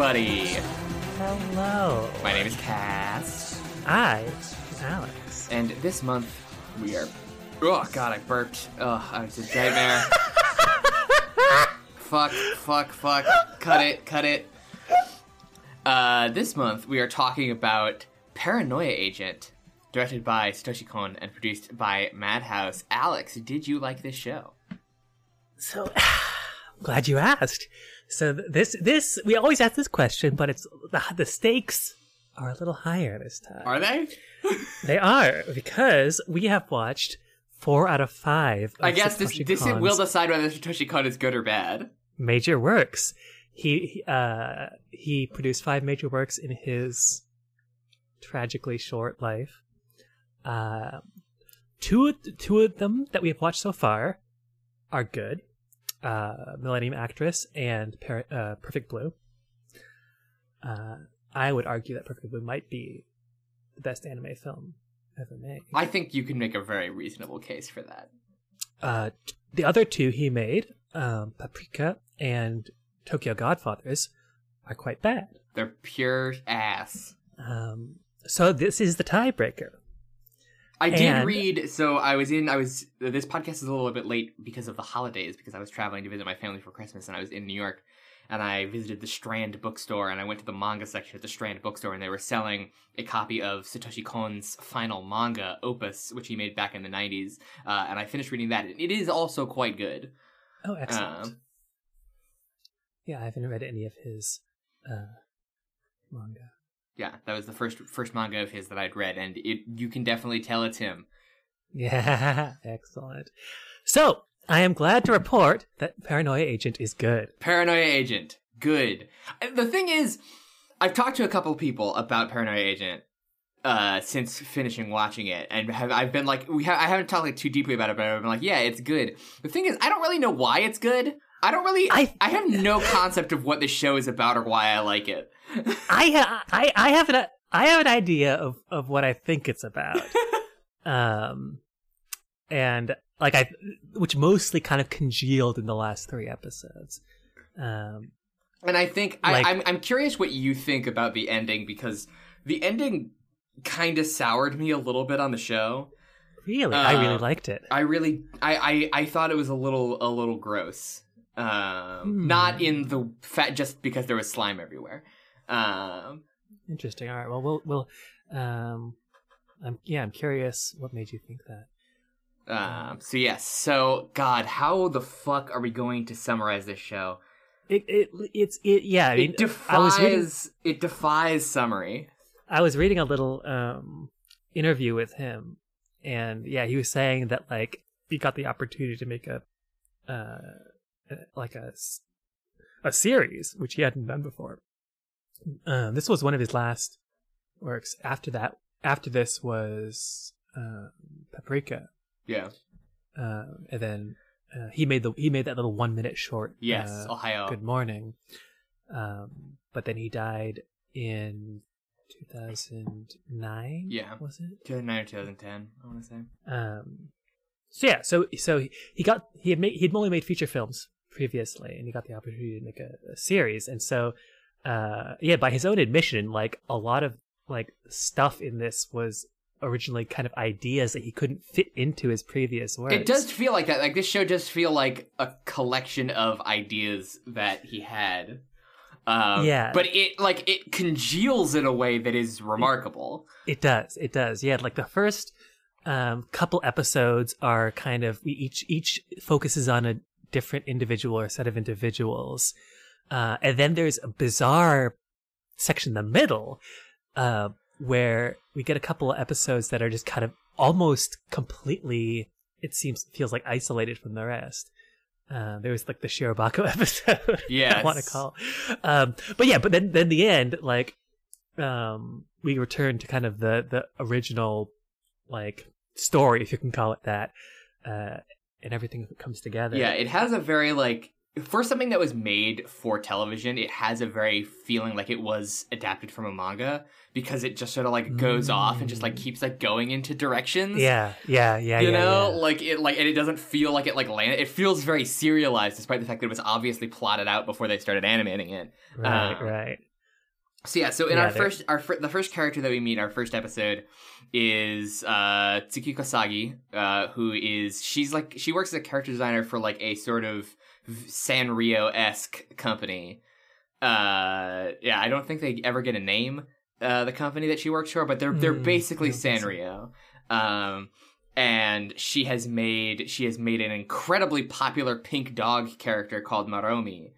Hello, everybody. Hello. My name is Cass, I, am Alex. and this month we are. Oh God, I burped. Oh, I was a nightmare. fuck, fuck, fuck. Cut it, cut it. Uh, this month we are talking about Paranoia Agent, directed by Satoshi Kon and produced by Madhouse. Alex, did you like this show? So, I'm glad you asked. So this, this, we always ask this question, but it's the, the stakes are a little higher this time. Are they? they are because we have watched four out of five. Of I guess this Satoshi this Kon's will decide whether Satoshi Kon is good or bad. major works. He he, uh, he produced five major works in his tragically short life. Uh, two two of them that we have watched so far are good. Uh, Millennium Actress and Par- uh, Perfect Blue. Uh, I would argue that Perfect Blue might be the best anime film ever made. I think you can make a very reasonable case for that. Uh, the other two he made, um, Paprika and Tokyo Godfathers, are quite bad. They're pure ass. Um, so this is the tiebreaker. I did And- read. So I was in. I was. This podcast is a little bit late because of the holidays. Because I was traveling to visit my family for Christmas, and I was in New York, and I visited the Strand bookstore, and I went to the manga section at the Strand bookstore, and they were selling a copy of Satoshi Kon's final manga, Opus, which he made back in the '90s. Uh, and I finished reading that. It is also quite good. Oh, excellent. Um, yeah, I haven't read any of his uh, manga. Yeah, that was the first first manga of his that I'd read, and it you can definitely tell it's him. Yeah, excellent. So I am glad to report that Paranoia Agent is good. Paranoia Agent, good. Uh, The thing is, I've talked to a couple people about Paranoia Agent uh, since finishing watching it, and have, I've been like, we ha- I haven't talked like too deeply about it, but I've been like, yeah, it's good. The thing is, I don't really know why it's good. I don't really. I, I- have no concept of what the show is about or why I like it. I I I have an I have an idea of of what I think it's about. um, and like I, which mostly kind of congealed in the last three episodes. Um, And I think Like- I, I'm I'm curious what you think about the ending because the ending kind of soured me a little bit on the show. really, I really Uh, liked it. I really I, I I thought it was a little a little gross. Um Hmm. not in the fat just because there was slime everywhere. Um Interesting. All right. Well, we'll we'll. Um, I'm yeah. I'm curious. What made you think that? um so yes. So god, how the fuck are we going to summarize this show? It it it's it. Yeah. I mean, It defies reading. it defies summary. I was reading a little um interview with him, and yeah, he was saying that like he got the opportunity to make a uh, like a a series which he hadn't done before. Um, this was one of his last works. After that, after this was um, Paprika, Yeah. uh, and then uh, he made the he made that little one minute short. Yes, uh, Ohayō. Good morning. Um, but then he died in 2009. Yeah. was it? 2009 or 2010, I want to say. Um, so yeah, so so he- he got he had made he'd only made feature films previously, and he got the opportunity to make a, a series, and so uh, yeah, by his own admission, like a lot of like stuff in this was originally kind of ideas that he couldn't fit into his previous works. It does feel like that. Like this show does feel like a collection of ideas that he had. Um, Yeah. But it like it congeals in a way that is remarkable. It does. It does. Yeah, like the first um, couple episodes are kind of we each each focuses on a different individual or set of individuals, uh, and then there's a bizarre section in the middle uh, where we get a couple of episodes that are just kind of almost completely. It seems feels like isolated from the rest. Uh, there was like the Shirobako episode. I want to call. Um, but yeah, but then then the end, like, um, we return to kind of the the original, like story, if you can call it that, uh, and everything comes together. Yeah, it has a very like for something that was made for television, it has a very feeling like it was adapted from a manga because it just sort of like goes off and just like Mm. keeps like going into directions. Yeah, yeah, yeah, you yeah, know, yeah. like it, like, and it doesn't feel like it like landed. It feels very serialized, despite the fact that it was obviously plotted out before they started animating it. right, uh, right. So yeah, so in Yeah, our they're- first, our fir- the first character that we meet, our first episode, is uh, Tsukiko Sagi, uh, who is she's like she works as a character designer for like a sort of Sanrio esque company. Uh, yeah, I don't think they ever get a name. Uh, the company that she works for, but they're they're Mm, basically I don't think so. Sanrio. Um, and she has made she has made an incredibly popular pink dog character called Maromi.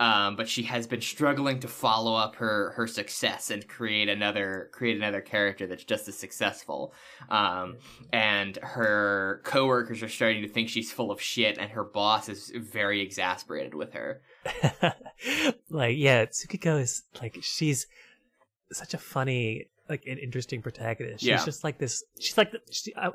Um, but she has been struggling to follow up her her success and create another create another character that's just as successful. Um, and her coworkers are starting to think she's full of shit, and her boss is very exasperated with her. like yeah, Tsukiko is like she's such a funny, like an interesting protagonist. She's Yeah. just like this. She's like the- she, I, I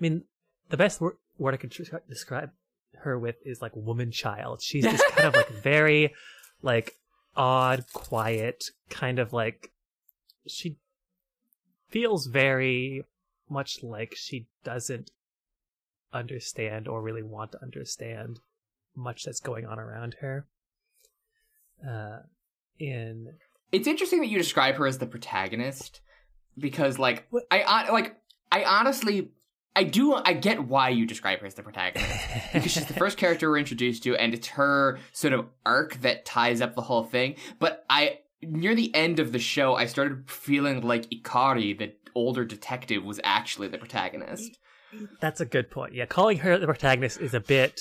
mean, the best word, word I could tr- describe her with is like woman child. She's just kind of like very like odd, quiet, kind of like she feels very much like she doesn't understand or really want to understand much that's going on around her. Uh, in It's interesting that you describe her as the protagonist because, like, What- I like I honestly. I do. I get why you describe her as the protagonist because she's the first character we're introduced to, and it's her sort of arc that ties up the whole thing. But I, near the end of the show, I started feeling like Ikari, the older detective, was actually the protagonist. That's a good point. Yeah, calling her the protagonist is a bit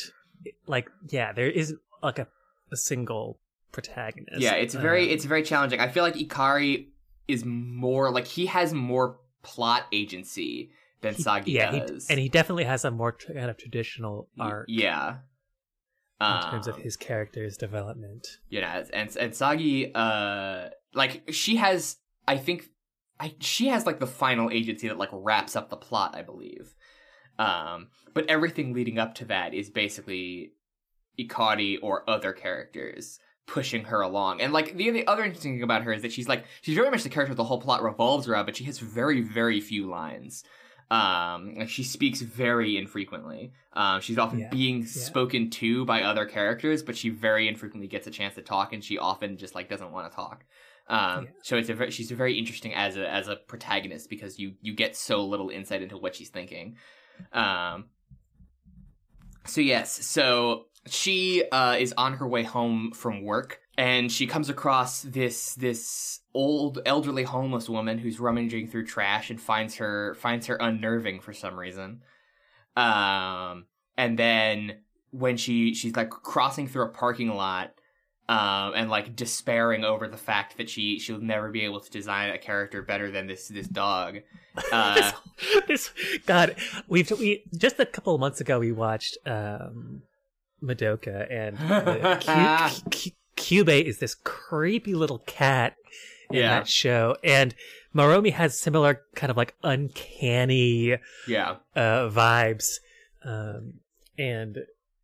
like yeah, there isn't like a, a single protagonist. Yeah, it's very Uh, it's very challenging. I feel like Ikari is more like he has more plot agency than he- Sagi yeah, he, does. and he definitely has a more kind of traditional arc Yeah. in terms of Um, his character's development. you know, and and Sagi, uh, like she has, I think, I she has like the final agency that like wraps up the plot, I believe. Um, but everything leading up to that is basically Ikari or other characters pushing her along. And like the the other interesting thing about her is that she's like she's very much the character the whole plot revolves around, but she has very very few lines. Um, like she speaks very infrequently. Um, she's often Yeah, being spoken to by other characters, but she very infrequently gets a chance to talk, and she often just like doesn't want to talk. Um, Yeah. so it's a very, she's very interesting as a as a protagonist because you you get so little insight into what she's thinking. Um, so yes, so she uh, is on her way home from work, and she comes across this this old elderly homeless woman who's rummaging through trash and finds her finds her unnerving for some reason. Um, and then when she she's like crossing through a parking lot. Um, and like despairing over the fact that she she'll never be able to design a character better than this this dog. Uh, this, this God, we've we just a couple of months ago we watched um Madoka and the Q, Q, Kyubey is this creepy little cat in Yeah. that show, and Maromi has similar kind of like uncanny yeah, uh, vibes, um, and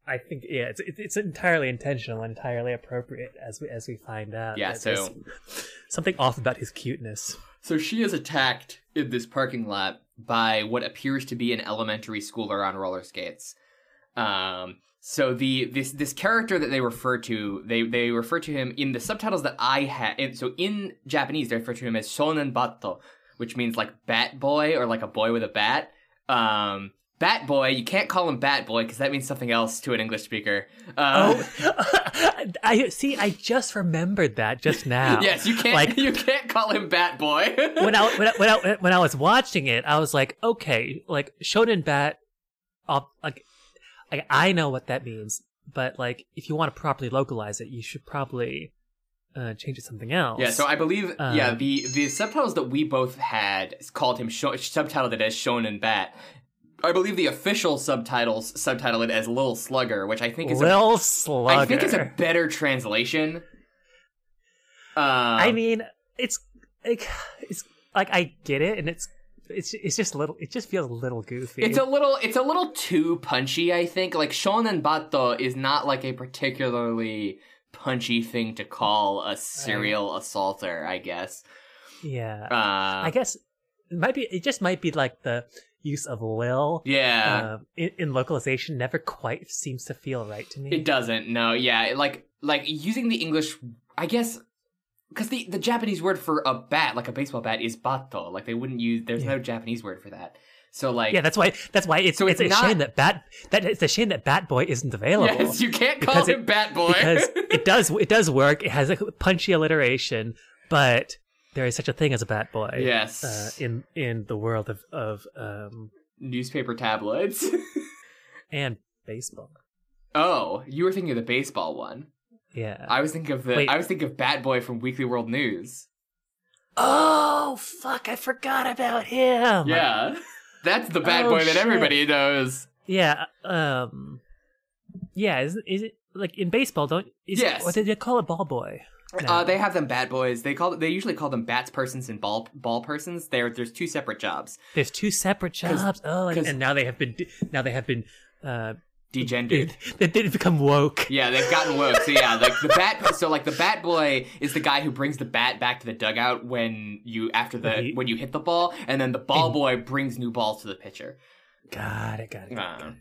I think yeah, it's it's it's entirely intentional, and entirely appropriate as we as we find out. Yeah, so- something off about his cuteness. So she is attacked in this parking lot by what appears to be an elementary schooler on roller skates. Um, so the this this character that they refer to, they they refer to him in the subtitles that I had. So in Japanese, they refer to him as Shonen Bato, which means like bat boy or like a boy with a bat. Um, bat boy, you can't call him bat boy because that means something else to an English speaker. Uh, Oh, I see. I just remembered that just now. yes, you can't Like- you can't call him bat boy. when I when I, when I when I was watching it, I was like, okay, like Shonen Bat, I'll, like, like I know what that means, but like if you want to properly localize it, you should probably uh, change it to something else. Yeah, so I believe yeah Um, the the subtitles that we both had called him sho- subtitled it as Shonen Bat. I believe the official subtitles subtitle it as Little Slugger, which I think is a, Slugger. I think is a better translation. Um, I mean, it's like it's like I get it, and it's it's it's just a little. It just feels a little goofy. It's a little it's a little too punchy, I think. Like shonen bato is not like a particularly punchy thing to call a serial assaulter, I guess. yeah. Uh, I guess it might be. It just might be like the use of Lil. yeah. um, in, in localization never quite seems to feel right to me. It doesn't. No, yeah, like like using the English, I guess, because the the Japanese word for a bat, like a baseball bat, is bato. Like they wouldn't use. There's no Japanese word for that. So like, yeah, that's why. That's why it's So it's, it's a shame that Bat that it's a shame that Bat Boy isn't available. yes, you can't call him it- Bat Boy because it does it does work. It has a punchy alliteration, but there is such a thing as a Bat Boy. yes, Uh, in in the world of of um newspaper tabloids. and baseball. oh, you were thinking of the baseball one. Yeah. I was thinking of the. Wait. I was thinking of Bat Boy from Weekly World News. oh fuck! I forgot about him. Yeah, that's the Bat Oh, Boy that shit. everybody knows. Yeah. Um. Yeah. Is is it like in baseball? Don't is Yes. What did they call it? Ball boy. No. Uh, they have them Bat Boys. They call. They usually call them bats persons and ball ball persons. There, there's two separate jobs. There's two separate jobs. Oh, and, and now they have been now they have been uh Degendered. they did become woke. Yeah, they've gotten woke. So yeah, like the bat. So like the bat boy is the guy who brings the bat back to the dugout when you after the Right. when you hit the ball, and then the ball boy brings new balls to the pitcher. Got it. Got it. Got it, it.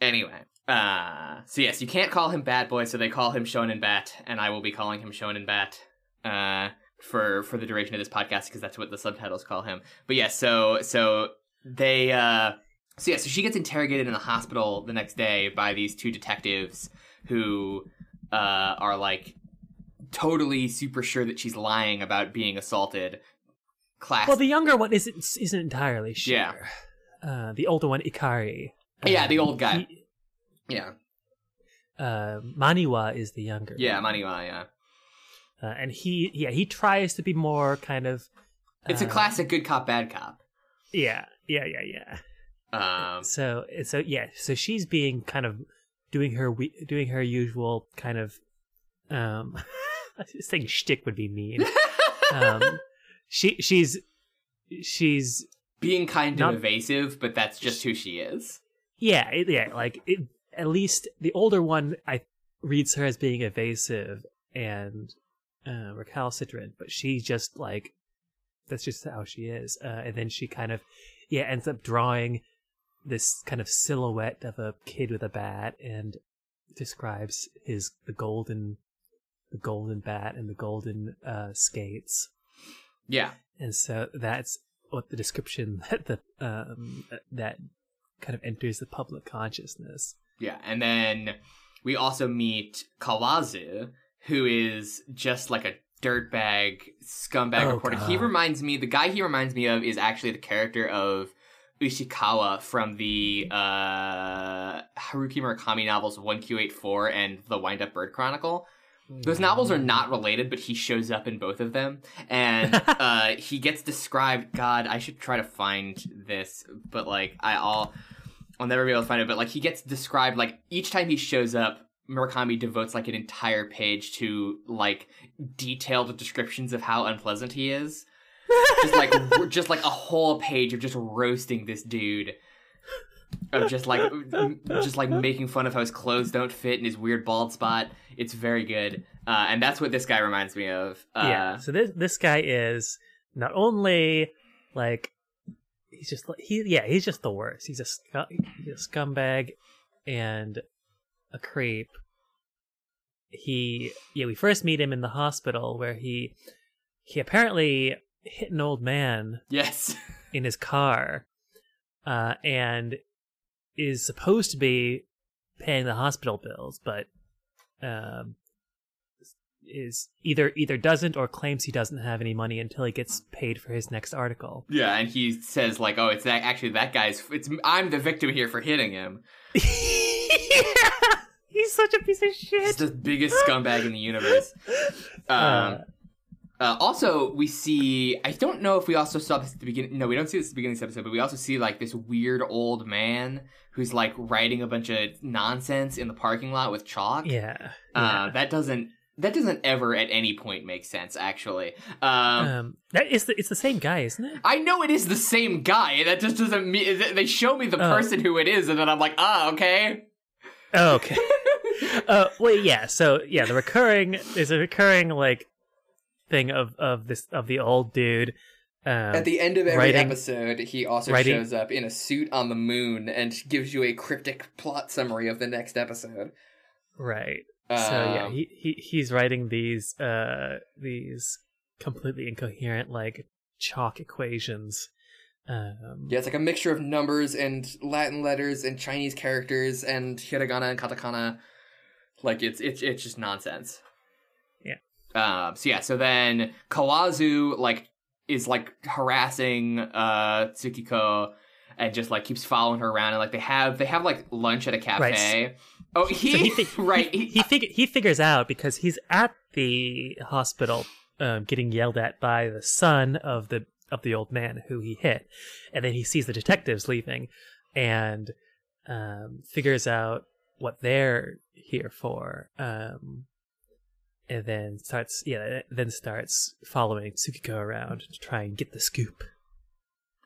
anyway, uh, so yes, you can't call him Bat Boy, so they call him Shonen Bat, and I will be calling him Shonen Bat uh, for for the duration of this podcast because that's what the subtitles call him. But yeah, so so they uh, so yeah, so she gets interrogated in the hospital the next day by these two detectives who uh, are like totally super sure that she's lying about being assaulted. Class. Well, the younger one isn't isn't entirely sure. Yeah. Uh, the older one, Ikari. Yeah, the old guy. he- yeah, uh, Maniwa is the younger. yeah. Maniwa, yeah. Uh, and he, yeah, he tries to be more kind of. It's a uh, classic good cop, bad cop. Yeah, yeah, yeah, yeah. Um, So, so yeah, so she's being kind of doing her we- doing her usual kind of. Um, saying shtick would be mean. um, she she's she's being kind Not- of evasive, but that's just who she is. yeah yeah like it, at least the older one I reads her as being evasive and uh, recalcitrant, but she just like that's just how she is. Uh, and then she kind of yeah ends up drawing this kind of silhouette of a kid with a bat and describes his the golden the golden bat and the golden uh, skates. Yeah. And so that's what the description that the um that kind of enters the public consciousness. Yeah. And then we also meet Kawazu, who is just like a dirtbag, scumbag Oh, reporter. He reminds me, the guy he reminds me of is actually the character of Ushikawa from the uh, Haruki Murakami novels 1Q84 and The Wind Up Bird Chronicle. Those novels are not related, but he shows up in both of them, and uh, he gets described. God, I should try to find this, but like I, I'll, I'll never be able to find it. But like he gets described like each time he shows up, Murakami devotes like an entire page to like detailed descriptions of how unpleasant he is. Just like just like a whole page of just roasting this dude of just like just like making fun of how his clothes don't fit and his weird bald spot it's very good uh, and that's what this guy reminds me of uh, yeah. So this this guy is not only like he's just he yeah he's just the worst. He's a, scu- he's a scumbag and a creep. He yeah we first meet him in the hospital where he he apparently hit an old man yes in his car uh, and is supposed to be paying the hospital bills, but um, is either either doesn't or claims he doesn't have any money until he gets paid for his next article. yeah and he says like oh it's that actually that guy's it's i'm the victim here for hitting him yeah, He's such a piece of shit. he's the biggest scumbag in the universe um, Uh, Uh, also, we see. I don't know if we also saw this at the beginning. No, we don't see this at the beginning of this episode, but we also see like this weird old man who's like writing a bunch of nonsense in the parking lot with chalk. yeah, Uh, yeah. that doesn't that doesn't ever at any point make sense. Actually, um, Um, that is the, it's the same guy, isn't it? I know it is the same guy. That just doesn't mean they show me the Oh. person who it is, and then I'm like, ah, okay. Oh, okay. uh, well, yeah. So yeah, the recurring there's a recurring like thing of of this of the old dude. Um, At the end of every writing- episode, he also writing- shows up in a suit on the moon and gives you a cryptic plot summary of the next episode. right. so yeah, Um, he, he he's writing these uh these completely incoherent like chalk equations. Um, Yeah, it's like a mixture of numbers and Latin letters and Chinese characters and hiragana and katakana. Like it's it's it's just nonsense. Um. So yeah. So then Kawazu like is like harassing uh Tsukiko and just like keeps following her around and like they have they have like lunch at a cafe. Oh, he, So he right. He he, fig- he figures out because he's at the hospital, um, getting yelled at by the son of the of the old man who he hit, and then he sees the detectives leaving, and um, figures out what they're here for. Um, and then starts yeah then starts following Tsukiko around to try and get the scoop.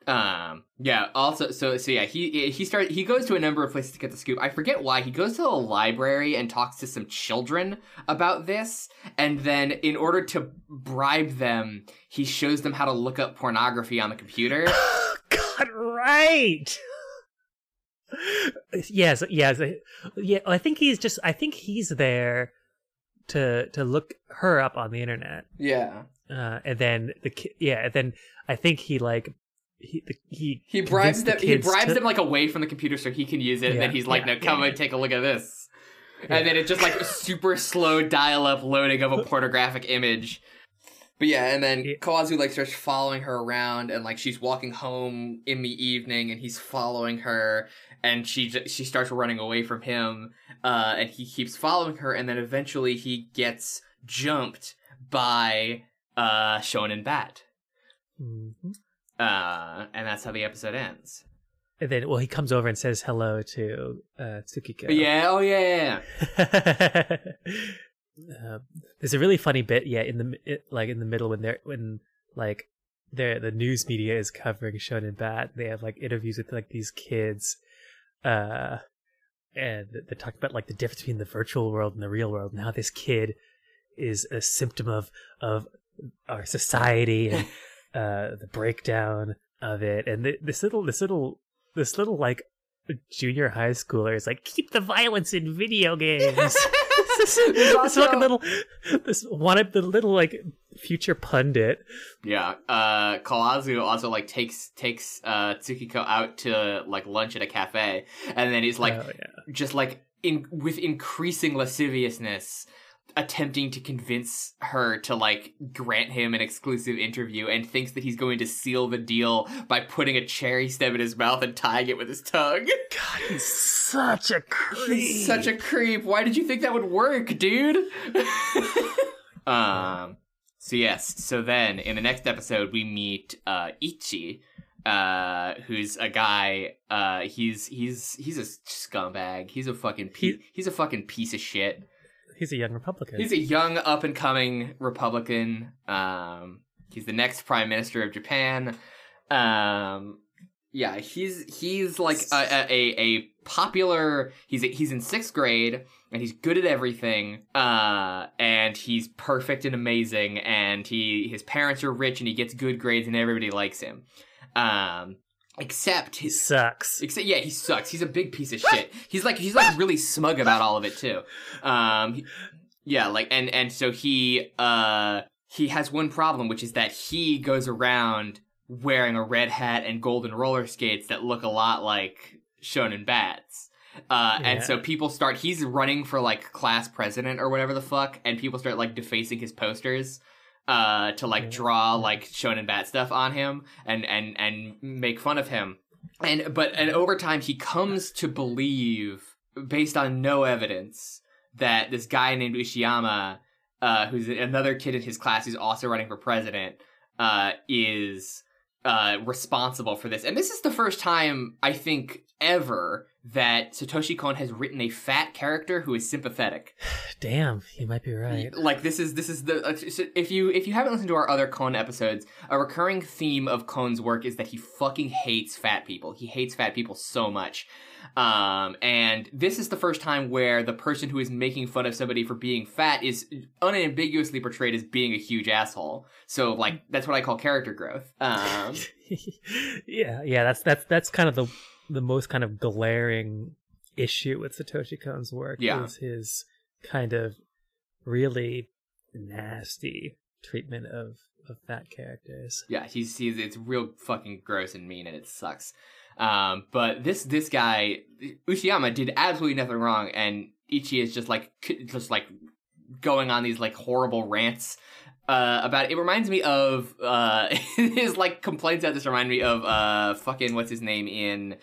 Um. Yeah. Also, so so yeah, he he start he goes to a number of places to get the scoop. I forget why. He goes to the library and talks to some children about this, and then in order to bribe them, he shows them how to look up pornography on the computer. God, right. yes, yes, yeah. I think he's just. I think he's there to to look her up on the internet, yeah. uh, and then the ki- yeah, and then I think he like he the, he He bribes convinced the them. He bribes to- them like away from the computer so he can use it, and then he's like, yeah, "No, come yeah, and take a look at this." Yeah. And then it's just like super slow dial-up loading of a pornographic image. But yeah, and then Yeah. Kawazu like starts following her around, and like she's walking home in the evening, and he's following her, and she she starts running away from him, uh, and he keeps following her, and then eventually he gets jumped by uh Shonen Bat, Mhm. uh, and that's how the episode ends. and then well he comes over and says hello to uh, Tsukiko. But yeah, oh yeah, yeah, yeah. um, there's a really funny bit, yeah, in the it, like in the middle when they're when like they're the news media is covering Shonen Bat. They have like interviews with like these kids, uh, and they talk about like the difference between the virtual world and the real world, and how this kid is a symptom of of our society and uh, the breakdown of it. And th- this little this little this little like junior high schooler is like keep the violence in video games. this, also- fucking little this one of the little like future pundit. Yeah, uh, Kawazu also like takes takes uh Tsukiko out to like lunch at a cafe, and then he's like oh, yeah. just like in with increasing lasciviousness, attempting to convince her to like grant him an exclusive interview, and thinks that he's going to seal the deal by putting a cherry stem in his mouth and tying it with his tongue. God, he's such a creep. He's such a creep. Why did you think that would work, dude? um. So yes. So then, in the next episode, we meet uh, Ichi, uh, who's a guy. Uh, he's he's he's a scumbag. He's a fucking pe- He- he's a fucking piece of shit. He's a young Republican. He's a young, up and coming Republican. Um, he's the next prime minister of Japan. Um, yeah, he's he's like a a, a popular. He's he's in sixth grade and he's good at everything. Uh, and he's perfect and amazing. And he his parents are rich and he gets good grades and everybody likes him. Um, except he his sucks. Except, yeah, he sucks. He's a big piece of shit. He's like he's like really smug about all of it too. Um, he- yeah, like and and so he uh he has one problem, which is that he goes around wearing a red hat and golden roller skates that look a lot like Shonen Bats. Uh, and so people start. He's running for like class president or whatever the fuck, and people start like defacing his posters uh to like draw like shonen bat stuff on him and and and make fun of him. And but and over time he comes to believe based on no evidence that this guy named Ushiyama uh who's another kid in his class who's also running for president uh is uh responsible for this. And this is the first time i think ever that Satoshi Kon has written a fat character who is sympathetic. Damn, you might be right. Like this is this is the if you if you haven't listened to our other Kon episodes, a recurring theme of Kon's work is that he fucking hates fat people. He hates fat people so much. Um, and this is the first time where the person who is making fun of somebody for being fat is unambiguously portrayed as being a huge asshole. So like that's what I call character growth. Um, yeah, yeah, that's that's that's kind of the the most kind of glaring issue with Satoshi Kon's work Yeah. is his kind of really nasty treatment of of fat characters. Yeah, he's he's it's real fucking gross and mean, and it sucks. Um, but this this guy Ushiyama did absolutely nothing wrong, and Ichi is just like just like going on these like horrible rants uh, about it. It reminds me of uh, his like complaints about this remind me of uh fucking what's his name in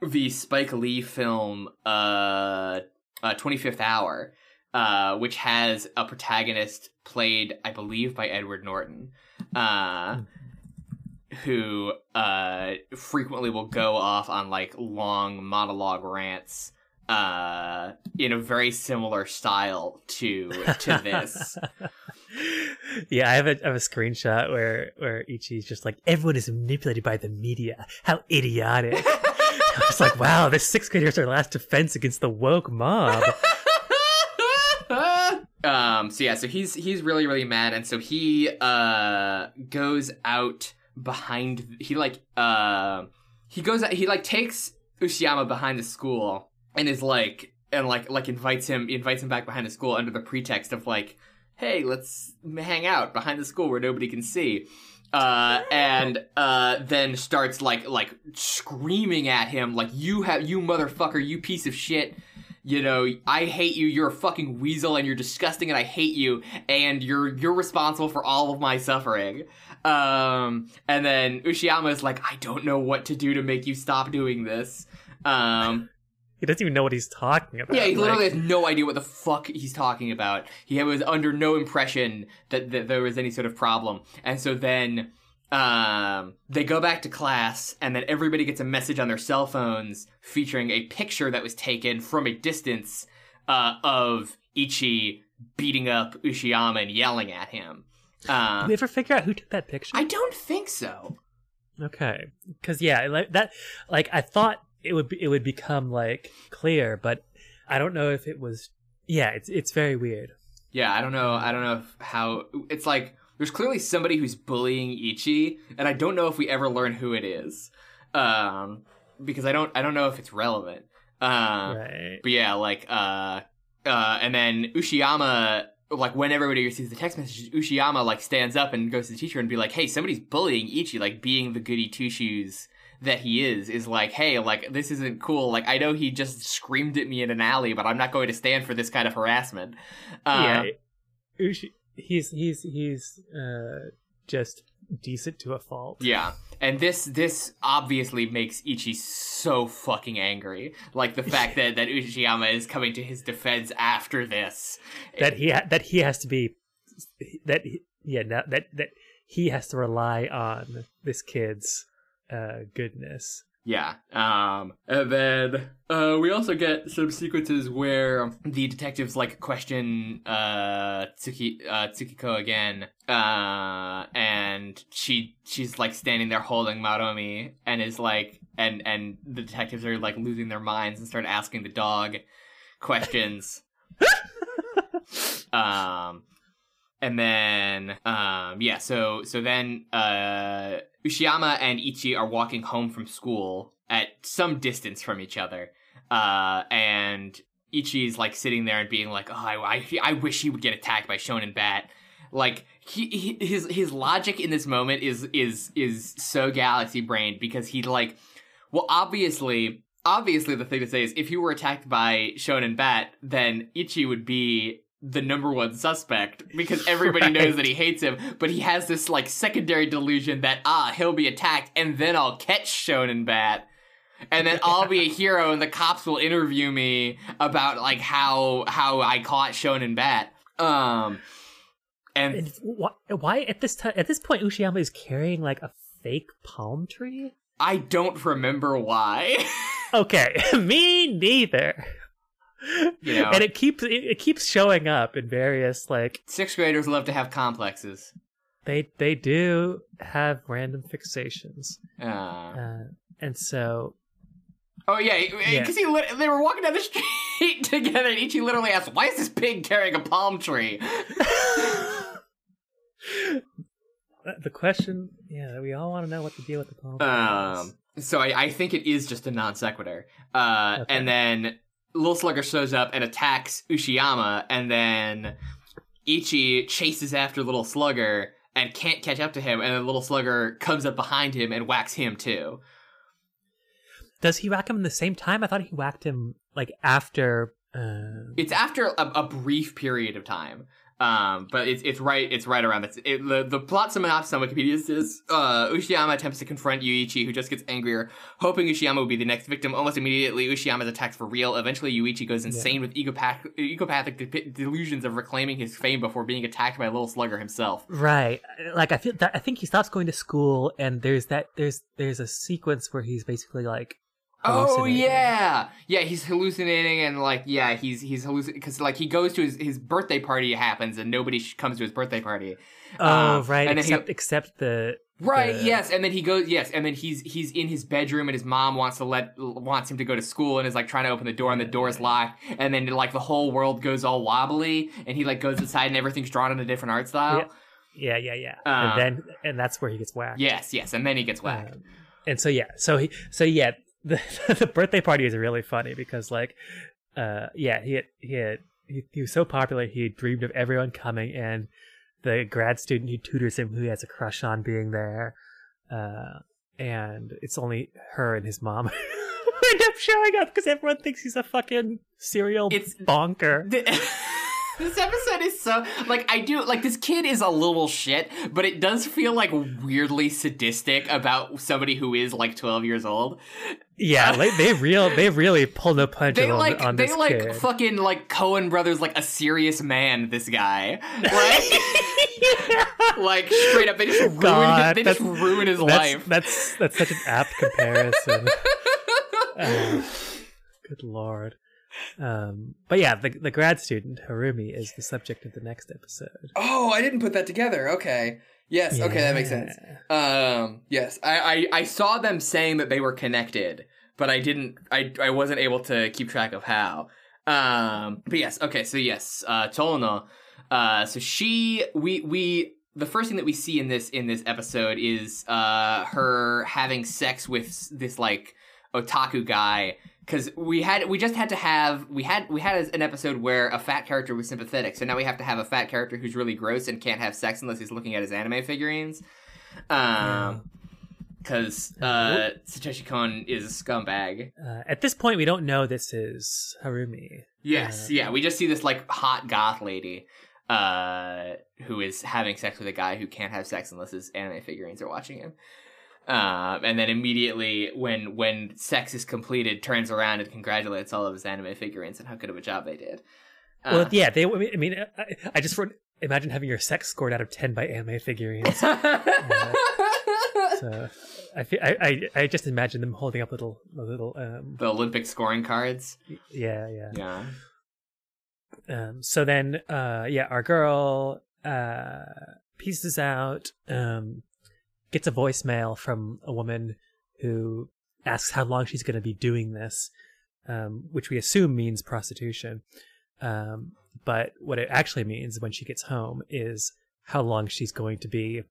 the Spike Lee film uh, uh 25th Hour. Uh, which has a protagonist played, I believe, by Edward Norton, uh, who uh, frequently will go off on like long monologue rants uh, in a very similar style to to this. yeah, I have a I have a screenshot where where Ichi's just like everyone is manipulated by the media. How idiotic! I was like, wow, this sixth graders are last defense against the woke mob. um so yeah so he's he's really really mad and so he uh goes out behind he like uh he goes out he like takes Ushiyama behind the school and is like and like like invites him invites him back behind the school under the pretext of like hey let's hang out behind the school where nobody can see uh and uh then starts like like screaming at him like you have you motherfucker you piece of shit you know, I hate you. You're a fucking weasel, and you're disgusting, and I hate you, and you're you're responsible for all of my suffering. Um, and then Ushiyama is like, I don't know what to do to make you stop doing this. Um, he doesn't even know what he's talking about. yeah, he Like, literally has no idea what the fuck he's talking about. He was under no impression that, that there was any sort of problem. And so then um, they go back to class, and then everybody gets a message on their cell phones featuring a picture that was taken from a distance uh, of Ichi beating up Ushiyama and yelling at him. Uh, Did we ever figure out who took that picture? I don't think so. Okay, because yeah, like that, like I thought it would be, it would become like clear, but I don't know if it was. Yeah, it's it's very weird. Yeah, I don't know. I don't know if how it's like. There's clearly somebody who's bullying Ichi, and I don't know if we ever learn who it is, um, because I don't. I don't know if it's relevant. Uh, right. But yeah, like, uh, uh, and then Ushiyama, like, when everybody receives the text message, Ushiyama like stands up and goes to the teacher and be like, "Hey, somebody's bullying Ichi, like, being the goody two shoes." That he is is like, hey, like this isn't cool. Like I know he just screamed at me in an alley, but I'm not going to stand for this kind of harassment. Uh, yeah, Ushi, he's he's he's uh just decent to a fault. Yeah. And this this obviously makes Ichi so fucking angry. Like the fact that that Ushiyama is coming to his defense after this. that he ha- that he has to be that he, yeah that that that he has to rely on this kid's uh goodness. Yeah. Um and then uh we also get some sequences where the detectives like question uh Tsuki uh Tsukiko again. Uh and she she's like standing there holding Maromi and is like and and the detectives are like losing their minds and start asking the dog questions. um and then um yeah so so then uh Ushiyama and Ichi are walking home from school at some distance from each other. Uh and Ichi Ichi's like sitting there and being like oh I I, I wish he would get attacked by Shonen Bat. Like he, he his his logic in this moment is is is so galaxy brained because he like well obviously obviously the thing to say is if he were attacked by Shonen Bat then Ichi would be the number one suspect because everybody Right. knows that he hates him but he has this like secondary delusion that ah he'll be attacked and then I'll catch Shonen Bat and then I'll be a hero and the cops will interview me about like how how I caught Shonen Bat um and And why, why at this time at this point Ushiyama is carrying like a fake palm tree? I don't remember why. okay, me neither. You know. and it keeps it, it keeps showing up in various like Sixth graders love to have complexes. they they do have random fixations, Uh, uh, and so oh yeah, Yeah. because he they were walking down the street together, and Ichi literally asked, "Why is this pig carrying a palm tree?" the question, yeah, we all want to know what to deal with the palm. tree Um, so I, I think it is just a non sequitur. Uh, Okay. and then Little Slugger shows up and attacks Ushiyama, and then Ichi chases after Little Slugger and can't catch up to him, and then Little Slugger comes up behind him and whacks him too. Does he whack him in the same time? I thought he whacked him like after. Uh, It's after a, a brief period of time. Um, but it's it's right it's right around this. It, the the plot synopsis on Wikipedia says uh, Ushiyama attempts to confront Yuichi, who just gets angrier, hoping Ushiyama will be the next victim. Almost immediately, Ushiyama is attacked for real. Eventually, Yuichi goes insane with egopath- ecopathic de- delusions of reclaiming his fame before being attacked by a Little Slugger himself. Right. Like I feel that I think he stops going to school and there's that there's there's a sequence where he's basically like Oh yeah, yeah. He's hallucinating and like yeah, he's he's hallucinating because like he goes to his his birthday party happens and nobody sh- comes to his birthday party. Oh Um, right, and then he- except except the Right. the- Yes. And then he goes. Yes. And then he's he's in his bedroom, and his mom wants to let wants him to go to school, and is like trying to open the door, and the door's locked. And then like the whole world goes all wobbly, and he like goes inside, and everything's drawn in a different art style. Yeah, yeah, yeah. Uh, and then and that's where he gets whacked. Yes. Yes. And then he gets whacked. Um, and so yeah, so he so yeah, the the birthday party is really funny because like uh yeah, he had, he had he, he was so popular he dreamed of everyone coming and the grad student who tutors him who he has a crush on being there. Uh and it's only her and his mom who end up showing up because everyone thinks he's a fucking serial It's- bonker. The- this episode is so like I do like this kid is a little shit, but it does feel like weirdly sadistic about somebody who is like twelve years old. Yeah, like they real they really pull no punches They on, like on they like kid. fucking like Coen brothers like a serious man. This guy, like, like straight up, they just ruin his, they just ruin his that's, life. That's that's such an apt comparison. Uh, good lord. Um, but yeah, the the grad student Harumi is the subject of the next episode. oh, I didn't put that together. Okay, yes, okay, that makes sense. Um, yes, I, I I saw them saying that they were connected, but I didn't. I I wasn't able to keep track of how. Um, but yes, okay, so yes, uh, Chono. Uh, so she, we we the first thing that we see in this in this episode is uh her having sex with this like otaku guy because we had we just had to have we had we had an episode where a fat character was sympathetic so now we have to have a fat character who's really gross and can't have sex unless he's looking at his anime figurines. Um because uh satoshi kon is a scumbag. Uh, at this point, we don't know this is Harumi. yes Uh, yeah we just see this like hot goth lady uh who is having sex with a guy who can't have sex unless his anime figurines are watching him um, and then immediately when when sex is completed turns around and congratulates all of his anime figurines and how good of a job they did Uh, Well, yeah, they. I mean, I, I just wrote, imagine having your sex scored out of ten by anime figurines. so I, fe- I, I, I just imagine them holding up little, little. Um, the olympic scoring cards yeah, yeah. yeah Um, so then, uh, yeah, our girl uh, pieces out, um, gets a voicemail from a woman who asks how long she's going to be doing this, um, which we assume means prostitution. Um, but what it actually means when she gets home is how long she's going to be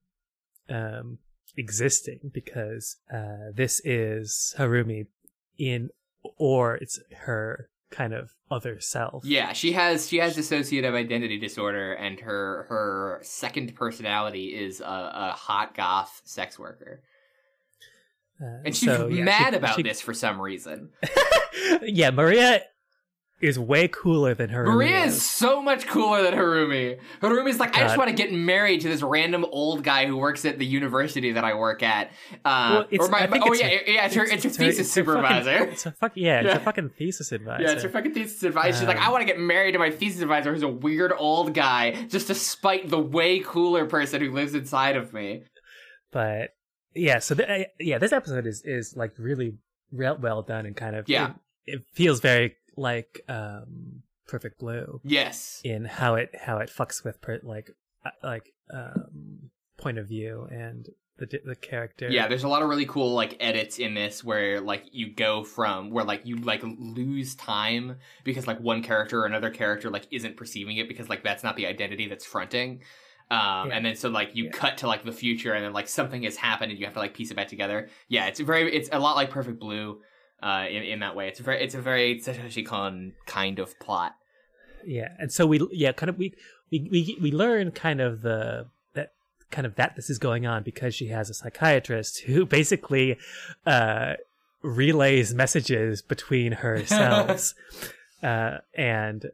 um, existing, because uh, this is Harumi in, or it's her kind of other self. Yeah, she has she has dissociative identity disorder, and her her second personality is a, a hot goth sex worker, Uh, and she's so, yeah, mad she- about she- this for some reason. yeah, Maria is way cooler than her. Maria is so much cooler than Harumi. Harumi's like, I just want to get married to this random old guy who works at the university that I work at. Uh, Well, it's- or my, I think oh it's yeah, her- yeah, it's her, it's her her- thesis her fucking- supervisor. it's a fuck yeah, it's Yeah. a fucking thesis advisor. Yeah, it's her fucking thesis advisor. She's like, Um, I want to get married to my thesis advisor, who's a weird old guy, just to spite the way cooler person who lives inside of me. but yeah, so th- uh, yeah, this episode is is like really real well done and kind of Yeah. It, it feels very like um Perfect Blue Yes. in how it how it fucks with per, like uh, like um point of view and the the character. Yeah, there's a lot of really cool like edits in this where like you go from where like you like lose time because like one character or another character like isn't perceiving it because like that's not the identity that's fronting. Um, Yeah. and then so like you Yeah. cut to like the future and then like something has happened and you have to like piece it back together. Yeah, it's very it's a lot like Perfect Blue uh in, in that way. It's a very it's a very Satoshi Kon kind of plot. yeah and so we yeah kind of we we we, we learn kind of the that kind of that this is going on because she has a psychiatrist who basically uh relays messages between herself uh and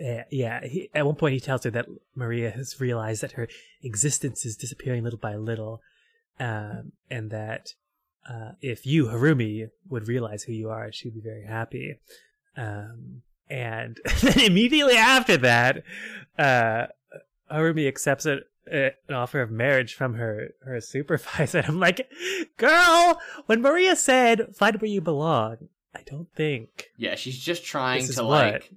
uh, yeah he, at one point he tells her that maria has realized that her existence is disappearing little by little um and that uh if you harumi would realize who you are she'd be very happy um and then immediately after that, uh, Harumi accepts a, a, an offer of marriage from her her supervisor. I'm like, girl, when Maria said "find where you belong," I don't think Yeah, she's just trying to like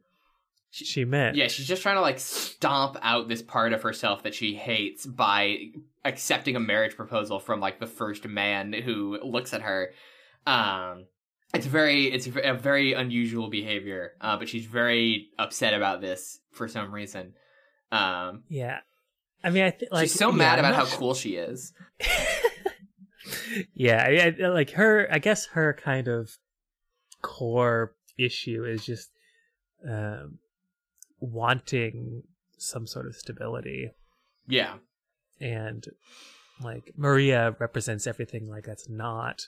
she meant. Yeah, she's just trying to like stomp out this part of herself that she hates by accepting a marriage proposal from like the first man who looks at her. Um, it's very, it's a very unusual behavior, uh, but she's very upset about this for some reason. Um, yeah. I mean, I think like she's so yeah, mad about how not cool she is. yeah, I, I, like her. I guess her kind of core issue is just um, wanting some sort of stability. Yeah, and like Maria represents everything like that's not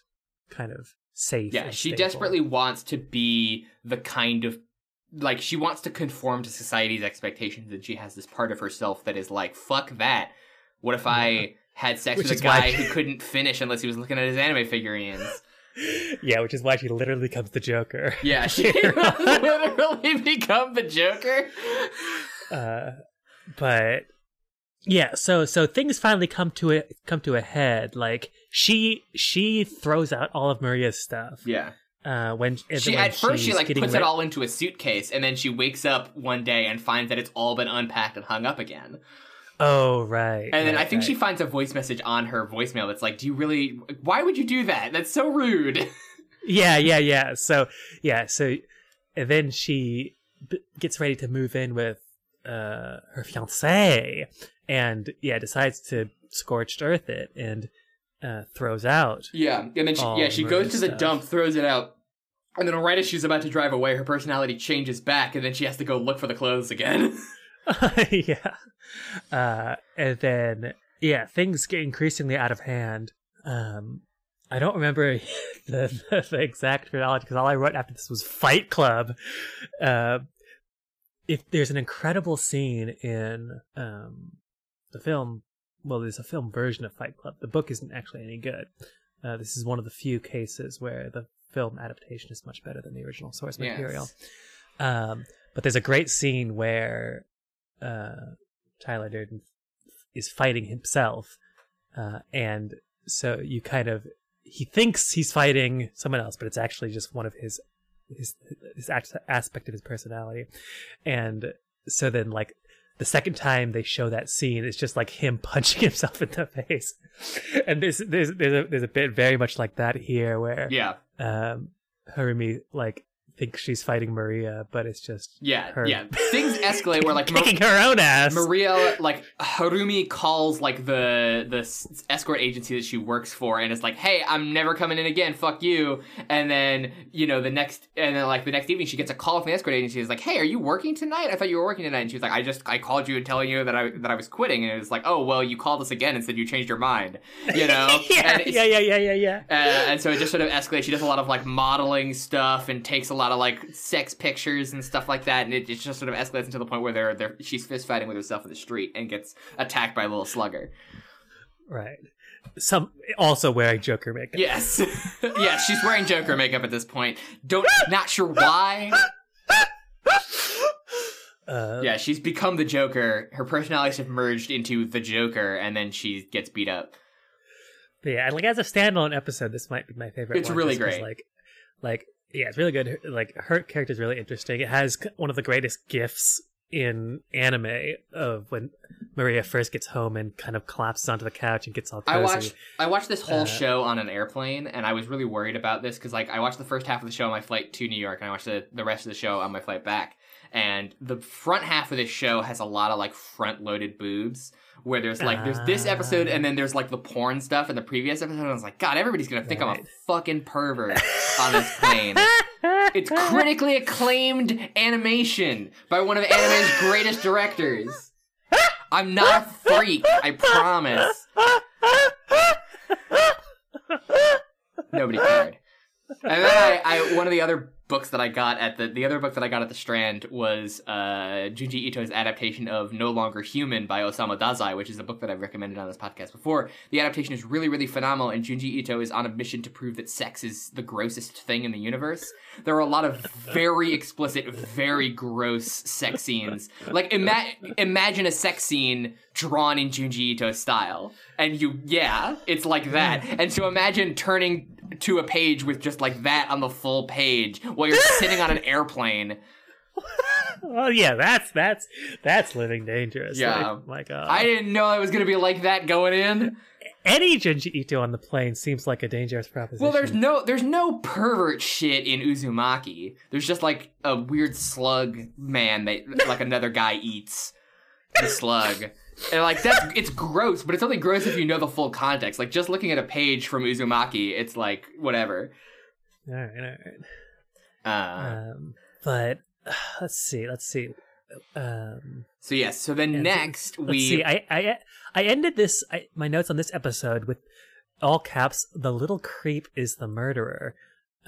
kind of safe. yeah. She stable. desperately wants to be the kind of like she wants to conform to society's expectations, and she has this part of herself that is like, "Fuck that." What if Yeah. I had sex Which with a is why- guy who couldn't finish unless he was looking at his anime figurines? yeah, which is why she literally becomes the Joker. Yeah, she literally become the Joker. uh, but yeah, so so things finally come to a come to a head. Like she she throws out all of Maria's stuff. Yeah, Uh, when she when at first she like puts it all into a suitcase, and then she wakes up one day and finds that it's all been unpacked and hung up again. Oh right. And then right, I think she finds a voice message on her voicemail that's like, "Do you really? Why would you do that? That's so rude." Yeah, yeah, yeah. So yeah, so and then she b- gets ready to move in with uh her fiance, and yeah, decides to scorched earth it and uh throws out. Yeah, and then she, yeah, she goes to the stuff. dump, throws it out, and then right as she's about to drive away, her personality changes back, and then she has to go look for the clothes again. yeah. Uh, and then yeah, things get increasingly out of hand. Um, I don't remember the, the, the exact chronology because all I wrote after this was Fight Club. Uh, if there's an incredible scene in um, the film, well, there's a film version of Fight Club. The book isn't actually any good. Uh, this is one of the few cases where the film adaptation is much better than the original source Yes. material. Um, but there's a great scene where uh, Tyler Durden is fighting himself, uh, and so you kind of he thinks he's fighting someone else, but it's actually just one of his his aspect of his personality, and so then like the second time they show that scene, it's just like him punching himself in the face, and there's there's there's a, there's a bit very much like that here where yeah, um Harumi like thinks she's fighting Maria, but it's just yeah, her yeah. Things escalate where like Mar- kicking her own ass. Maria, like Harumi, calls like the the s- escort agency that she works for, and it's like, "Hey, I'm never coming in again. Fuck you." And then you know the next, and then like the next evening, she gets a call from the escort agency. Is like, "Hey, are you working tonight? I thought you were working tonight." And she was like, "I just I called you and telling you that I that I was quitting." And it was like, "Oh well, you called us again and said you changed your mind." You know? yeah, yeah, yeah, yeah, yeah, yeah. Uh, and so it just sort of escalates. She does a lot of like modeling stuff and takes a lot of like sex pictures and stuff like that. And it, it just sort of escalates until the point where they're, they're she's fist fighting with herself in the street and gets attacked by a little slugger. Right. Some also wearing Joker makeup. Yes, yes, she's wearing Joker makeup at this point. Don't not sure why. Uh, Yeah, she's become the Joker. Her personalities have merged into the Joker, and then she gets beat up. but yeah, like as a standalone episode, this might be my favorite. It's one, really great. Like, Like, yeah, it's really good. Like, her character is really interesting. It has one of the greatest gifs in anime of when Maria first gets home and kind of collapses onto the couch and gets all cozy. I watched I watched this whole Uh, show on an airplane, and I was really worried about this because like I watched the first half of the show on my flight to New York, and I watched the, the rest of the show on my flight back. And the front half of this show has a lot of like front loaded boobs, where there's like there's this episode, and then there's like the porn stuff in the previous episode. And I was like, God, everybody's gonna think I'm a fucking pervert on this plane. It's critically acclaimed animation by one of anime's greatest directors. I'm not a freak, I promise. Nobody cared. And then I, I one of the other books that I got at the the other book that I got at the Strand was uh Junji Ito's adaptation of No Longer Human by Osamu Dazai, which is a book that I've recommended on this podcast before. The adaptation is really, really phenomenal, and Junji Ito is on a mission to prove that sex is the grossest thing in the universe. There are a lot of very explicit, very gross sex scenes. Like ima- imagine a sex scene drawn in Junji Ito style. And you yeah, it's like that. And so imagine turning to a page with just like that on the full page while you're sitting on an airplane. Oh yeah, that's that's that's living dangerous. Yeah. Like, my God. I didn't know it was gonna be like that going in. Any Junji Ito on the plane seems like a dangerous proposition. Well, there's no there's no pervert shit in Uzumaki. There's just like a weird slug man that like another guy eats the slug. And like that's it's gross, but it's only gross if you know the full context. Like just looking at a page from Uzumaki, it's like whatever. All right, all right. Uh, Um, but let's see, let's see. Um, so yes, so then and next let's we see. I I I ended this I, my notes on this episode with all caps. The little creep is the murderer,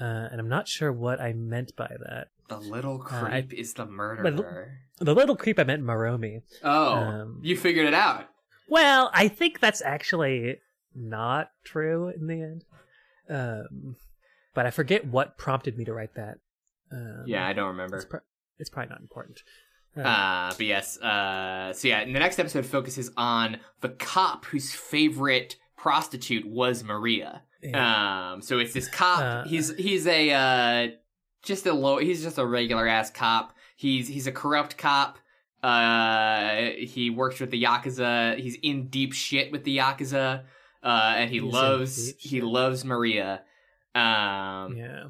uh, and I'm not sure what I meant by that. The little Uh, I- creep is the murderer. The little creep I meant Maromi. Oh, um, you figured it out. Well, I think that's actually not true in the end. Um, but I forget what prompted me to write that. Um, Yeah, I don't remember. it's, pro- it's probably not important. Uh, Uh, but yes, uh, so yeah, and the next episode focuses on the cop whose favorite prostitute was Maria. yeah. Um, so it's this cop. Uh. he's he's a uh, just a low. He's just a regular ass cop. He's he's a corrupt cop. Uh, he works with the yakuza. He's in deep shit with the yakuza. Uh, and he He's loves he loves Maria. Um, yeah.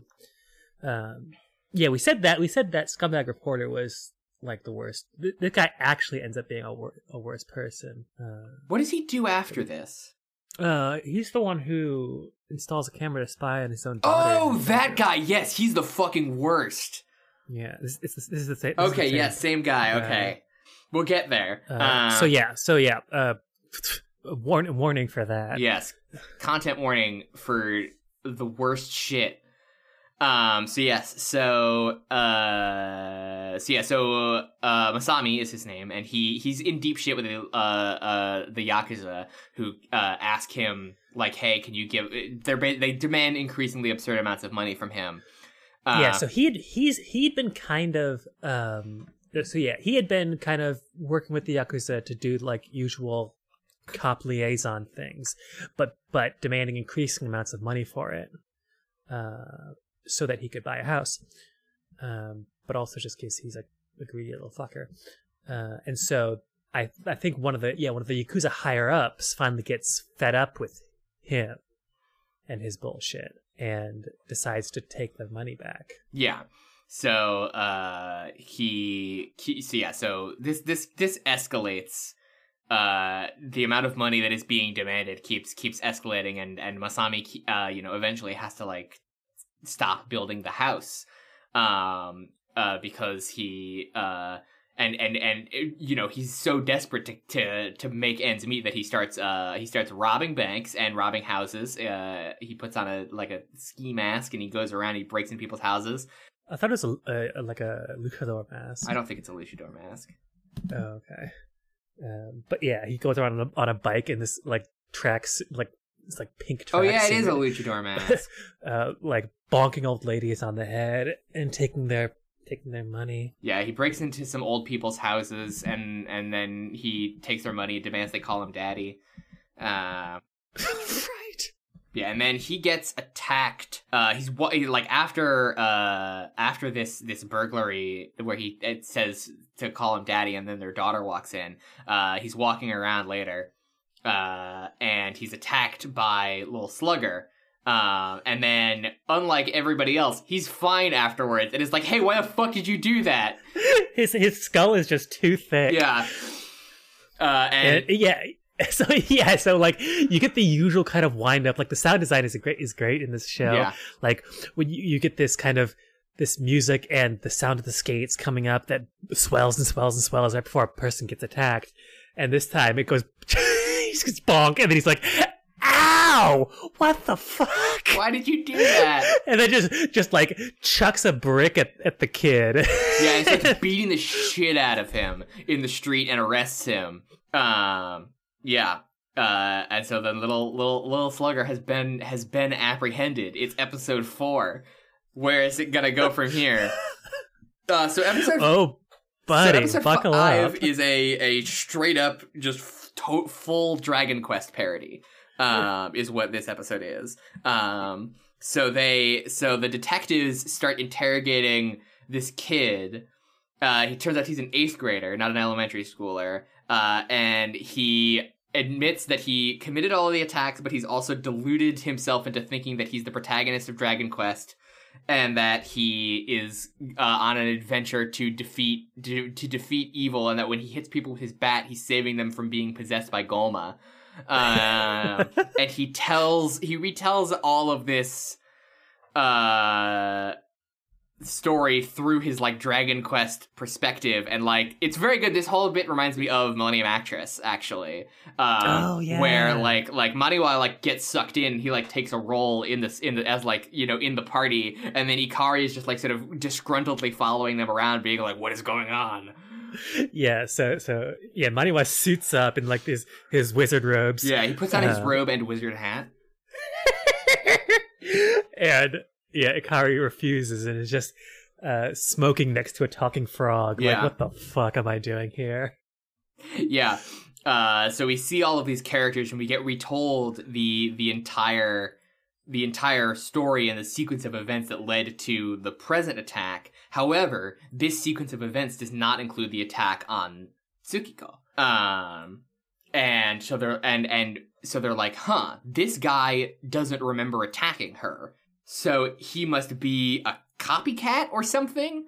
Um, yeah, we said that. We said that scumbag reporter was like the worst. Th- This guy actually ends up being a, wor- a worse person. Uh, what does he do after this? Uh, he's the one who installs a camera to spy on his own daughter. Oh, that guy. Yes, he's the fucking worst. Yeah, this, this, this is the same. this is the Okay, same. yes, same guy. Okay, we'll get there. Uh, Uh, so yeah, so yeah. Uh, warn, warning for that. yes, content warning for the worst shit. Um. So yes. So uh. So yeah. So uh. Masami is his name, and he he's in deep shit with the uh uh the yakuza who uh ask him like, hey, can you give? They're they demand increasingly absurd amounts of money from him. Uh, yeah so he'd he's he'd been kind of um so yeah he had been kind of working with the yakuza to do like usual cop liaison things but but demanding increasing amounts of money for it uh so that he could buy a house um but also just because he's like a greedy little fucker uh and so i i think one of the yeah one of the yakuza higher ups finally gets fed up with him and his bullshit and decides to take the money back. Yeah. So uh he, he so yeah, so this this this escalates uh the amount of money that is being demanded keeps keeps escalating and and Masami uh you know eventually has to like stop building the house um uh because he uh and and and you know he's so desperate to to to make ends meet that he starts uh he starts robbing banks and robbing houses uh he puts on a like a ski mask and he goes around he breaks in people's houses I thought it was a, a like a luchador mask. i don't think it's a luchador mask Oh, okay. Um, but yeah, he goes around on a, on a bike in this like tracks like it's like pink. oh yeah it tracksuit, is a luchador mask uh, like bonking old ladies on the head and taking their taking their money. yeah he breaks into some old people's houses and and then he takes their money and demands they call him daddy uh right. Yeah, and then he gets attacked. Uh, he's wa- like after uh after this this burglary where he it says to call him daddy, and then their daughter walks in. Uh, he's walking around later, uh, and he's attacked by little slugger. Um, and then unlike everybody else, he's fine afterwards, and it's like, hey, why the fuck did you do that? his his skull is just too thick. Yeah. Uh, and And, yeah. So yeah, so like you get the usual kind of wind up. Like the sound design is a great is great in this show. Yeah. Like when you, you get this kind of this music and the sound of the skates coming up that swells and swells and swells right before a person gets attacked. And this time it goes just gets bonk and then he's like, Ow! What the fuck? why did you do that? And then just just like chucks a brick at, at the kid. Yeah, and like beating the shit out of him in the street and arrests him. Um, yeah. Uh, and so the little little little slugger has been has been apprehended. It's episode four. Where is it gonna go from here? Uh, so episode oh, so episode buckle five up. is a a straight up just to- full Dragon Quest parody. Um, is what this episode is. Um, so they so the detectives start interrogating this kid. Uh, he turns out he's an eighth grader, not an elementary schooler. Uh, and he admits that he committed all of the attacks, but he's also deluded himself into thinking that he's the protagonist of Dragon Quest, and that he is uh, on an adventure to defeat to, to defeat evil, and that when he hits people with his bat, he's saving them from being possessed by Golma. Um, and he tells he retells all of this uh story through his like Dragon Quest perspective, and like it's very good. This whole bit reminds me of Millennium Actress, actually. Um, Oh, yeah. Where like like Maniwa like gets sucked in, he like takes a role in this in the as like you know in the party, and then Ikari is just like sort of disgruntledly following them around, being like, "What is going on?" Yeah, so so yeah, Maniwa suits up in like his his wizard robes. Yeah, he puts on his Uh, robe and wizard hat. and yeah, Ikari refuses and is just uh, smoking next to a talking frog. Yeah. Like, what the fuck am I doing here? yeah. Uh, so we see all of these characters and we get retold the the entire the entire story and the sequence of events that led to the present attack. However, this sequence of events does not include the attack on Tsukiko. Um, and so they're and and so they're like, huh, this guy doesn't remember attacking her, so he must be a copycat or something.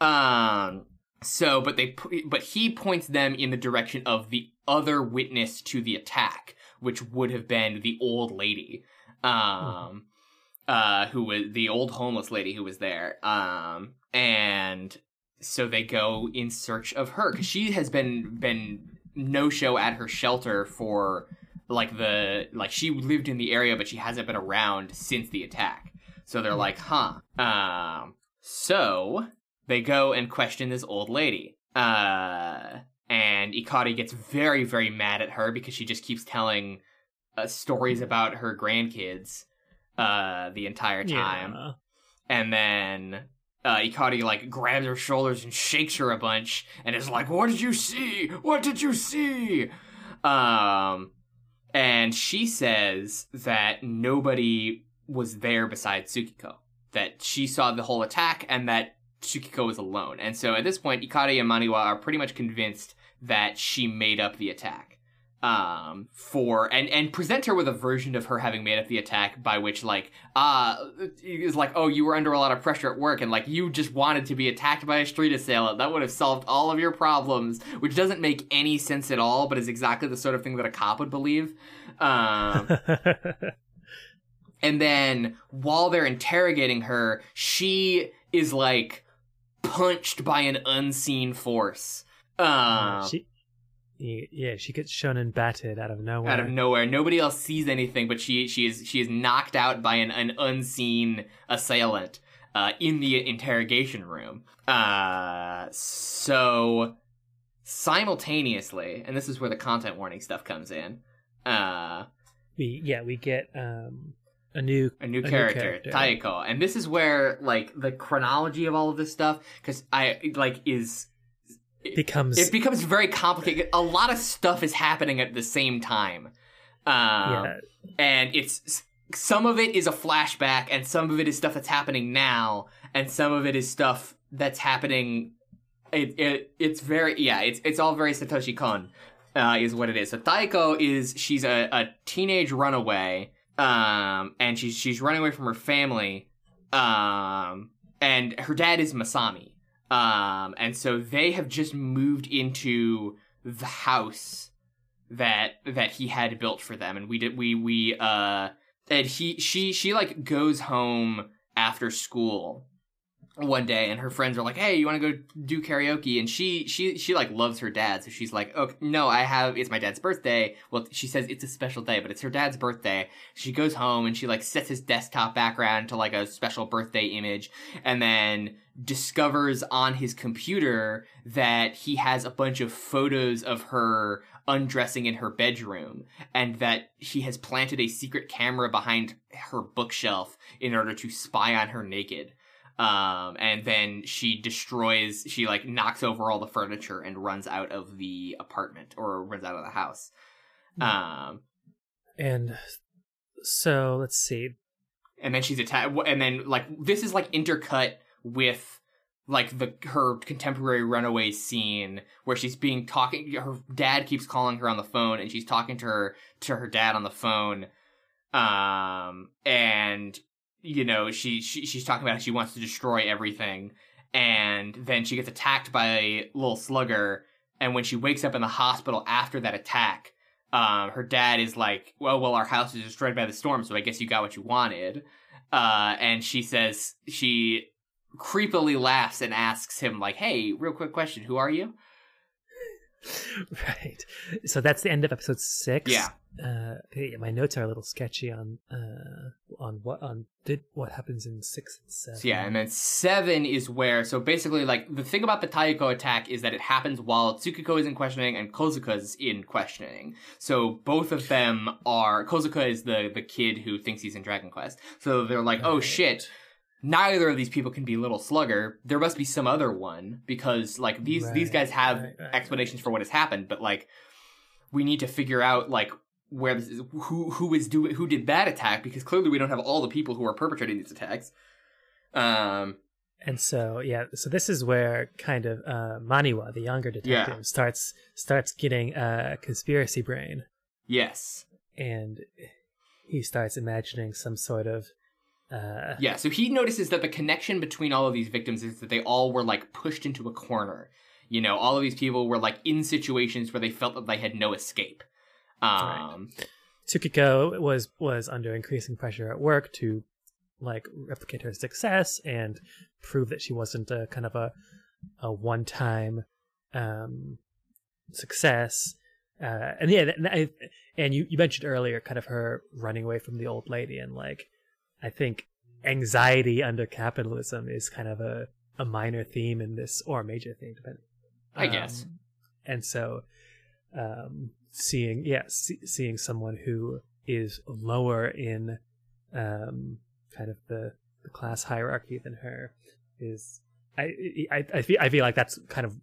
Um, so, but they, but he points them in the direction of the other witness to the attack, which would have been the old lady, um, uh, who was the old homeless lady who was there. Um, and so they go in search of her because she has been been no show at her shelter for like the like she lived in the area, but she hasn't been around since the attack. So they're like, huh. Um, so they go and question this old lady. Uh, and Ikari gets very, very mad at her because she just keeps telling uh, stories about her grandkids uh, the entire time. Yeah. And then uh, Ikari like grabs her shoulders and shakes her a bunch and is like, "What did you see? What did you see?" Um, and she says that nobody was there besides Tsukiko. That she saw the whole attack and that Tsukiko was alone. And so at this point, Ikari and Maniwa are pretty much convinced that she made up the attack. Um, for and and present her with a version of her having made up the attack by which like uh is like oh you were under a lot of pressure at work and like you just wanted to be attacked by a street assailant that would have solved all of your problems which doesn't make any sense at all but is exactly the sort of thing that a cop would believe um and then while they're interrogating her, she is like punched by an unseen force. Um, she, yeah, she gets shun and battered out of nowhere. out of nowhere. Nobody else sees anything, but she she is she is knocked out by an, an unseen assailant uh, in the interrogation room. Uh, so simultaneously, and this is where the content warning stuff comes in. Uh, we yeah we get um a new a new new character, character. Taiko, and this is where like the chronology of all of this stuff, because I like is becomes it becomes very complicated. A lot of stuff is happening at the same time, um, yeah and it's some of it is a flashback and some of it is stuff that's happening now and some of it is stuff that's happening it, it it's very yeah it's it's all very satoshi kon uh, is what it is so taiko is she's a, a teenage runaway um and she's she's running away from her family. Um and her dad is masami. Um and so they have just moved into the house that that he had built for them. And we did we we uh and he she she like goes home after school one day and her friends are like hey you want to go do karaoke? And she she she like loves her dad so she's like oh no i have it's my dad's birthday. Well she says it's a special day but it's her dad's birthday. She goes home and she like sets his desktop background to like a special birthday image and then discovers on his computer that he has a bunch of photos of her undressing in her bedroom and that he has planted a secret camera behind her bookshelf in order to spy on her naked um and then she destroys she like knocks over all the furniture and runs out of the apartment or runs out of the house. Um And so let's see. and then she's attacked and then like this is like intercut with like the her contemporary runaway scene where she's being talking her dad keeps calling her on the phone and she's talking to her to her dad on the phone. Um and you know she, she she's talking about how she wants to destroy everything and then she gets attacked by a little slugger and when she wakes up in the hospital after that attack um her dad is like well well our house is destroyed by the storm so i guess you got what you wanted. Uh and she says she creepily laughs and asks him like hey real quick question who are you Right. So that's the end of episode six. Yeah. Uh, my notes are a little sketchy on uh on what on did what happens in six and seven. So yeah, and then seven is where so basically like the thing about the Taiko attack is that it happens while Tsukiko is in questioning and Kozuka is in questioning. So both of them are Kozuka is the the kid who thinks he's in Dragon Quest. So they're like, oh shit. Neither of these people can be Little Slugger. There must be some other one because like these these guys have right, right, explanations for what has happened, but like we need to figure out like where this is, who who is doing who did that attack because clearly we don't have all the people who are perpetrating these attacks. Um, And so yeah, so this is where kind of uh Maniwa, the younger detective, Yeah. starts starts getting a conspiracy brain yes, and he starts imagining some sort of uh yeah. So he notices that the connection between all of these victims is that they all were like pushed into a corner. You know, all of these people were like in situations where they felt that they had no escape. Um, Tsukiko was was under increasing pressure at work to like replicate her success and prove that she wasn't a kind of a a one time um success. Uh, and yeah, and, I, and you, you mentioned earlier kind of her running away from the old lady and like I think anxiety under capitalism is kind of a, a minor theme in this or a major theme depending. I guess. Um, and so um seeing yeah see, seeing someone who is lower in um kind of the, the class hierarchy than her is I, I I feel I feel like that's kind of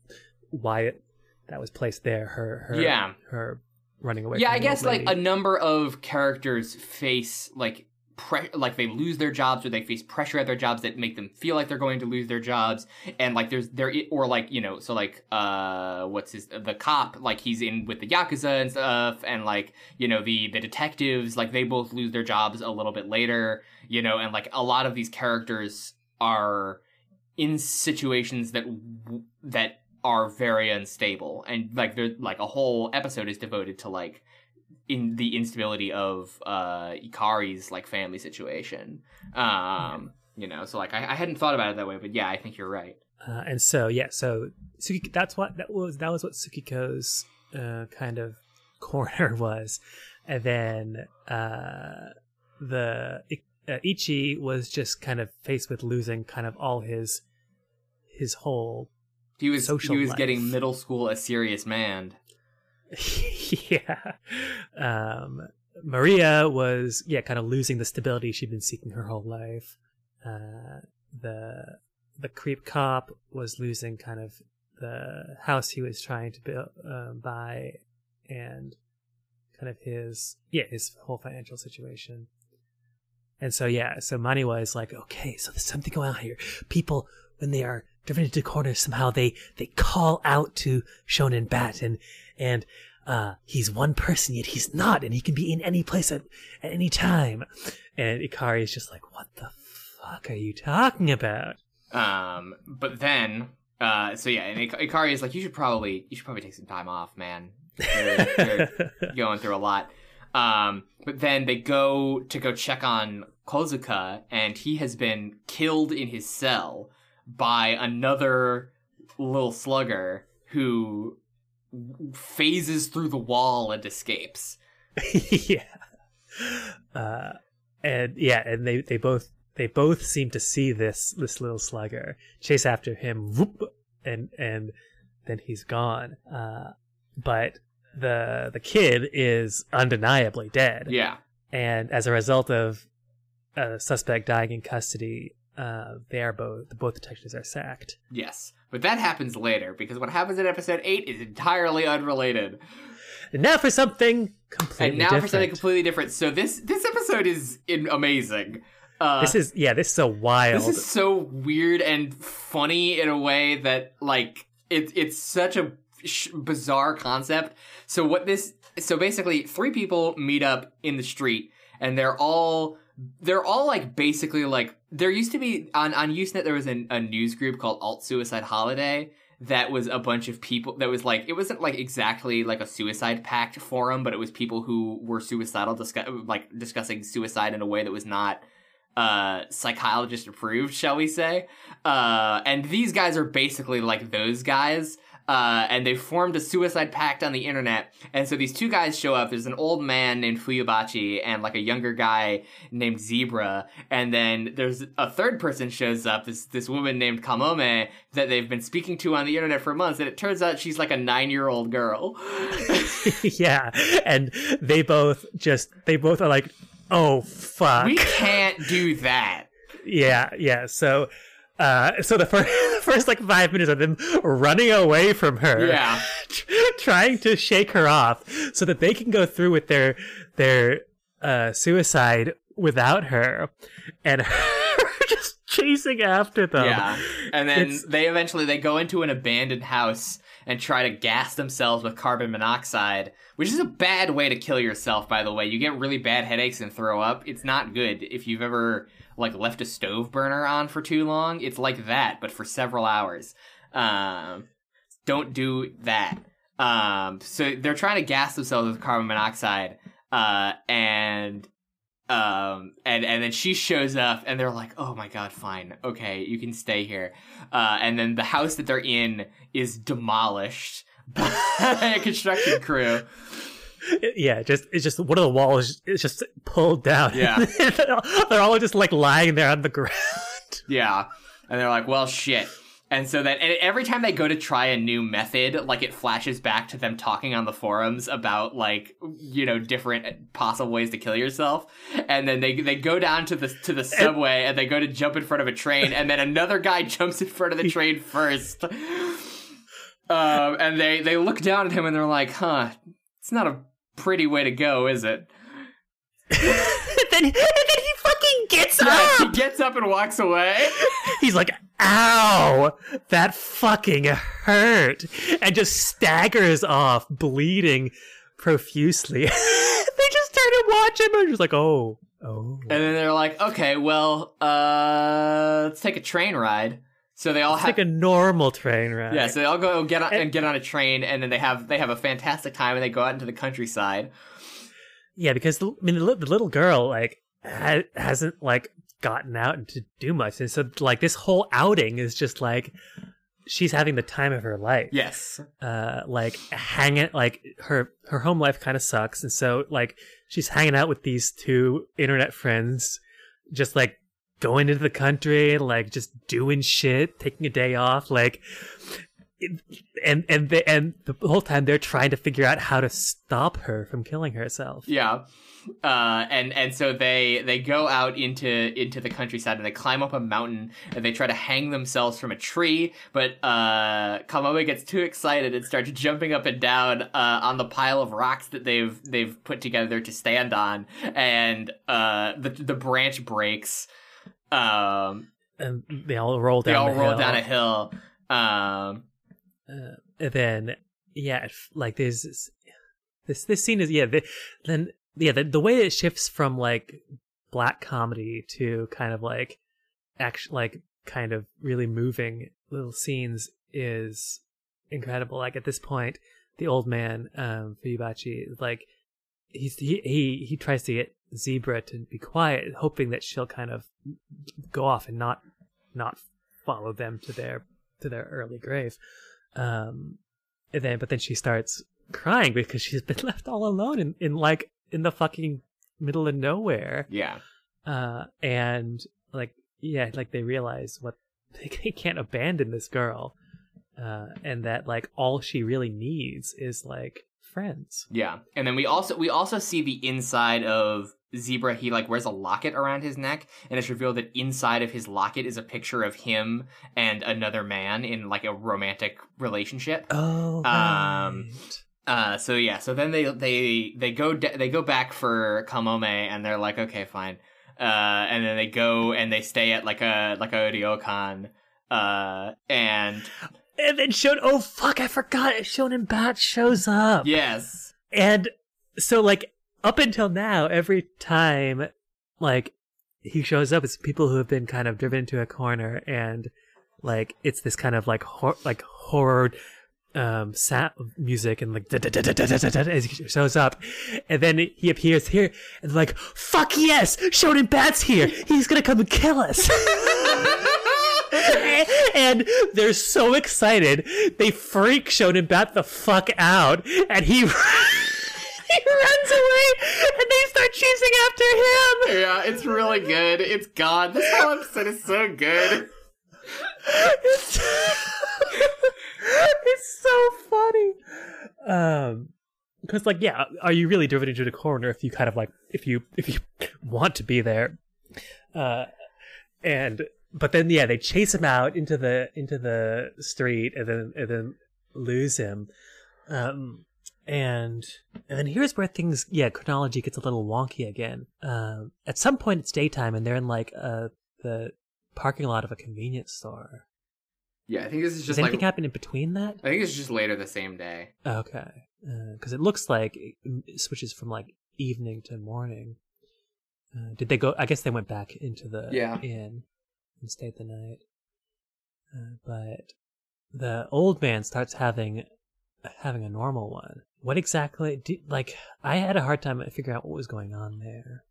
why it, that was placed there her her Yeah. her running away yeah, from I guess like a number of characters face like pre- like they lose their jobs or they face pressure at their jobs that make them feel like they're going to lose their jobs. And like there's there or like you know so like uh what's his the cop like he's in with the yakuza and stuff and like you know the the detectives like they both lose their jobs a little bit later you know and like a lot of these characters are in situations that that are very unstable. And like there's like a whole episode is devoted to like in the instability of uh Ikari's like family situation um you know so like I, I hadn't thought about it that way but yeah I think you're right Uh, and so yeah, so Tsuki, that's what that was. That was what Tsukiko's uh, kind of corner was, and then uh, the uh, Ichi was just kind of faced with losing kind of all his his whole he was he was life. getting middle school a serious man yeah. Um, Maria was yeah kind of losing the stability she'd been seeking her whole life. Uh, the the creep cop was losing kind of the house he was trying to build, uh, buy, and kind of his yeah his whole financial situation. And so yeah, so Maniwa is like, okay, so there's something going on here. People when they are driven into corners, somehow they they call out to Shonen Bat, and and uh, he's one person yet he's not, and he can be in any place at at any time. And Ikari is just like, what the fuck are you talking about? Um, but then, uh, so yeah, and Ik- Ikari is like, you should probably, you should probably take some time off, man. You're, you're going through a lot. Um, but then they go to go check on Kozuka, and he has been killed in his cell by another little slugger who phases through the wall and escapes. yeah. Uh, and yeah, and they, they both they both seem to see this this little slugger chase after him, whoop, and and then he's gone. Uh, but the the kid is undeniably dead, Yeah. and as a result of a suspect dying in custody, uh, they are both both detectives are sacked. Yes. But that happens later because what happens in episode 8 is entirely unrelated. And now for something completely and now different. for something completely different. So this this episode is in, amazing. Uh, this is yeah, this is so wild. this is so weird and funny in a way that like it, it's such a sh- bizarre concept. So what this so basically three people meet up in the street and they're all they're all like basically like there used to be on on Usenet there was a, a news group called Alt Suicide Holiday that was a bunch of people that was like it wasn't like exactly like a suicide pact forum but it was people who were suicidal discuss like discussing suicide in a way that was not uh psychologist approved shall we say? Uh and these guys are basically like those guys uh, and they formed a suicide pact on the internet. And so these two guys show up. There's an old man named Fuyubachi and like a younger guy named Zebra. And then there's a third person shows up, this this woman named Kamome that they've been speaking to on the internet for months. And it turns out she's like a nine year old girl. yeah, and they both just they both are like, oh fuck, we can't do that. yeah, yeah. So, uh, so the first first like five minutes of them running away from her, Yeah. trying to shake her off so that they can go through with their their uh, suicide without her, and her just chasing after them. Yeah. And then It's- they eventually they go into an abandoned house and try to gas themselves with carbon monoxide, which is a bad way to kill yourself by the way. You get really bad headaches and throw up. It's not good if you've ever like left a stove burner on for too long. It's like that but for several hours. Um don't do that. Um so they're trying to gas themselves with carbon monoxide uh and um and and then she shows up and they're like oh my god fine okay you can stay here uh and then the house that they're in is demolished by a construction crew Yeah, just it's just one of the walls is just pulled down. Yeah. they're all just like lying there on the ground. yeah and they're like well shit and so then and every time they go to try a new method like it flashes back to them talking on the forums about like you know different possible ways to kill yourself and then they they go down to the to the subway and they go to jump in front of a train and then another guy jumps in front of the train first um and they they look down at him and they're like huh it's not a pretty way to go is it then, and then he fucking gets yeah, he up. gets up and walks away He's like, "Ow, that fucking hurt," and just staggers off, bleeding profusely. they just turn and watch him, and just like, "Oh, oh." And then they're like, okay, well, uh, let's take a train ride. So they all It's have, like a normal train ride. yeah. So they all go get on and get on a train, and then they have they have a fantastic time, and they go out into the countryside. Yeah, because the, I mean, the, the little girl like ha- hasn't like gotten out to do much, and so like this whole outing is just like she's having the time of her life. Yes, Uh, like hanging like her her home life kind of sucks, and so like she's hanging out with these two internet friends, just like going into the country like just doing shit, taking a day off, like. and and they, and the whole time they're trying to figure out how to stop her from killing herself. Yeah. Uh, and and so they they go out into into the countryside and they climb up a mountain and they try to hang themselves from a tree, but uh, Kamome gets too excited and starts jumping up and down uh, on the pile of rocks that they've they've put together to stand on, and uh, the the branch breaks. Um, And they all roll down. they all the roll hill. down a hill. Um, uh, and then yeah like there's this this, this scene is yeah the, then yeah the, the way it shifts from like black comedy to kind of like action like kind of really moving little scenes is incredible like at this point the old man um Fuyubachi like he's he he, he tries to get zebra to be quiet hoping that she'll kind of go off and not not follow them to their to their early grave. Um and then but then she starts crying because she's been left all alone in, in like in the fucking middle of nowhere. Yeah. uh and like yeah like they realize what they can't abandon this girl. Uh and that like all she really needs is like friends. Yeah, and then we also we also see the inside of Zebra. He like wears a locket around his neck, and it's revealed that inside of his locket is a picture of him and another man in like a romantic relationship. oh Um. Uh, so yeah, so then they they they go de- they go back for Kamome, and they're like, okay, fine. Uh, and then they go and they stay at like a like a ryokan. Uh, and and then Shon oh fuck i forgot shonen bat shows up yes, And so, like, up until now, every time, like, he shows up, it's people who have been kind of driven into a corner, and like, it's this kind of like, hor- like horror, um, sat music, and like, da- da- da- da- da- da- da- da- as he shows up, and then he appears here, and like, fuck yes, Shonen Bat's here, he's gonna come and kill us. and they're so excited, they freak Shonen Bat the fuck out, and he he runs away, and they start chasing after him. yeah, it's really good. It's God. This whole episode is so good. It's, it's so funny. Um, because like, yeah, are you really driven into the corner if you kind of like if you if you want to be there? Uh, and but then yeah, they chase him out into the into the street and then and then lose him. Um, and and then here's where things yeah chronology gets a little wonky again. Um, at some point it's daytime and they're in like uh the parking lot of a convenience store. Yeah, I think this is just Does anything like. happen in between that? I think it's just later the same day. Okay, because it looks like it switches from like evening to morning. Uh, did they go? I guess they went back into the Yeah. inn and stayed the night. Uh, but the old man starts having having a normal one. What exactly? Do, like, I had a hard time figuring out what was going on there.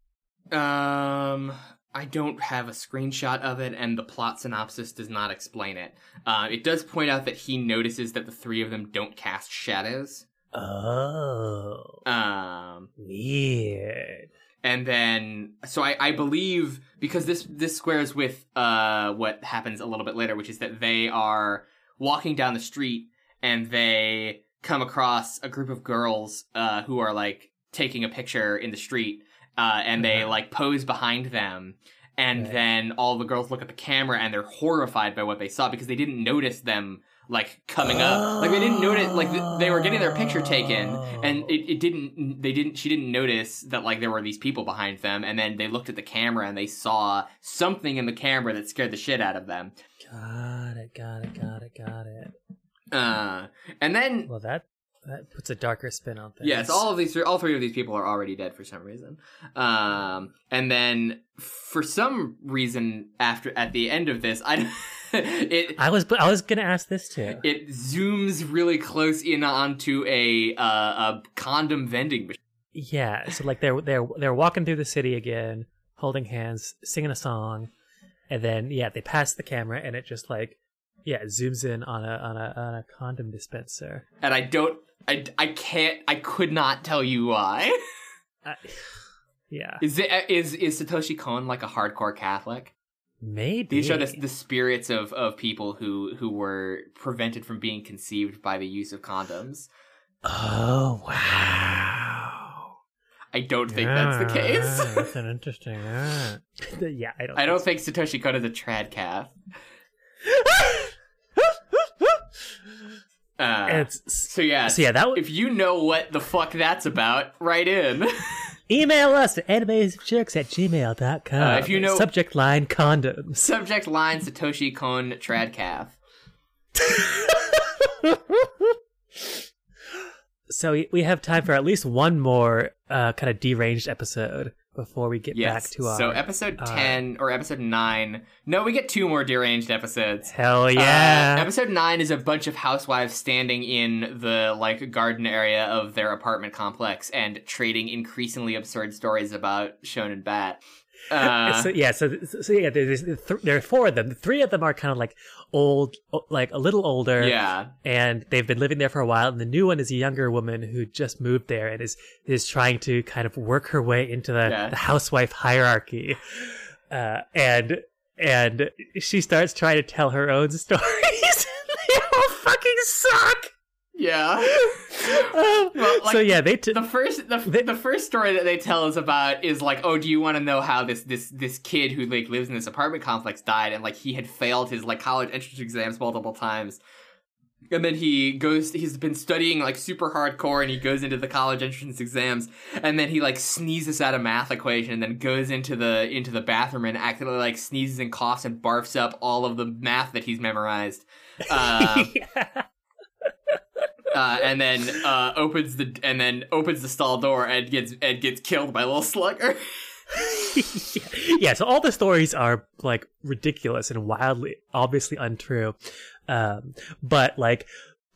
Um, I don't have a screenshot of it, and the plot synopsis does not explain it. Uh, it does point out that he notices that the three of them don't cast shadows. Oh, Um, weird. and then so I, I believe because this this squares with uh what happens a little bit later, which is that they are walking down the street and they come across a group of girls uh who are like taking a picture in the street uh and they Uh-huh. like pose behind them and then all the girls look at the camera and they're horrified by what they saw because they didn't notice them like coming up like they didn't notice like they were getting their picture taken and it, it didn't they didn't she didn't notice that like there were these people behind them and then they looked at the camera and they saw something in the camera that scared the shit out of them Got it. Got it. Got it. Got it. Uh and then Well, that that puts a darker spin on things. yes all of these all three of these people are already dead for some reason um and then for some reason after at the end of this i it I was I was gonna ask this too. it zooms really close in onto a uh, a condom vending machine Yeah, so like they're they're they're walking through the city again, holding hands, singing a song, and then yeah, they pass the camera and it just like yeah zooms in on a on a on a condom dispenser. and i don't i i can't i could not tell you why I, yeah, Is it is is Satoshi Kon like a hardcore Catholic? Maybe These are the, the spirits of, of people who, who were prevented from being conceived by the use of condoms. Oh wow! I don't think that's the case. That's an interesting. yeah, uh, yeah I don't. I don't think Satoshi Kon is a trad cath. Uh, It's so yeah, so yeah. That was, if you know what the fuck that's about, write in. email us at animejokes at gmail.com. Uh, if you know- subject line condoms. Subject line Satoshi Kon trad cath. So we- we have time for at least one more uh, kind of deranged episode before we get Yes. back to our. so episode uh, ten or episode nine. No, we get two more deranged episodes. Hell yeah! Uh, episode nine is a bunch of housewives standing in the like garden area of their apartment complex and trading increasingly absurd stories about Shonen Bat. Uh, so yeah, so so yeah, there's, there's th- there are four of them. Three of them are kind of like old, like a little older, yeah, and they've been living there for a while. And the new one is a younger woman who just moved there and is is trying to kind of work her way into the, Yeah. the housewife hierarchy. Uh, and and she starts trying to tell her own stories. they all fucking suck. Yeah. Um, Well, like, so yeah, they t- the first the, They- the first story that they tell us about is like oh do you want to know how this this this kid who like lives in this apartment complex died and like he had failed his like college entrance exams multiple times? And then he goes he's been studying like super hardcore and he goes into the college entrance exams and then he like sneezes out a math equation and then goes into the into the bathroom and accidentally like sneezes and coughs and barfs up all of the math that he's memorized. Uh, uh, and then uh, opens the and then opens the stall door and gets and gets killed by a little slugger. yeah, so all the stories are like ridiculous and wildly, obviously untrue. Um, but like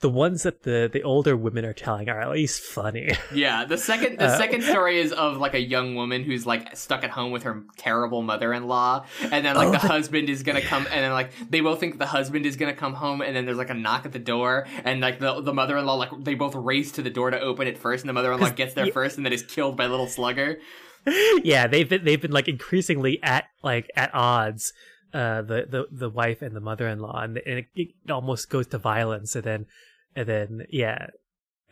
the ones that the the older women are telling are at least funny. yeah, the second the Uh, second story is of like a young woman who's like stuck at home with her terrible mother-in-law, and then like Oh, the the- husband is gonna come, and then like they both think the husband is gonna come home, and then there's like a knock at the door, and like the the mother-in-law like they both race to the door to open it first, and the mother-in-law gets there y- first, and then is killed by a little slugger. yeah, they've been they've been like increasingly at like at odds. Uh, the the the wife and the mother in law, and, and it, it almost goes to violence, and then and then yeah,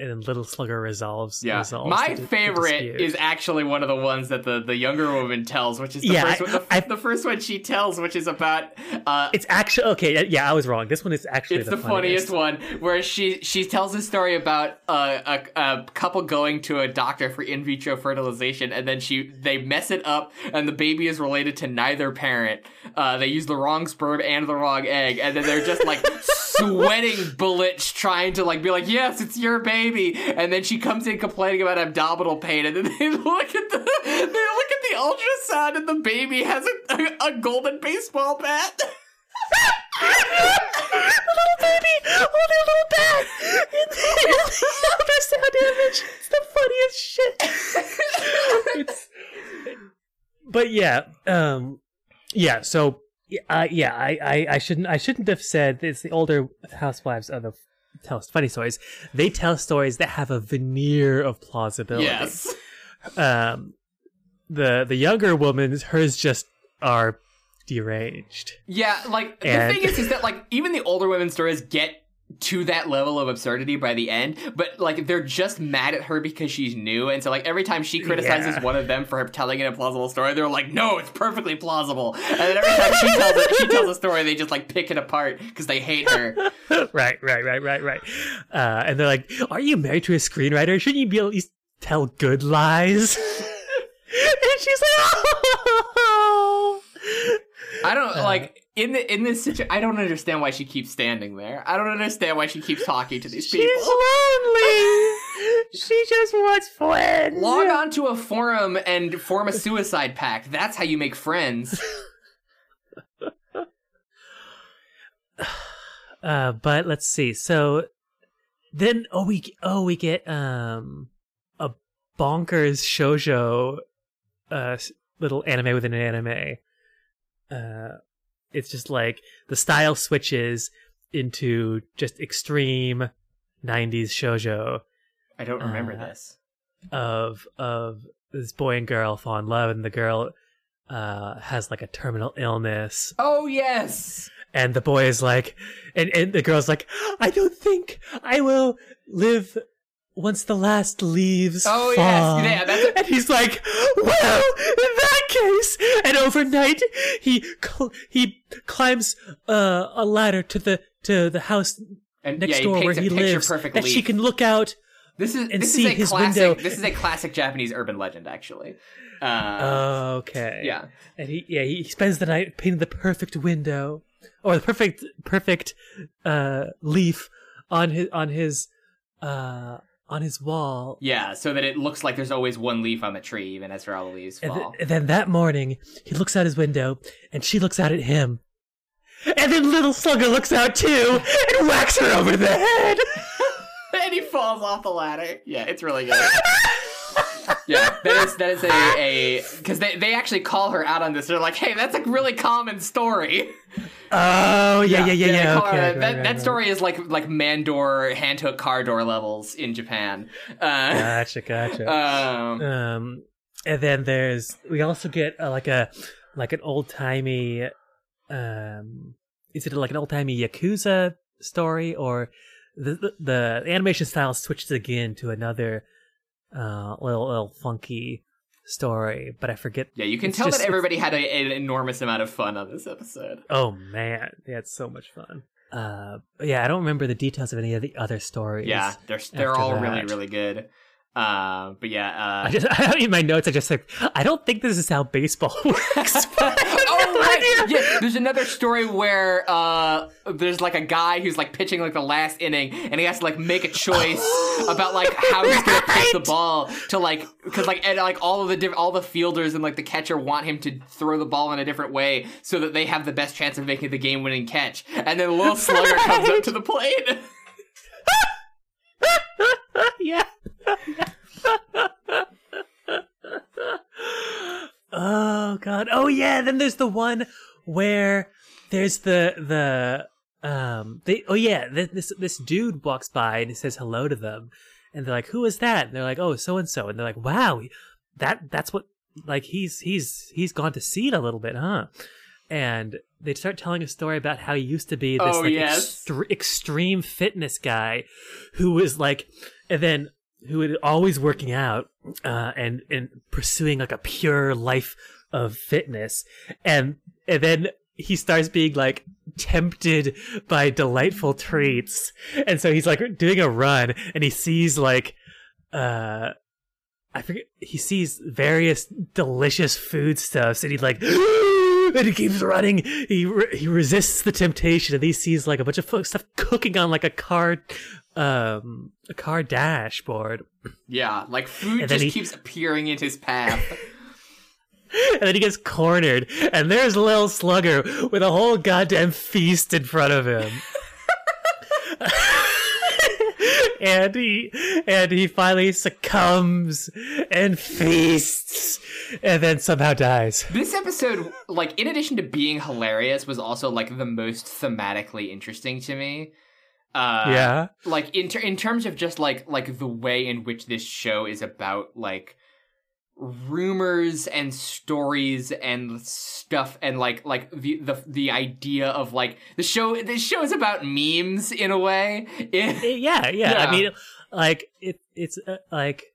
and then little slugger resolves. Yeah, resolves my the- the favorite dispute. is actually one of the ones that the, the younger woman tells, which is the Yeah, first I- one. The, I- the first one she tells, which is about uh, It's actually okay. Yeah, I was wrong. This one is actually it's the, funniest one where she she tells a story about uh, a a couple going to a doctor for in vitro fertilization and then she they mess it up and the baby is related to neither parent. Uh, they use the wrong sperm and the wrong egg and then they're just like sweating bullets trying to like be like yes it's your baby and then she comes in complaining about abdominal pain and then they look at the they look at the ultrasound and the baby has a, a, a golden baseball bat. A little baby holding a little bat in the, in the ultrasound image. It's the funniest shit. It's, but yeah, um, yeah. So, uh, yeah, I, I, I shouldn't, I shouldn't have said it's the older housewives of the tell funny stories. They tell stories that have a veneer of plausibility. Yes. Um, the the younger woman, hers just are deranged. Yeah, like And- the thing is, is that like even the older women's stories get to that level of absurdity by the end, but like they're just mad at her because she's new, and so like every time she criticizes Yeah. one of them for telling an implausible story, they're like, "No, it's perfectly plausible," and then every time she tells it, she tells a story, they just like pick it apart because they hate her. right, right, right, right, right. Uh, and they're like, "Are you married to a screenwriter? Shouldn't you be at least tell good lies?" and she's like, "Oh." I don't Uh. like in the in this situation. I don't understand why she keeps standing there. I don't understand why she keeps talking to these She's people. lonely. she just wants friends. Log on to a forum and form a suicide pact. That's how you make friends. Uh, but let's see. So then, oh, we oh we get um a bonkers shojo uh little anime within an anime. Uh, it's just like the style switches into just extreme '90s shojo I don't remember Uh, this. of of this boy and girl fall in love, and the girl uh, has like a terminal illness, Oh yes. and the boy is like, and and the girl's like, I don't think I will live. Once the last leaves Oh, yes. fall. Yeah, that's- and he's like, "Well, in that case," and overnight he cl- he climbs uh, a ladder to the to the house And next yeah, door where he lives perfect that she can look out. This is and this see is a his classic. window. This is a classic Japanese urban legend, actually. Uh, Oh, okay. yeah. and he yeah he spends the night painting the perfect window or the perfect perfect uh leaf on his on his uh on his wall. Yeah, so that it looks like there's always one leaf on the tree, even after all the leaves And, th- fall. and then that morning, he looks out his window, and she looks out at him. And then little Slugger looks out too, and whacks her over the head. and he falls off the ladder. Yeah, it's really good. yeah, that is that is a because they they actually call her out on this. They're like, hey, that's a really common story. Oh yeah, yeah, yeah, yeah. her okay, that. right, that, right, that right. story is like like man door hand hook car door levels in Japan. Uh, Gotcha, gotcha. um, Um, and then there's we also get uh, like a like an old timey, um, is it like an old timey yakuza story or the, the the animation style switches again to another uh little little funky story, but I forget. yeah, you can it's tell just- that everybody had a, an enormous amount of fun on this episode. Oh man, yeah, it's so much fun. Uh, yeah, I don't remember the details of any of the other stories. Yeah, they're they're all really that. really good. Uh, but yeah, uh, I just I, in my notes I just like I don't think this is how baseball works. right, yeah. There's another story where uh, there's like a guy who's like pitching like the last inning, and he has to like make a choice about like how he's gonna pitch the ball to like because like and like all of the diff- all the fielders and like the catcher want him to throw the ball in a different way so that they have the best chance of making the game winning catch, and then a little Slugger comes up to the plate. yeah. God. Oh yeah. Then there's the one where there's the the um. They oh yeah. This this, this dude walks by and he says hello to them, and they're like, "Who is that?" And they're like, "Oh, so and so." And they're like, "Wow, that that's what like he's he's he's gone to seed a little bit, huh?" And they start telling a story about how he used to be this Oh, like yes. extre- extreme fitness guy who was like and then who was always working out uh, and and pursuing like a pure life of fitness and and then he starts being like tempted by delightful treats and so he's like doing a run and he sees like uh I forget. He sees various delicious foodstuffs, and he like, and he keeps running. He re- he resists the temptation, and he sees like a bunch of stuff cooking on like a car, um, a car dashboard. yeah, like food And just he- keeps appearing in his path. And then he gets cornered, and there's Lil Slugger with a whole goddamn feast in front of him. and he and he finally succumbs and feasts, and then somehow dies. This episode, like, in addition to being hilarious, was also like the most thematically interesting to me. Uh, yeah, like in ter- in terms of just like like the way in which this show is about like rumors and stories and stuff and like like the the the idea of like the show this show is about memes in a way. It- yeah, yeah. Yeah. I mean, like it. It's uh, like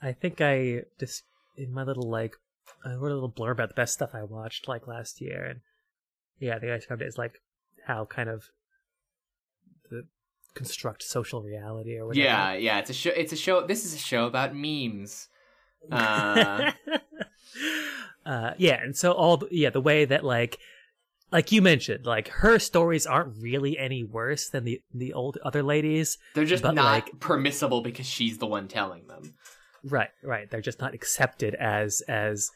I think I just in my little like I wrote a little blurb about the best stuff I watched like last year, and yeah, I think I described it as like how kind of the construct social reality or whatever. yeah, yeah, it's a show it's a show this is a show about memes. Uh uh, yeah, and so all the, yeah, the way that like like you mentioned, like her stories aren't really any worse than the the old other ladies. they're just But, not like- permissible because she's the one telling them. Right, right. They're just not accepted as as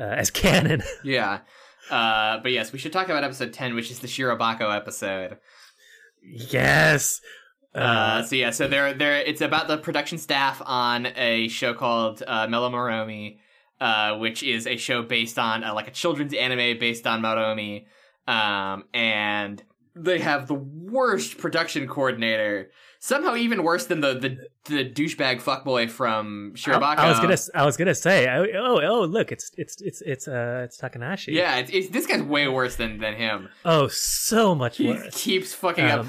uh, as canon. Yeah. Uh, but yes, we should talk about episode 10, which is the Shirobako episode. yes. Uh, so yeah, so they're, they're, it's about the production staff on a show called uh, Mellow Maromi, uh, which is a show based on, uh, like a children's anime based on Maromi. Um, and they have the worst production coordinator somehow even worse than the the, the douchebag fuckboy from Shirobako. I, I was gonna I was gonna say oh oh, oh look it's it's it's it's uh it's Takanashi Yeah, it's, it's, this guy's way worse than than him. oh so much He worse keeps fucking up.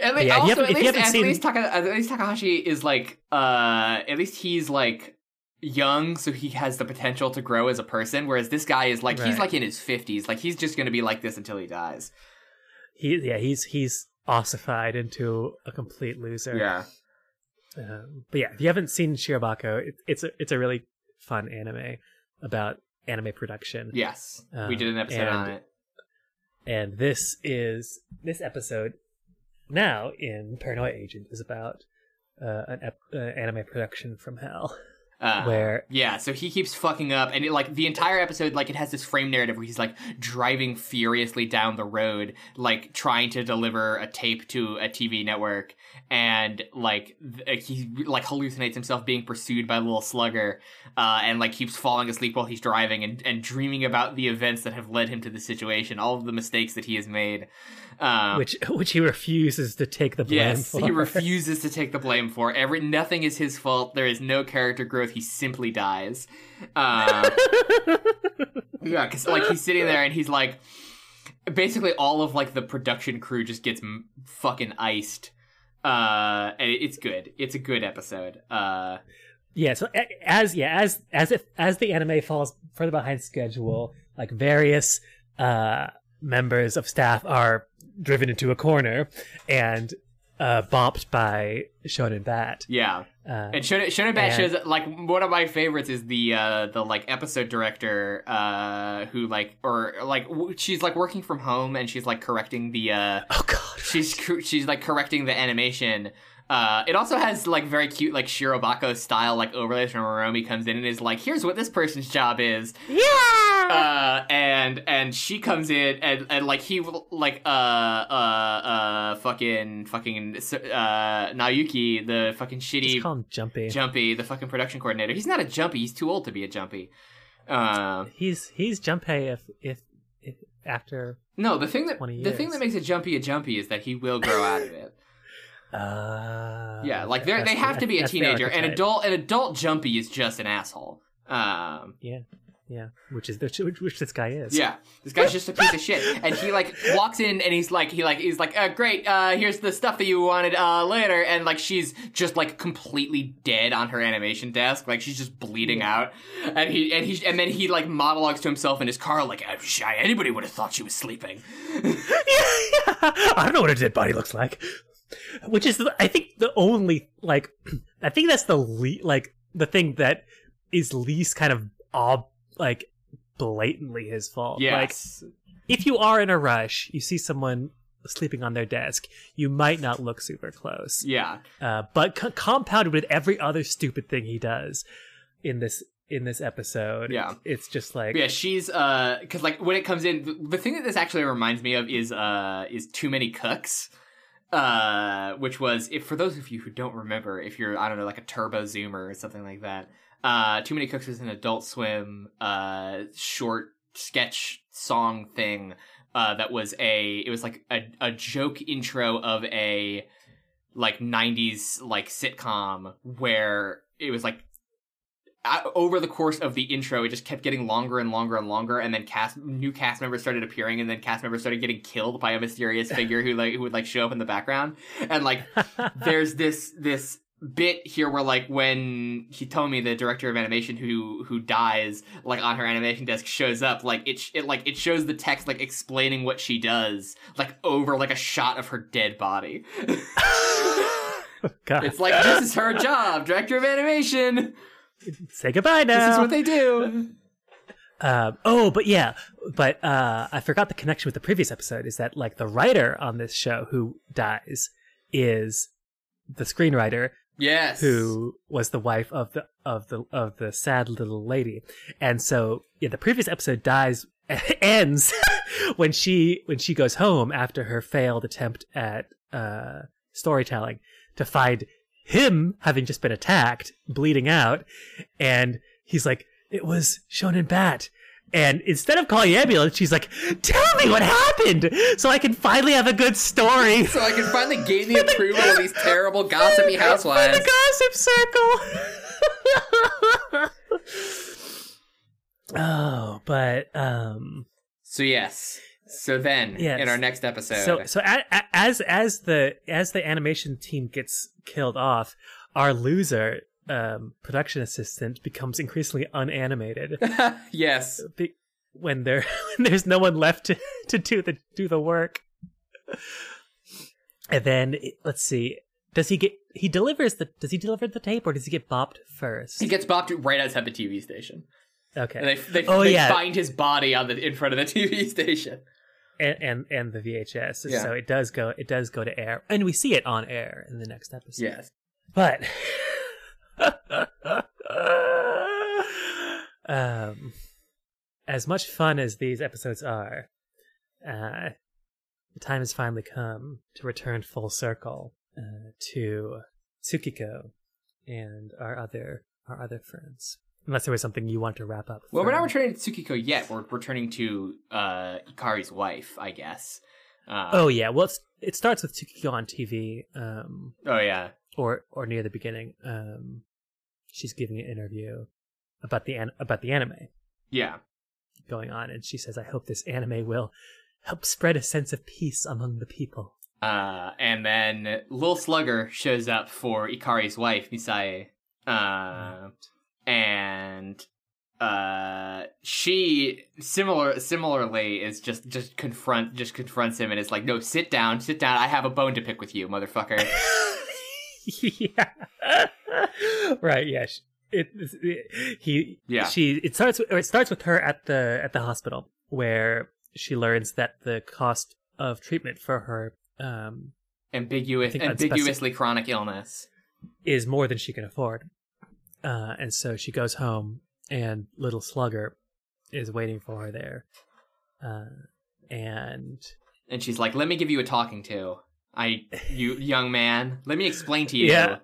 At least, yeah, also, at least, at, seen- least Taka, at least Takanashi is like, uh, at least he's like young, so he has the potential to grow as a person. Whereas this guy is like, he's like in his fifties. Like he's just gonna be like this until he dies. he yeah he's he's ossified into a complete loser Yeah, Um, but yeah, if you haven't seen Shirobako, it, it's a it's a really fun anime about anime production. yes, we Um, did an episode and- on it. And this is this episode now in Paranoia Agent is about uh, an ep- uh, anime production from hell. Uh, where Yeah, so he keeps fucking up, and it, like the entire episode, like it has this frame narrative where he's like driving furiously down the road, like trying to deliver a tape to a TV network, and like th- he like hallucinates himself being pursued by a little slugger, uh, and like keeps falling asleep while he's driving and and dreaming about the events that have led him to the situation, all of the mistakes that he has made. Um, which which he refuses to take the blame Yes, for. he refuses to take the blame for every. Nothing is his fault. There is no character growth. He simply dies. Uh, yeah, because like he's sitting there and he's like, basically all of like the production crew just gets m- fucking iced. Uh, and it's good. It's a good episode. Uh, yeah, so as yeah as as if as the anime falls further behind schedule, like various uh members of staff are driven into a corner and uh bopped by Shonen Bat. yeah. Uh, And Shonen, Shonen Bat And- shows like one of my favorites is the uh the like episode director uh who like or like w- she's like working from home and she's like correcting the uh oh god. she's she's like correcting the animation. Uh, it also has like very cute like Shirobako style like overlays from Maromi comes in and is like, here's what this person's job is. Yeah. Uh, and and she comes in and and like he will- like uh uh uh fucking fucking uh Naoyuki the fucking shitty call him Jumpy. Jumpy the fucking production coordinator. He's not a Jumpy. He's too old to be a Jumpy. Uh, he's he's Jumpy if if, if after no, the thing that the thing that makes a Jumpy a Jumpy is that he will grow out of it. Uh Yeah, like they they have to be a teenager. An adult an adult Jumpy is just an asshole. Um, Yeah. Yeah, which is which, which, this guy is. yeah, this guy's just a piece of shit. And he like walks in and he's like he like he's like uh, great. Uh, here's the stuff that you wanted uh, later. And like she's just like completely dead on her animation desk. Like she's just bleeding out. And he and he and then he like monologues to himself in his car like "I'm. Anybody would have thought she was sleeping. I don't know what a dead body looks like. Which is, I think, the only like, I think that's the le- like the thing that is least kind of ob like blatantly his fault. Like, Yes. if you are in a rush, you see someone sleeping on their desk, you might not look super close. yeah. Uh, but co- compounded with every other stupid thing he does in this in this episode, Yeah. it's just like yeah, she's uh, because like when it comes in, the, the thing that this actually reminds me of is uh, is too many cooks. Uh, which was if for those of you who don't remember, if you're I don't know like a Turbo Zoomer or something like that. Uh, too many cooks was an Adult Swim uh short sketch song thing. Uh, that was a it was like a a joke intro of a like 90s like sitcom where it was like over the course of the intro, it just kept getting longer and longer and longer, and then cast new cast members started appearing, and then cast members started getting killed by a mysterious figure who like who would like show up in the background, and like there's this this bit here where like when Hitomi, the director of animation who who dies, like on her animation desk shows up, like it sh- it like it shows the text like explaining what she does, like over like a shot of her dead body. God, it's like this is her job, director of animation. Say goodbye now. This is what they do. Um, oh, but yeah, but uh, I forgot the connection with the previous episode is that like the writer on this show who dies is the screenwriter Yes. who was the wife of the of the of the sad little lady, and so yeah, the previous episode dies ends when she when she goes home after her failed attempt at uh, storytelling to find him having just been attacked, bleeding out, and he's like, "It was Shonen Bat," And instead of calling ambulance, she's like, "Tell me what happened, so I can finally have a good story." So I can finally gain the approval of these terrible gossipy housewives. the gossip circle. oh, but um, So yes. So then, Yes. in our next episode, so so a, a, as as the as the animation team gets killed off, our loser um, production assistant becomes increasingly unanimated yes, be- when there when there's no one left to, to do the do the work. And then let's see, does he get he delivers the does he deliver the tape or does he get bopped first? he gets bopped right outside the TV station, okay, and they they, Oh, they yeah. find his body on the in front of the TV station. And, and and the VHS. Yeah. So it does go it does go to air, and we see it on air in the next episode. Yes. But um, as much fun as these episodes are, uh, the time has finally come to return full circle uh, to Tsukiko and our other our other friends. Unless there was something you want to wrap up. Well, we're not returning to Tsukiko yet. We're returning to uh, Ikari's wife, I guess. Uh, Oh yeah, well it's, it starts with Tsukiko on TV, um, oh yeah. or or near the beginning. Um, she's giving an interview about the an- about the anime Yeah. going on, and she says, "I hope this anime will help spread a sense of peace among the people." Uh, and then Lil Slugger shows up for Ikari's wife, Misae. Uh, and uh she similar similarly is just just confront just confronts him and is like no sit down sit down i have a bone to pick with you motherfucker yeah, right. Yeah, it, it- he Yeah. she it starts with, it starts with her at the at the hospital where she learns that the cost of treatment for her um ambiguous ambiguously chronic illness is more than she can afford. Uh, and so she goes home, and little Slugger is waiting for her there. Uh, and and she's like let me give you a talking to i you young man let me explain to you Yeah.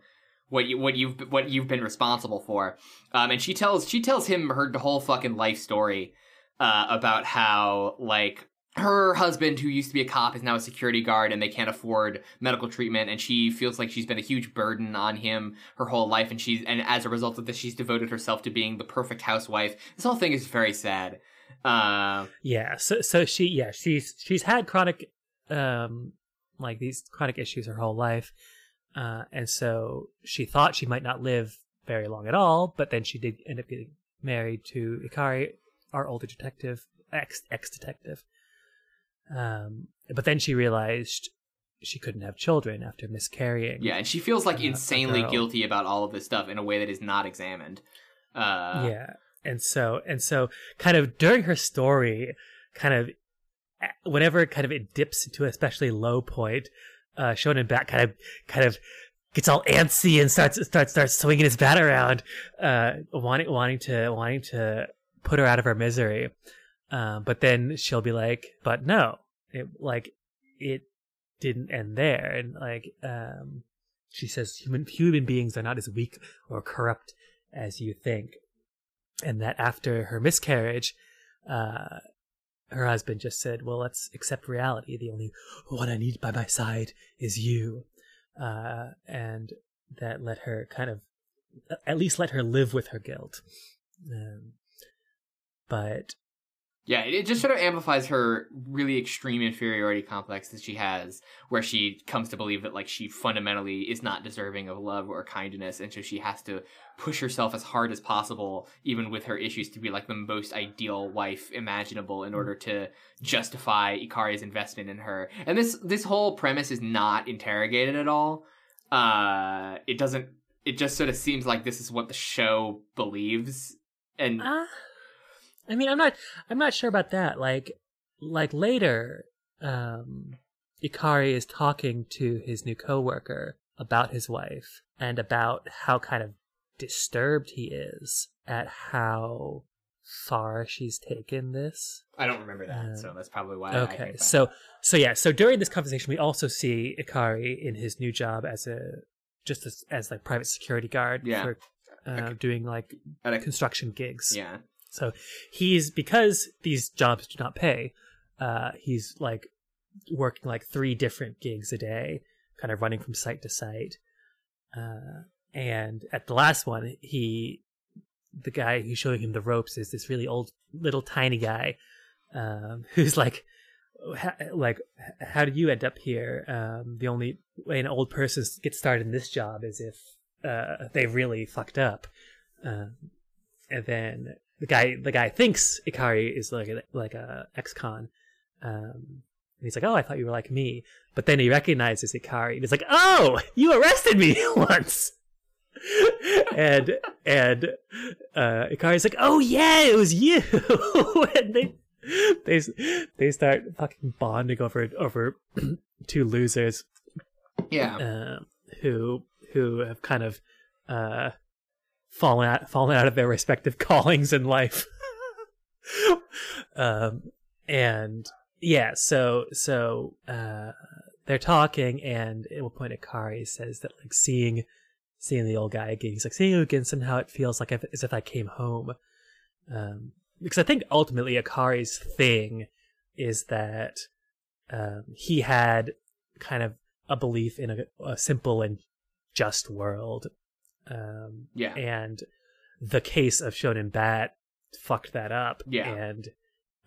what you what you've what you've been responsible for um and she tells she tells him her whole fucking life story uh about how like her husband who used to be a cop is now a security guard and they can't afford medical treatment and she feels like she's been a huge burden on him her whole life and she's and as a result of this she's devoted herself to being the perfect housewife this whole thing is very sad uh yeah, so so she yeah she's she's had chronic um like these chronic issues her whole life, uh, and so she thought she might not live very long at all, but then she did end up getting married to Ikari, our older detective, ex ex detective. Um, but then she realized she couldn't have children after miscarrying. Yeah, and she feels like Uh, insanely guilty about all of this stuff in a way that is not examined. Uh, yeah and so and so kind of during her story kind of whenever kind of it dips into especially low point uh shonen bat kind of kind of gets all antsy and starts starts starts swinging his bat around uh wanting wanting to wanting to put her out of her misery um but then she'll be like but no it like it didn't end there. And like um she says human human beings are not as weak or corrupt as you think. And that after her miscarriage uh her husband just said well let's accept reality. The only one i need by my side is you. Uh and that let her kind of at least let her live with her guilt. Um, but Yeah, it, just sort of amplifies her really extreme inferiority complex that she has, where she comes to believe that like she fundamentally is not deserving of love or kindness, and so she has to push herself as hard as possible, even with her issues, to be like the most ideal wife imaginable in order to justify Ikari's investment in her. And this this whole premise is not interrogated at all. Uh, it doesn't. It just sort of seems like this is what the show believes, and Uh, I mean, I'm not. I'm not sure about that. Like, like later, um, Ikari is talking to his new coworker about his wife and about how kind of disturbed he is at how far she's taken this. I don't remember that, Uh, so that's probably why. I Okay, so so yeah, so during this conversation, we also see Ikari in his new job as a just as, as like private security guard Yeah. for uh, doing like At a- construction gigs. yeah, So he's because these jobs do not pay. Uh, he's like working like three different gigs a day, kind of running from site to site. Uh, and at the last one, he, the guy who's showing him the ropes is this really old, little tiny guy, um, who's like, like, how did you end up here? Um, the only way an old person gets started in this job is if uh, they really fucked up. Um, and then the guy, the guy thinks Ikari is like a, like a ex-con. Um, and he's like, "Oh, I thought you were like me." But then he recognizes Ikari, and he's like, "Oh, you arrested me once." and and uh, Ikari's like, "Oh yeah, it was you." and they they they start fucking bonding over over two losers Yeah. uh, who who have kind of uh, fallen out fallen out of their respective callings in life. um, and yeah, so so uh, they're talking, and at one point, Ikari says that like seeing seeing the old guy again, he's like seeing you again. Somehow it feels like if, as if I came home. Um, because I think ultimately Ikari's thing is that um, he had kind of a belief in a, a simple and just world. Um, Yeah. and the case of Shonen Bat fucked that up. Yeah. And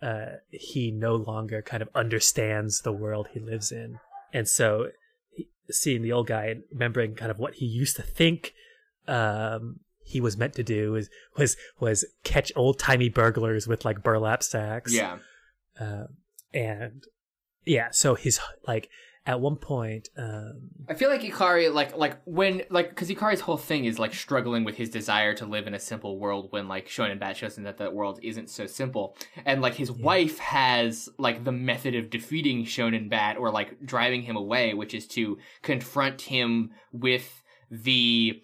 uh, he no longer kind of understands the world he lives in. And so he, seeing the old guy and remembering kind of what he used to think um, he was meant to do was was was catch old timey burglars with like burlap sacks. Yeah. Um, and yeah, so his like at one point, um, I feel like Ikari, like, like when, like, because Ikari's whole thing is like struggling with his desire to live in a simple world. When like Shonen Bat shows him that that world isn't so simple, and like his wife has like the method of defeating Shonen Bat or like driving him away, which is to confront him with the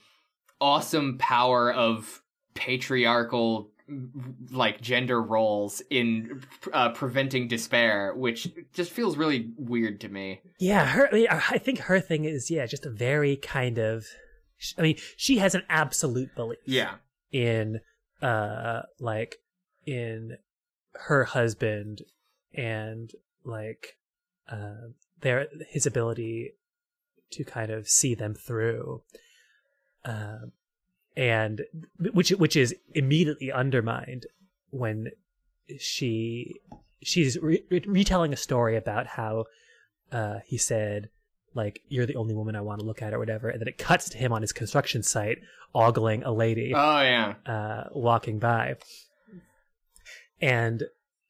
awesome power of patriarchal like gender roles in uh, preventing despair, which just feels really weird to me. yeah, her. I mean, I think her thing is yeah, just a very kind of. I mean, she has an absolute belief. Yeah. in uh like in her husband and like uh their his ability to kind of see them through um and which which is immediately undermined when she she's re- re- retelling a story about how uh he said like you're the only woman I want to look at or whatever and then it cuts to him on his construction site ogling a lady Oh yeah. uh, walking by. And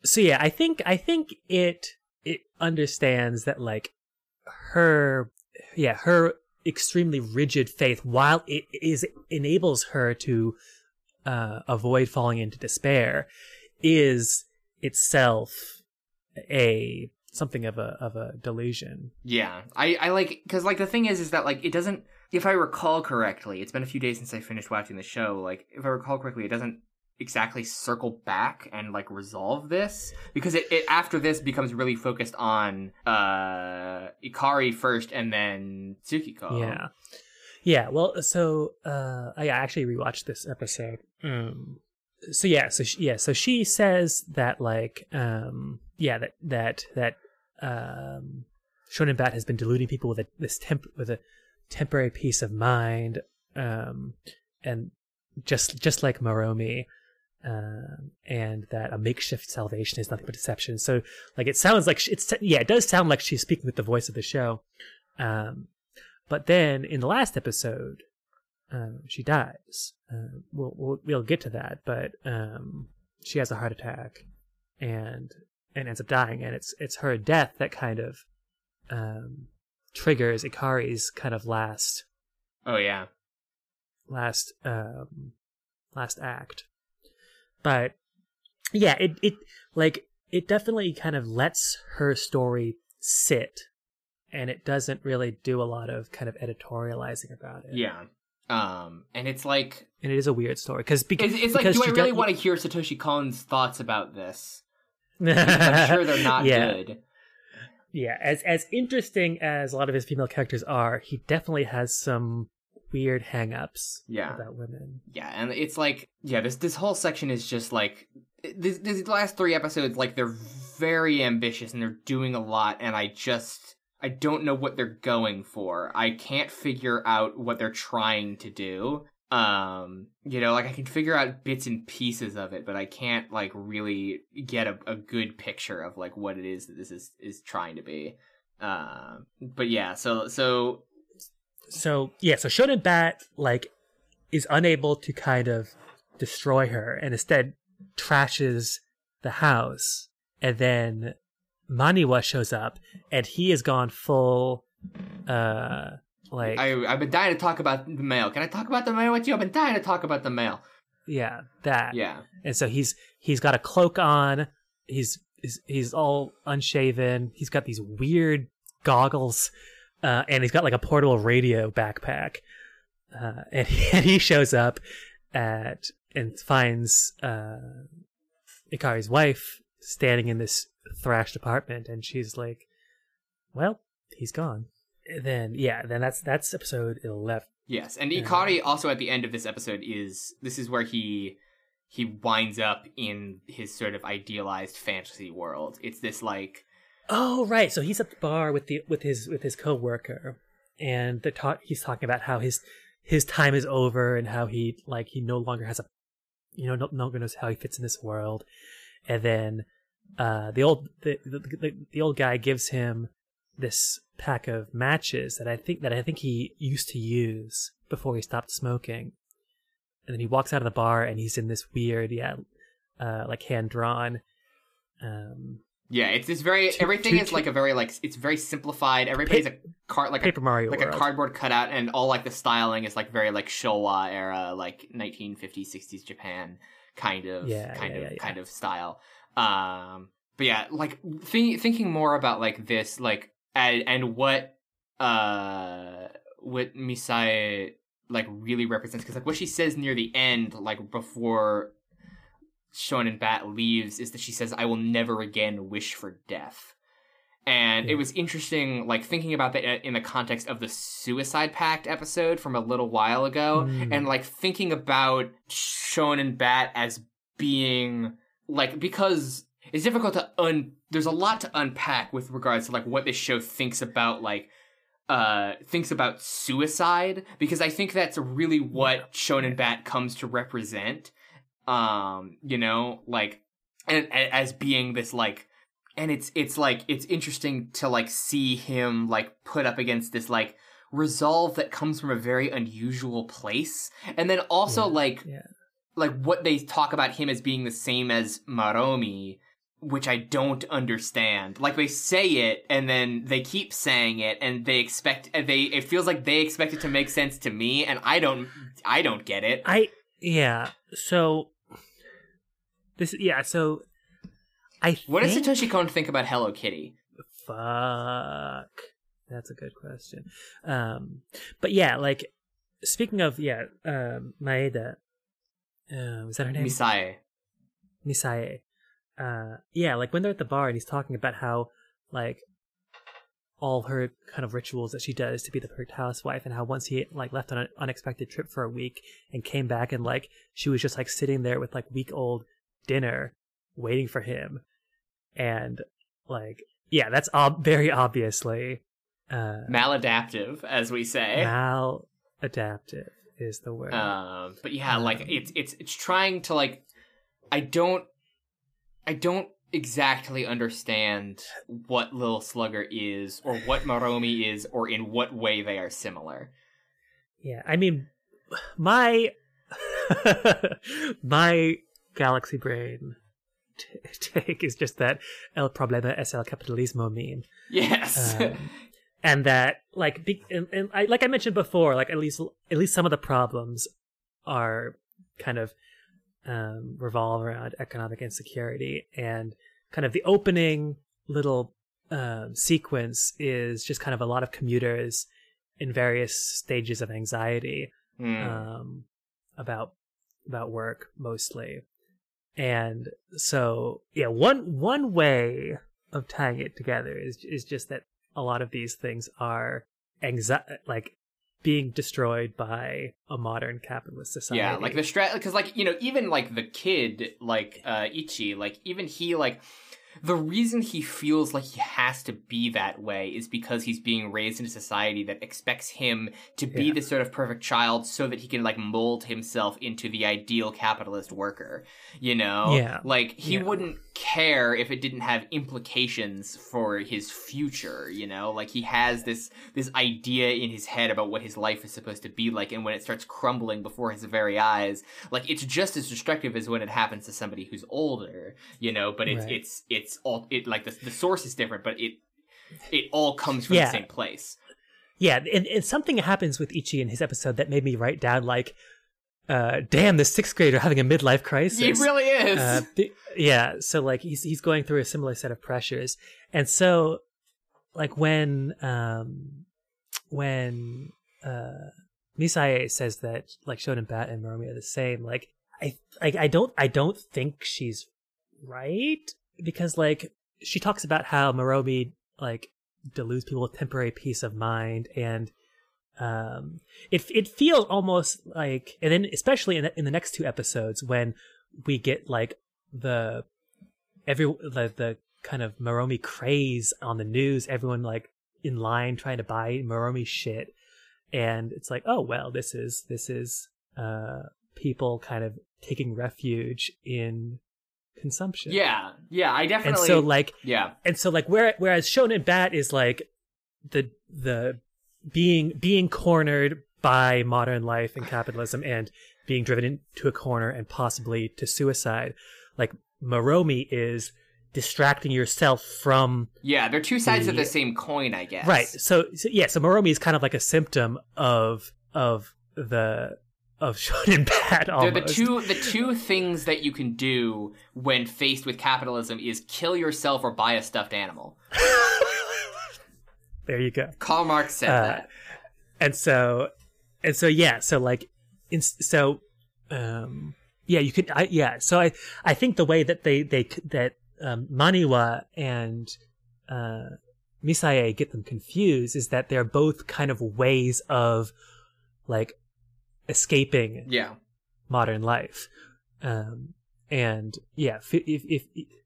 so yeah, I think I think it it understands that like her yeah, her extremely rigid faith while it is enables her to uh, avoid falling into despair is itself a something of a of a delusion. Yeah, I I like because like the thing is is that like it doesn't. If I recall correctly, it's been a few days since I finished watching the show. Like if I recall correctly, it doesn't exactly circle back and like resolve this because it, it after this becomes really focused on uh Ikari first and then Tsukiko. Yeah. Yeah, well, so uh I actually rewatched this episode. Um so yeah, so she, yeah, so she says that like um yeah, that that that um Shonen Bat has been deluding people with a this temp with a temporary peace of mind um and just just like Maromi um and that a makeshift salvation is nothing but deception. So like it sounds like she, it's yeah, it does sound like she's speaking with the voice of the show. Um but then in the last episode, um, she dies. Uh, we'll, we'll we'll get to that, but um, she has a heart attack, and and ends up dying. And it's it's her death that kind of um, triggers Ikari's kind of last Oh yeah. last um, last act. But yeah, it it like it definitely kind of lets her story sit, and it doesn't really do a lot of kind of editorializing about it. Yeah. Um, and it's like and it is a weird story because because it's, it's like, do I really want to hear Satoshi Kon's thoughts about this? I'm sure they're not yeah, good. Yeah, as as interesting as a lot of his female characters are, he definitely has some weird hang-ups Yeah. about women. Yeah, and it's like yeah, this this whole section is just like this, these last three episodes like they're very ambitious and they're doing a lot and I just I don't know what they're going for. I can't figure out what they're trying to do. Um, you know, like I can figure out bits and pieces of it, but I can't like really get a, a good picture of like what it is that this is is trying to be. Um, but yeah, so so So yeah, so Shonen Bat like is unable to kind of destroy her and instead trashes the house. And then Maniwa shows up and he has gone full uh like I I've been dying to talk about the mail. Can I talk about the mail with you? I've been dying to talk about the mail. yeah, that. Yeah. And so he's he's got a cloak on. He's he's, he's all unshaven. He's got these weird goggles, uh, and he's got like a portable radio backpack. Uh, and, he, and he shows up at and finds uh, Ikari's wife standing in this thrashed apartment, and she's like, "Well, he's gone." And then yeah, then that's that's episode eleven. Yes, and. Ikari also at the end of this episode is this is where he he winds up in his sort of idealized fantasy world. It's this like Oh right, so he's at the bar with the with his with his coworker, and the talk he's talking about how his his time is over and how he like he no longer has a you know no, longer knows how he fits in this world, and then uh the old the, the the old guy gives him this pack of matches that I think that I think he used to use before he stopped smoking, and then he walks out of the bar and he's in this weird yeah uh like hand drawn um yeah, it's this very Two- everything two- is like a very like it's very simplified. Everybody's a card like a Paper Mario like world. a cardboard cutout and all like the styling is like very like Showa era like 1950s 60s Japan kind of Yeah, kind yeah, of yeah, kind of style um but yeah like think, thinking more about like this like and, and what uh what Misae like really represents because like what she says near the end like before Shonen Bat leaves is that she says I will never again wish for death and Yeah. it was interesting like thinking about that in the context of the suicide pact episode from a little while ago Mm. and like thinking about shonen bat as being like because it's difficult to un there's a lot to unpack with regards to like what this show thinks about like uh thinks about suicide because i think that's really what shonen bat comes to represent um you know like and, as being this like and it's it's like it's interesting to like see him like put up against this like resolve that comes from a very unusual place. And then also Yeah, like yeah. like what they talk about him as being the same as Maromi which I don't understand. Like they say it and then they keep saying it and they expect they it feels like they expect it to make sense to me and I don't I don't get it. I yeah. So this yeah. So I what does Satoshi Kon think about Hello Kitty Fuck. That's a good question. Um, but yeah, like speaking of yeah, um, Maeda. Uh, was that her name? Misae Misae. Uh, yeah, like when they're at the bar and he's talking about how like all her kind of rituals that she does to be the perfect housewife and how once he like left on an unexpected trip for a week and came back and like she was just like sitting there with like week old dinner waiting for him. And like yeah that's ob- very obviously uh maladaptive as we say. Maladaptive is the word. Um, but yeah, like Um, it's it's it's trying to like, I don't, I don't exactly understand what Lil Slugger is or what Maromi is or in what way they are similar. Yeah, I mean, my my galaxy brain t- take is just that el problema es el capitalismo meme, Yes, um, and that like be, and, and I, like I mentioned before, like at least at least some of the problems are kind of um, revolve around economic insecurity, and kind of the opening little um, sequence is just kind of a lot of commuters in various stages of anxiety Hmm. um, about about work mostly, and so yeah, one one way of tying it together is is just that a lot of these things are anxi- like being destroyed by a modern capitalist society. Yeah, like the strat, because like you know, even like the kid, like uh Ichi, like even he, like the reason he feels like he has to be that way is because he's being raised in a society that expects him to be Yeah. this sort of perfect child so that he can like mold himself into the ideal capitalist worker. You know, Yeah. like he Yeah. wouldn't care if it didn't have implications for his future. You know, like he has this this idea in his head about what his life is supposed to be like, and when it starts crumbling before his very eyes, like it's just as destructive as when it happens to somebody who's older, you know. But it's Right. it's it's all it like the the source is different, but it it all comes from Yeah. the same place. Yeah, and, and something happens with Ichi in his episode that made me write down like, uh, "Damn, this sixth grader having a midlife crisis." He really is. Uh, yeah, so like he's he's going through a similar set of pressures, and so like when um when uh Misae says that like Shonen Bat and Maromi are the same, like I I, I don't I don't think she's right because like she talks about how Maromi like deludes people with temporary peace of mind and um it it feels almost like and then especially in the, in the next two episodes when we get like the every the, the kind of Maromi craze on the news everyone like in line trying to buy Maromi shit. And it's like oh well this is this is uh people kind of taking refuge in consumption. Yeah, yeah, I and definitely. so like yeah, and so like where, whereas shonen bat is like the the being being cornered by modern life and capitalism and being driven into a corner and possibly to suicide like Maromi is distracting yourself from yeah, they're two sides of The- the same coin, I guess. right so, so yeah so Maromi is kind of like a symptom of of the of shonen They're almost the two the two things that you can do when faced with capitalism is kill yourself or buy a stuffed animal. there you go Karl Marx said Uh, that. and so and so yeah so like in, so um yeah you could I, yeah so i i think the way that they they that um maniwa and uh misae get them confused is that they're both kind of ways of like escaping Yeah. modern life um and yeah if if, if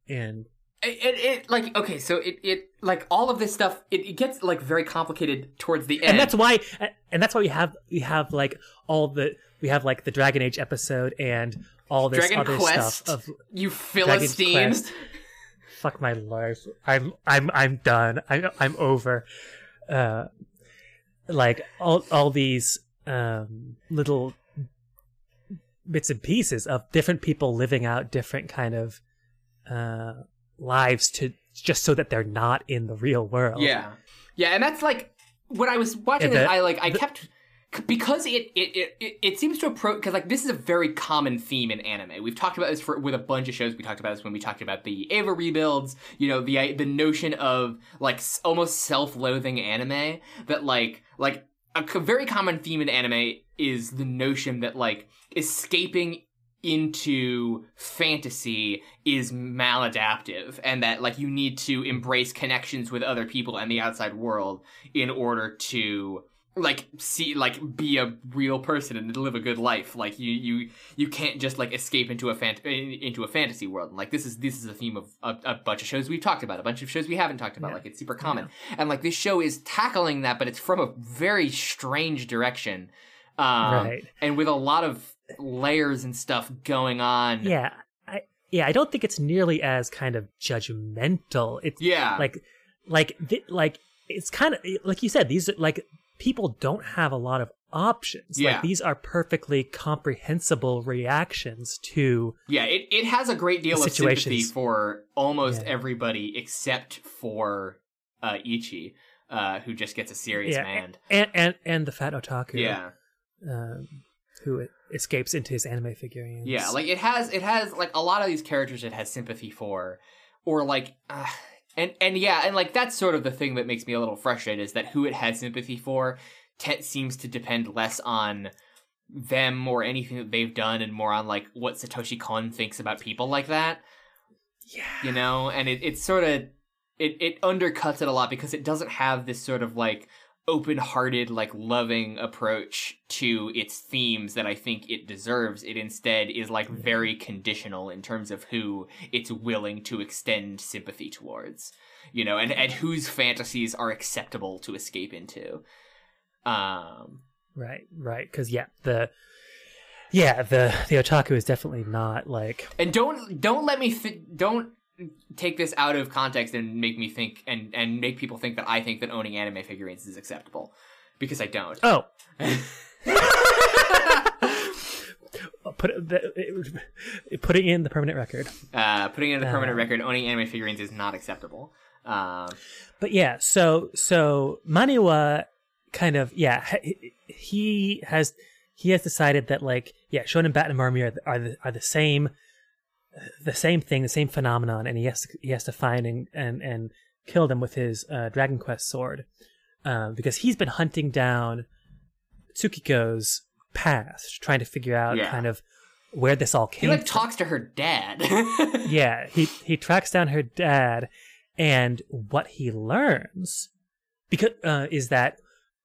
and It, it, like okay, so it, it like all of this stuff it, it gets like very complicated towards the end. and that's why and that's why we have we have like all the we have like the dragon age episode and all this Dragon other Quest, stuff of you philistines? Fuck my life. I'm i'm i'm done. I'm i'm over. Uh like all all these um little bits and pieces of different people living out different kind of uh lives to just so that they're not in the real world Yeah, yeah, and that's like when I was watching Yeah, it. I like I kept because it it, it, it it seems to approach because like this is a very common theme in anime. We've talked about this for with a bunch of shows. We talked about this when we talked about the Eva rebuilds. You know the the notion of like almost self loathing anime that like like a very common theme in anime is the notion that like escaping into fantasy is maladaptive and that like you need to embrace connections with other people and the outside world in order to like see like be a real person and live a good life. Like you you you can't just like escape into a fant- into a fantasy world. And like this is this is a theme of a, a bunch of shows we've talked about a bunch of shows we haven't talked about. Yeah. like it's super common. And like this show is tackling that but it's from a very strange direction. Um Right. and with a lot of layers and stuff going on. Yeah i yeah i don't think it's nearly as kind of judgmental. It's yeah. like like th- like it's kind of like you said these are like people don't have a lot of options. Yeah. like these are perfectly comprehensible reactions to Yeah, it, it has a great deal of sympathy for almost Yeah. everybody except for uh, Ichi, uh, who just gets a serious yeah man. and and and the fat otaku. Yeah, um who escapes into his anime figurines yeah, like it has it has like a lot of these characters it has sympathy for, or like, uh, and and yeah, and like that's sort of the thing that makes me a little frustrated is that who it has sympathy for te- seems to depend less on them or anything that they've done and more on like what Satoshi Kon thinks about people like that. yeah you know and it, it's sort of it, it undercuts it a lot because it doesn't have this sort of like open-hearted like loving approach to its themes that i think it deserves it instead is like very conditional in terms of who it's willing to extend sympathy towards you know and and whose fantasies are acceptable to escape into um Right, right. Because yeah, the yeah the the otaku is definitely not like and don't don't let me th- don't take this out of context and make me think and and make people think that I think that owning anime figurines is acceptable because I don't. oh. Put it, it, putting in the permanent record. Uh, putting it in the permanent Uh. record, owning anime figurines is not acceptable. Um, But yeah, so so Maniwa kind of yeah he- he has he has decided that like yeah Shonen Bat and Maromi are the, are the are the same the same thing the same phenomenon and he has to, he has to find and and, and kill them with his uh, Dragon Quest sword um, because he's been hunting down Tsukiko's past trying to figure out Yeah. kind of where this all came. From. He like from talks to her dad. yeah, he he tracks down her dad, and what he learns because uh, is that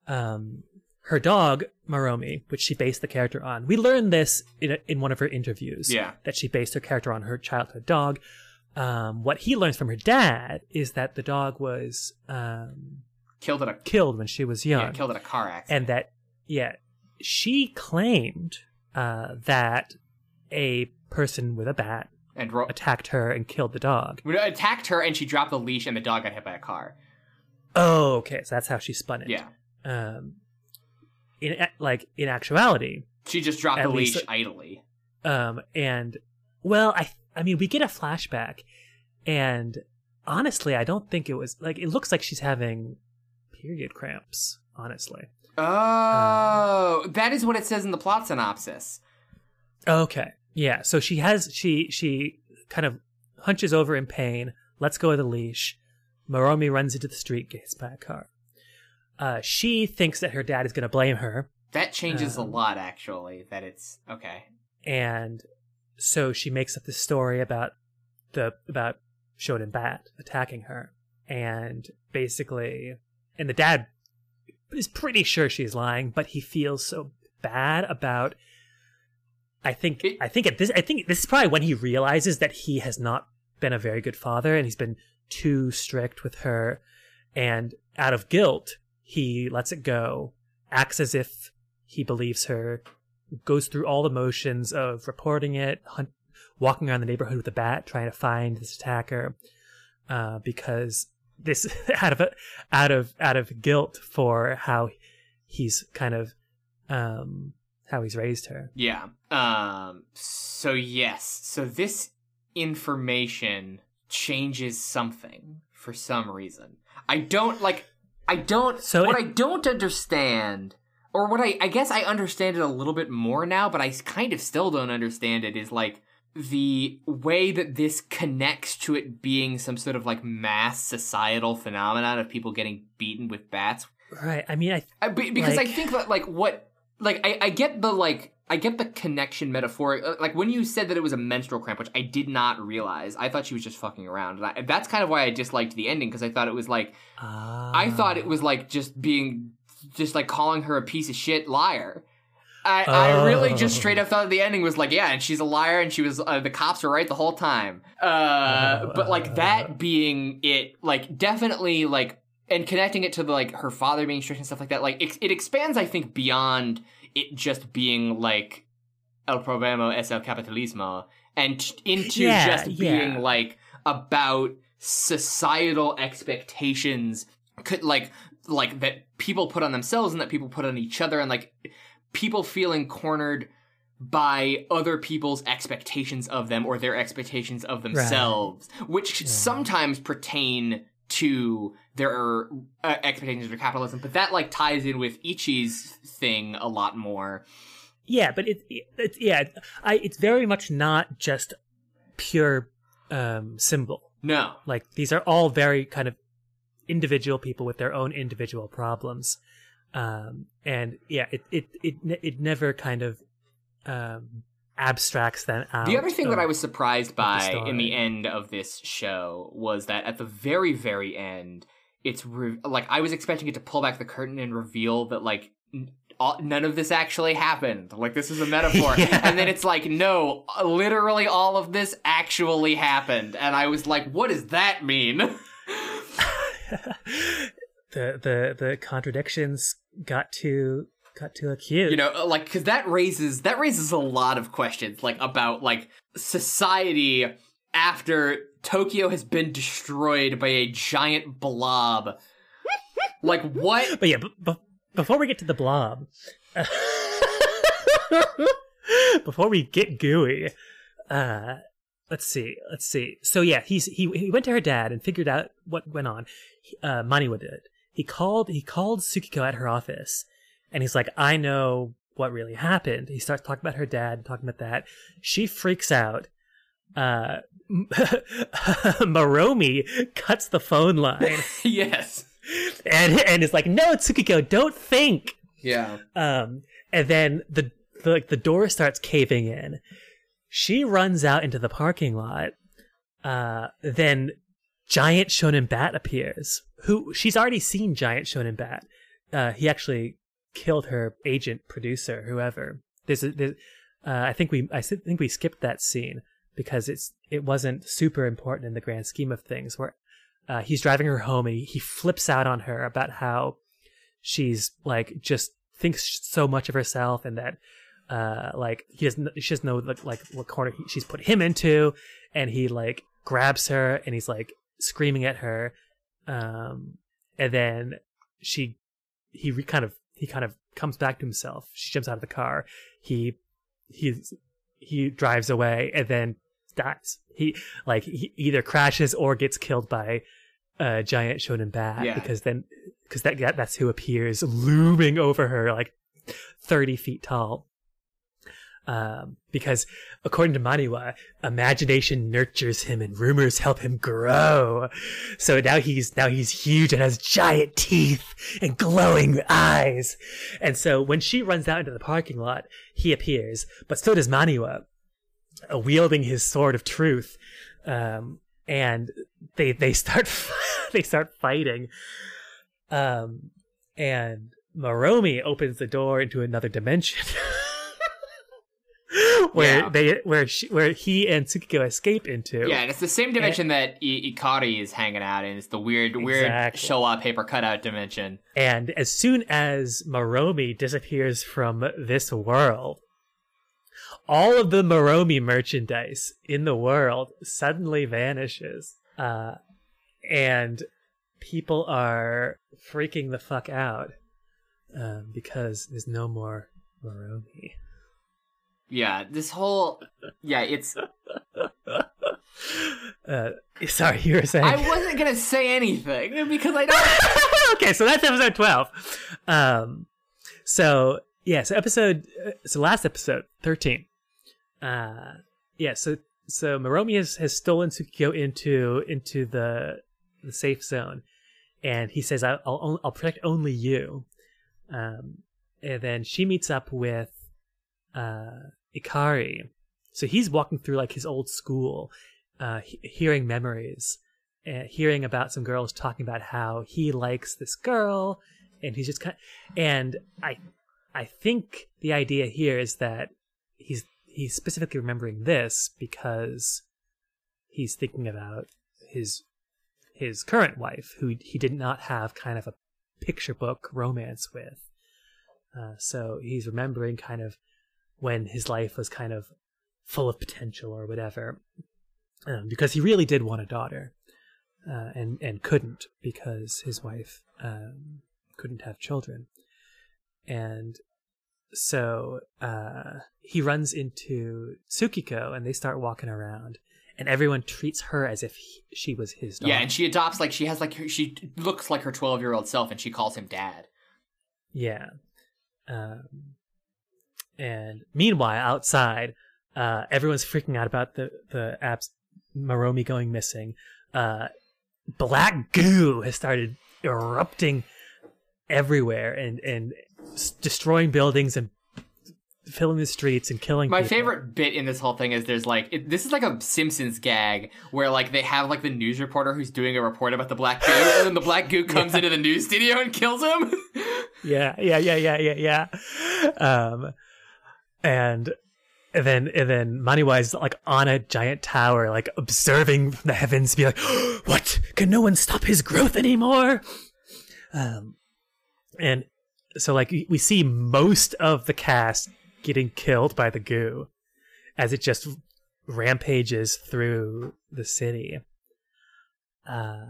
um, her dog Maromi, which she based the character on. We learned this in, a, in one of her interviews. Yeah. that she based her character on her childhood dog. Um, what he learns from her dad is that the dog was um, killed in a killed when she was young, yeah, killed in a car accident. and that yeah, she claimed uh, that a person with a bat and ro- attacked her and killed the dog. attacked her, and she dropped the leash, and the dog got hit by a car. Oh, okay. So that's how she spun it. Yeah, Um, in like in actuality, she just dropped the leash idly. um, and well, I I mean, we get a flashback, and honestly, I don't think it was like it looks like she's having period cramps. Honestly. Oh, that is what it says in the plot synopsis. Okay. Yeah. So she has she she kind of hunches over in pain, lets go of the leash. Maromi runs into the street, gets by a car. Uh, she thinks that her dad is going to blame her, That changes a Um, lot, actually. That it's okay. and so she makes up this story about the about Shonen Bat attacking her, and basically, and the dad is pretty sure she's lying, but he feels so bad about. I think It- I think at this I think this is probably when he realizes that he has not been a very good father and he's been too strict with her, and out of guilt he lets it go, acts as if he believes her, goes through all the motions of reporting it, hunt, walking around the neighborhood with a bat, trying to find this attacker, uh, because this out of out of out of guilt for how he's kind of um, how he's raised her. Yeah. Um. So yes. So this information changes something for some reason. I don't like. I don't. So what it- I don't understand, or what I I guess I understand it a little bit more now, but I kind of still don't understand it. Is like the way that this connects to it being some sort of like mass societal phenomenon of people getting beaten with bats Right. I mean, I I, because Like- I think that like what like I, I get the like I get the connection metaphor uh, like when you said that it was a menstrual cramp which I did not realize I thought she was just fucking around and I, that's kind of why I disliked the ending because I thought it was like I thought it was like just being just like calling her a piece of shit liar. I, I really just Oh. straight up thought the ending was like, yeah, and she's a liar, and she was uh, the cops were right the whole time. Uh, Oh, but like uh. that being it, like definitely like and connecting it to the like her father being strict and stuff like that, like it, it expands, I think, beyond it just being like el problema es el capitalismo, and into Yeah, just being yeah. like about societal expectations could like like that people put on themselves and that people put on each other and like people feeling cornered by other people's expectations of them or their expectations of themselves which sometimes pertain to their uh, expectations of capitalism but that like ties in with ichi's thing a lot more yeah, but it, it it's yeah, I it's very much not just pure um symbol. no Like these are all very kind of individual people with their own individual problems. Um and yeah, it it it it never kind of um abstracts them out. The other thing that I was surprised by in the end of this show was that at the very, very end, it's re- like I was expecting it to pull back the curtain and reveal that like n- all, none of this actually happened. Like this is a metaphor, Yeah. and then it's like no, literally all of this actually happened, and I was like, what does that mean? the the the contradictions got too to a acute. you know like because that raises that raises a lot of questions like about like society after tokyo has been destroyed by a giant blob like what But yeah, b- b- before we get to the blob, before we get gooey, uh, let's see, let's see. So yeah, he's he he went to her dad and figured out what went on. He- Uh, Maniwa did. It. He called he called Tsukiko at her office, and he's like, "I know what really happened." He starts talking about her dad, talking about that. She freaks out. Uh, Maromi cuts the phone line yes and and is like, "No, Tsukiko, don't think." yeah Um, and then the, the like the door starts caving in. She runs out into the parking lot. Uh, then Giant Shonen Bat appears. Who she's already seen Giant Shonen Bat. Uh, he actually killed her agent, producer, whoever. There's a, uh, I think we I think we skipped that scene because it's it wasn't super important in the grand scheme of things. Where uh, he's driving her home and he, he flips out on her about how she's like just thinks so much of herself and that uh like he doesn't she doesn't know like, like what corner he, she's put him into and he like grabs her and he's like screaming at her um and then she he re- kind of he kind of comes back to himself. She jumps out of the car. He he he drives away and then dies. He like he either crashes or gets killed by a giant shonen bat Yeah. because then because that, that that's who appears looming over her like 30 feet tall um, because according to Maniwa, imagination nurtures him and rumors help him grow. So now he's now he's huge and has giant teeth and glowing eyes. And so when she runs out into the parking lot, he appears, but so does Maniwa, uh, wielding his sword of truth. Um, and they they start they start fighting. Um, and Maromi opens the door into another dimension. where Yeah. they where she, where he and Tsukiko escape into. yeah and it's the same dimension that I- ikari is hanging out in it's the weird weird Exactly. showa paper cutout dimension And as soon as Maromi disappears from this world, all of the Maromi merchandise in the world suddenly vanishes. Uh, and people are freaking the fuck out um, because there's no more Maromi. Yeah this whole yeah it's Uh, sorry, you were saying. i wasn't gonna say anything because i don't okay, so that's episode 12. Um, so, yeah, so episode, uh, so last episode, 13. Uh, yeah, so, so Maromi has, has stolen Tsukiko into, into the, the safe zone. And he says, I'll, I'll, I'll protect only you. Um, and then she meets up with, uh, Ikari. So he's walking through like his old school, uh, he- hearing memories uh, hearing about some girls talking about how he likes this girl and he's just kind Of, and i i think the idea here is that he's he's specifically remembering this because he's thinking about his his current wife who he did not have kind of a picture book romance with uh, so he's remembering kind of when his life was kind of full of potential or whatever um, because he really did want a daughter uh, and and couldn't because his wife um, couldn't have children, and so uh, he runs into Tsukiko and they start walking around, and everyone treats her as if he, she was his daughter. Yeah, and she adopts like she has like her, she looks like her twelve year old self, and she calls him dad. Yeah. Um, and meanwhile, outside, uh, everyone's freaking out about the the apps Maromi going missing. Uh, black goo has started erupting everywhere and and destroying buildings and filling the streets and killing. People. My people. favorite bit in this whole thing is there's like it, this is like a Simpsons gag where like they have like the news reporter who's doing a report about the black goo, and then the black goo comes into the news studio and kills him. Yeah, yeah, yeah, yeah, yeah, yeah. Um, and and then and then like on a giant tower, like observing the heavens, be like, "What? Can no one stop his growth anymore?" Um, and so like we- we see most of the cast getting killed by the goo as it just rampages through the city. Uh,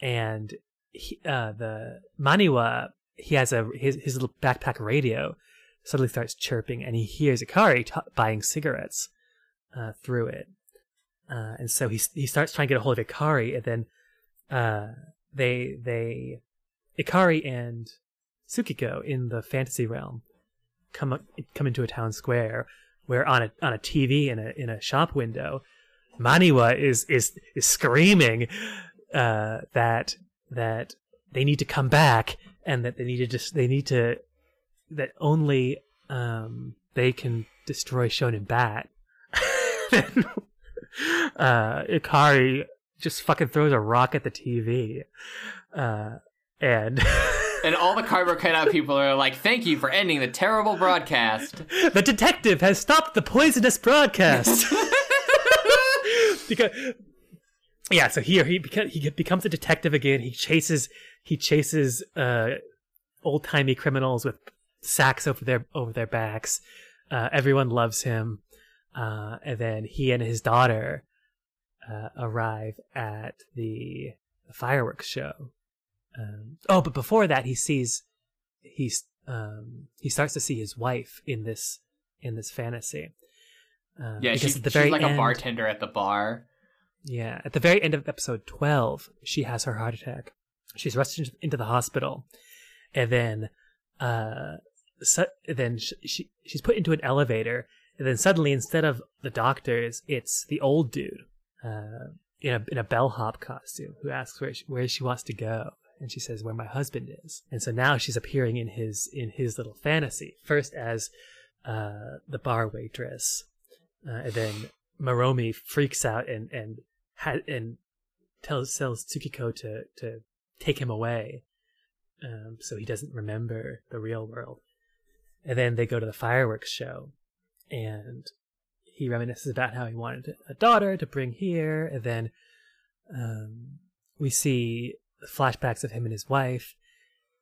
and he, uh, the Maniwa, he has a his his little backpack radio suddenly starts chirping, and he hears Ikari t- buying cigarettes uh, through it. Uh, and so he he starts trying to get a hold of Ikari, and then uh, they they Ikari and Tsukiko in the fantasy realm come up- come into a town square where on a on a TV in a in a shop window, Maniwa is is is screaming uh, that that they need to come back and that they need to just they need to that only um, they can destroy Shonen Bat. Then, uh, Ikari just fucking throws a rock at the TV, uh, and and all the cardboard cutout people are like, "Thank you for ending the terrible broadcast." the detective has stopped the poisonous broadcast. because yeah, so here he beca- he becomes a detective again. He chases he chases uh, old timey criminals with sacks over their over their backs. Uh, everyone loves him, uh, and then he and his daughter uh, arrive at the fireworks show. Um, oh, but before that, he sees he's um, he starts to see his wife in this in this fantasy. Uh, Yeah, because she's, at the she's very like a bartender at the bar. yeah, at the very end of episode 12, she has her heart attack. She's rushed into- into the hospital, and then, uh, then sh- she she's put into an elevator, and then suddenly, instead of the doctors, it's the old dude, uh, in a in a bellhop costume, who asks where she, where she wants to go, and she says where my husband is, and so now she's appearing in his in his little fantasy, first as, uh, the bar waitress, uh, and then Maromi freaks out and and ha- and tells tells Tsukiko to to take him away, um, so he doesn't remember the real world. And then they go to the fireworks show, and he reminisces about how he wanted a daughter to bring here, and then um, we see flashbacks of him and his wife.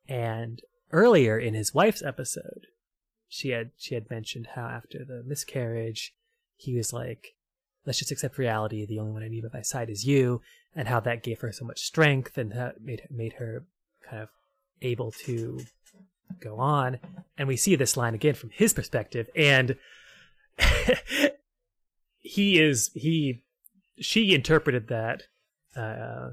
And earlier in his wife's episode, she had she had mentioned how after the miscarriage, he was like, "Let's just accept reality. The only one I need by my side is you," and how that gave her so much strength and that made made her kind of able to go on. And we see this line again from his perspective, and he is he she interpreted that uh,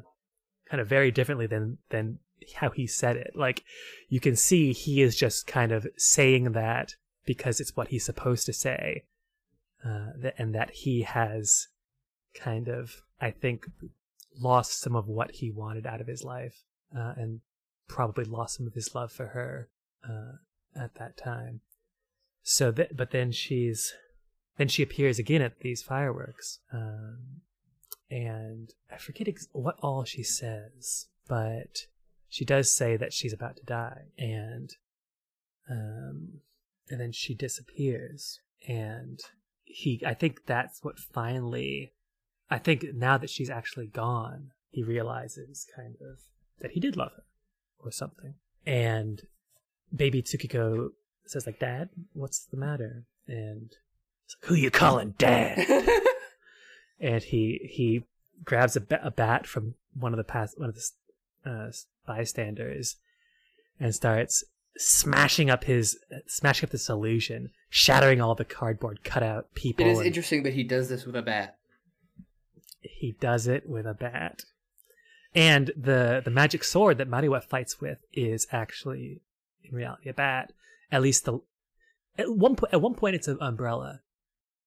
kind of very differently than than how he said it. Like you can see he is just kind of saying that because it's what he's supposed to say, uh, and that he has kind of, I think, lost some of what he wanted out of his life, uh, and probably lost some of his love for her uh, at that time. So that, but then she's, then she appears again at these fireworks, um, and I forget ex- what all she says, but she does say that she's about to die, and um, and then she disappears, and he, I think that's what finally, I think now that she's actually gone, he realizes kind of that he did love her, or something, and baby Tsukiko says like, "Dad, what's the matter?" And like, "Who you calling dad?" and he he grabs a, ba- a bat from one of the past one of the uh, bystanders and starts smashing up his smashing up the solution, shattering all the cardboard cutout people. It is and interesting that he does this with a bat. he does it with a bat. And the the magic sword that Maniwa fights with is actually in reality a bat. At least the at one point at one point it's an umbrella,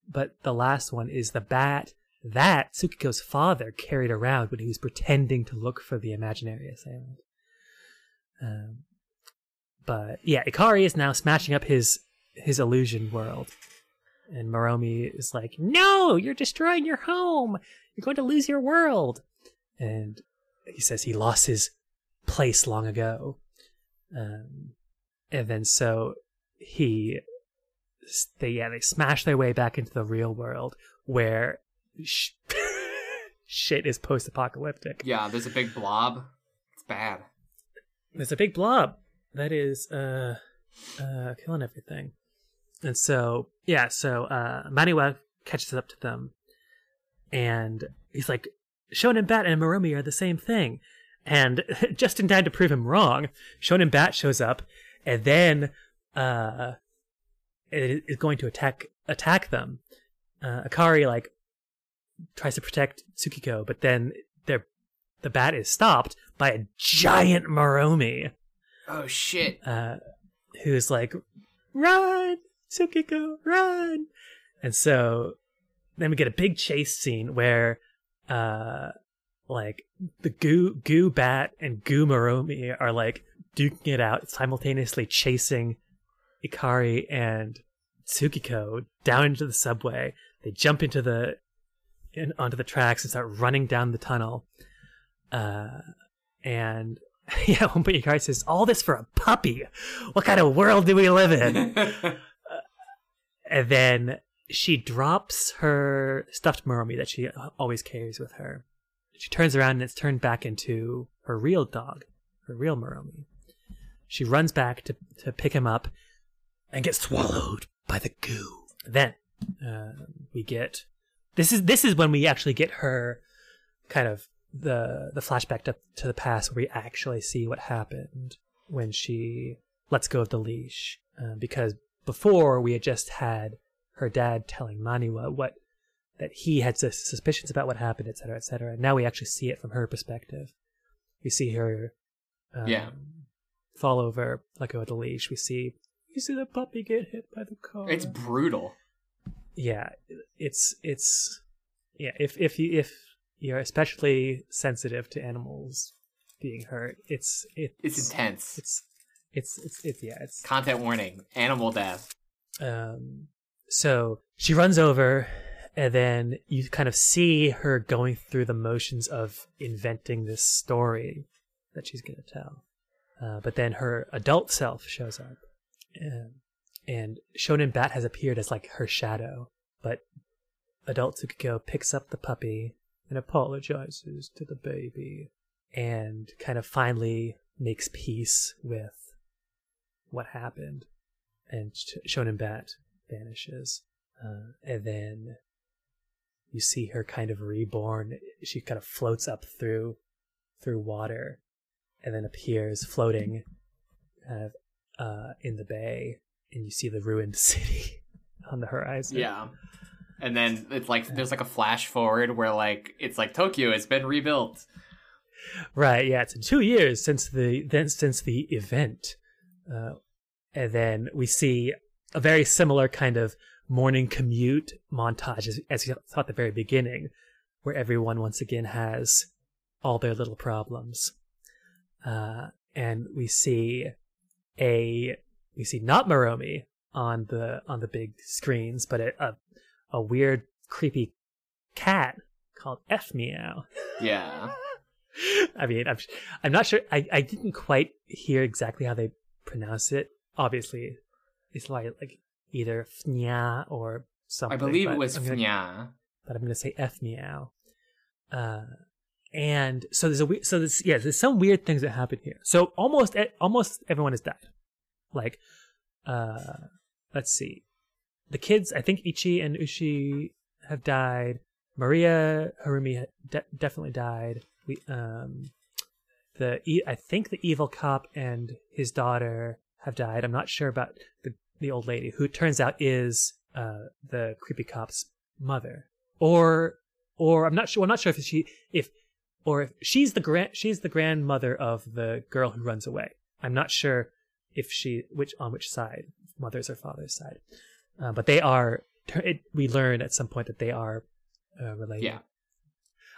but the last one is the bat that Tsukiko's father carried around when he was pretending to look for the imaginary assailant. Um, but yeah, Ikari is now smashing up his his illusion world. And Maromi is like, "No, you're destroying your home. You're going to lose your world." And he says he lost his place long ago. Um, and then so he, they yeah they smash their way back into the real world where sh- shit is post-apocalyptic. Yeah, there's a big blob. It's bad. There's a big blob that is uh uh killing everything. And so yeah, so uh Maniwa catches up to them and he's like Shonen Bat and Maromi are the same thing. And just in time to prove him wrong, Shonen Bat shows up and then uh it is going to attack attack them. Uh, Ikari like tries to protect Tsukiko, but then their the bat is stopped by a giant Maromi. Oh shit. uh, who's like, "Run, Tsukiko, run!" And so then we get a big chase scene where, uh, like the goo goo bat and goo Maromi are like duking it out, simultaneously chasing Ikari and Tsukiko down into the subway. They jump into the in, onto the tracks and start running down the tunnel. Uh, and yeah, one point Ikari says, "All this for a puppy? What kind of world do we live in?" and then she drops her stuffed Maromi that she always carries with her. She turns around and it's turned back into her real dog, her real Maromi. She runs back to to pick him up and gets swallowed by the goo. Then uh, we get this is this is when we actually get her kind of the the flashback to, to the past where we actually see what happened when she lets go of the leash uh, because before we had just had her dad telling Maniwa what that he had sus- suspicions about what happened, et cetera, et cetera. Now we actually see it from her perspective. We see her um, Yeah. Fall over, let go of the leash. We see you see the puppy get hit by the car. it's brutal. yeah, it's it's yeah. If if you if you're especially sensitive to animals being hurt, it's it's It's intense. It's it's it's, it's yeah. It's Content warning. Animal death. um. So she runs over, and then you kind of see her going through the motions of inventing this story that she's gonna tell. Uh, but then her adult self shows up, and, and Shonen Bat has appeared as like her shadow. But adult Tsukiko picks up the puppy and apologizes to the baby, and kind of finally makes peace with what happened. And Sh- Shonen Bat vanishes, uh, and then you see her kind of reborn. She kind of floats up through through water, and then appears floating, of uh, in the bay, and you see the ruined city on the horizon. Yeah. And then it's like there's like a flash forward where like it's like Tokyo has been rebuilt. Right. Yeah. It's two years since the then since the event, uh, and then we see a very similar kind of morning commute montage as, as you saw at the very beginning, where everyone once again has all their little problems, uh, and we see a we see not Maromi on the on the big screens, but a a, a weird creepy cat called F Meow. Yeah. I mean, I'm I'm not sure. I, I didn't quite hear exactly how they pronounce it. Obviously, it's like like either fnya or something. I believe it was Fnya. but I'm gonna say f meow. Uh, and so there's a so there's yeah there's some weird things that happen here. So almost almost everyone has died. Like, uh, let's see, the kids. I think Ichi and Ushi have died. Maria Harumi de- definitely died. We um, the I think the evil cop and his daughter have died. I'm not sure about the the old lady who turns out is uh the creepy cop's mother, or or I'm not sure. I'm not sure if she if or if she's the grand she's the grandmother of the girl who runs away. I'm not sure if she which on which side, mother's or father's side. Uh, but they are. It, we learn at some point that they are uh, related. Yeah.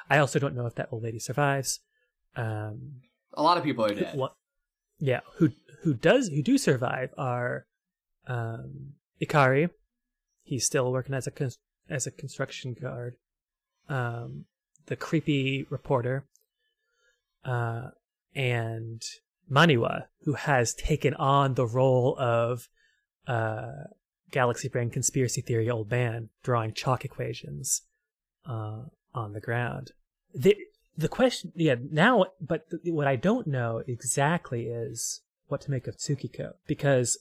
I also don't know if that old lady survives. Um, A lot of people are dead. what? Yeah, who who does who do survive are um, Ikari, he's still working as a con- as a construction guard. Um, the creepy reporter, uh, and Maniwa, who has taken on the role of uh, Galaxy Brain conspiracy theory old man, drawing chalk equations uh, on the ground. The the question, yeah, now, but th- what I don't know exactly is what to make of Tsukiko because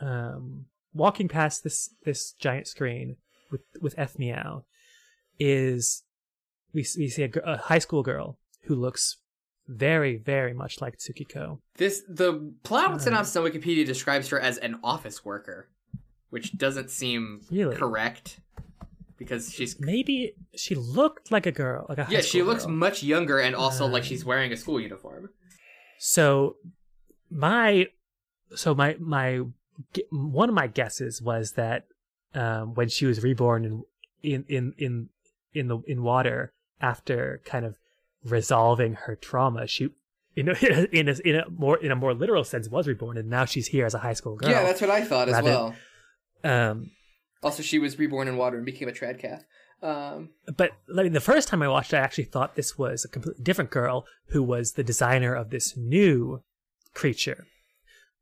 um, walking past this this giant screen with with F Meow is we we see a, a high school girl who looks very very much like Tsukiko. This the plot Uh. synopsis on Wikipedia describes her as an office worker, which doesn't seem Really? correct because she's Maybe she looked like a girl, like a high yeah she looks girl. much younger and also like Um, she's wearing a school uniform. So my so my my one of my guesses was that um, when she was reborn in in in in in the in water after kind of resolving her trauma, she you know in a, in a more in a more literal sense was reborn, and now she's here as a high school girl. Yeah, that's what I thought as well. um. Also, she was reborn in water and became a trad cath. Um, But I mean, the first time I watched it, I actually thought this was a completely different girl who was the designer of this new creature.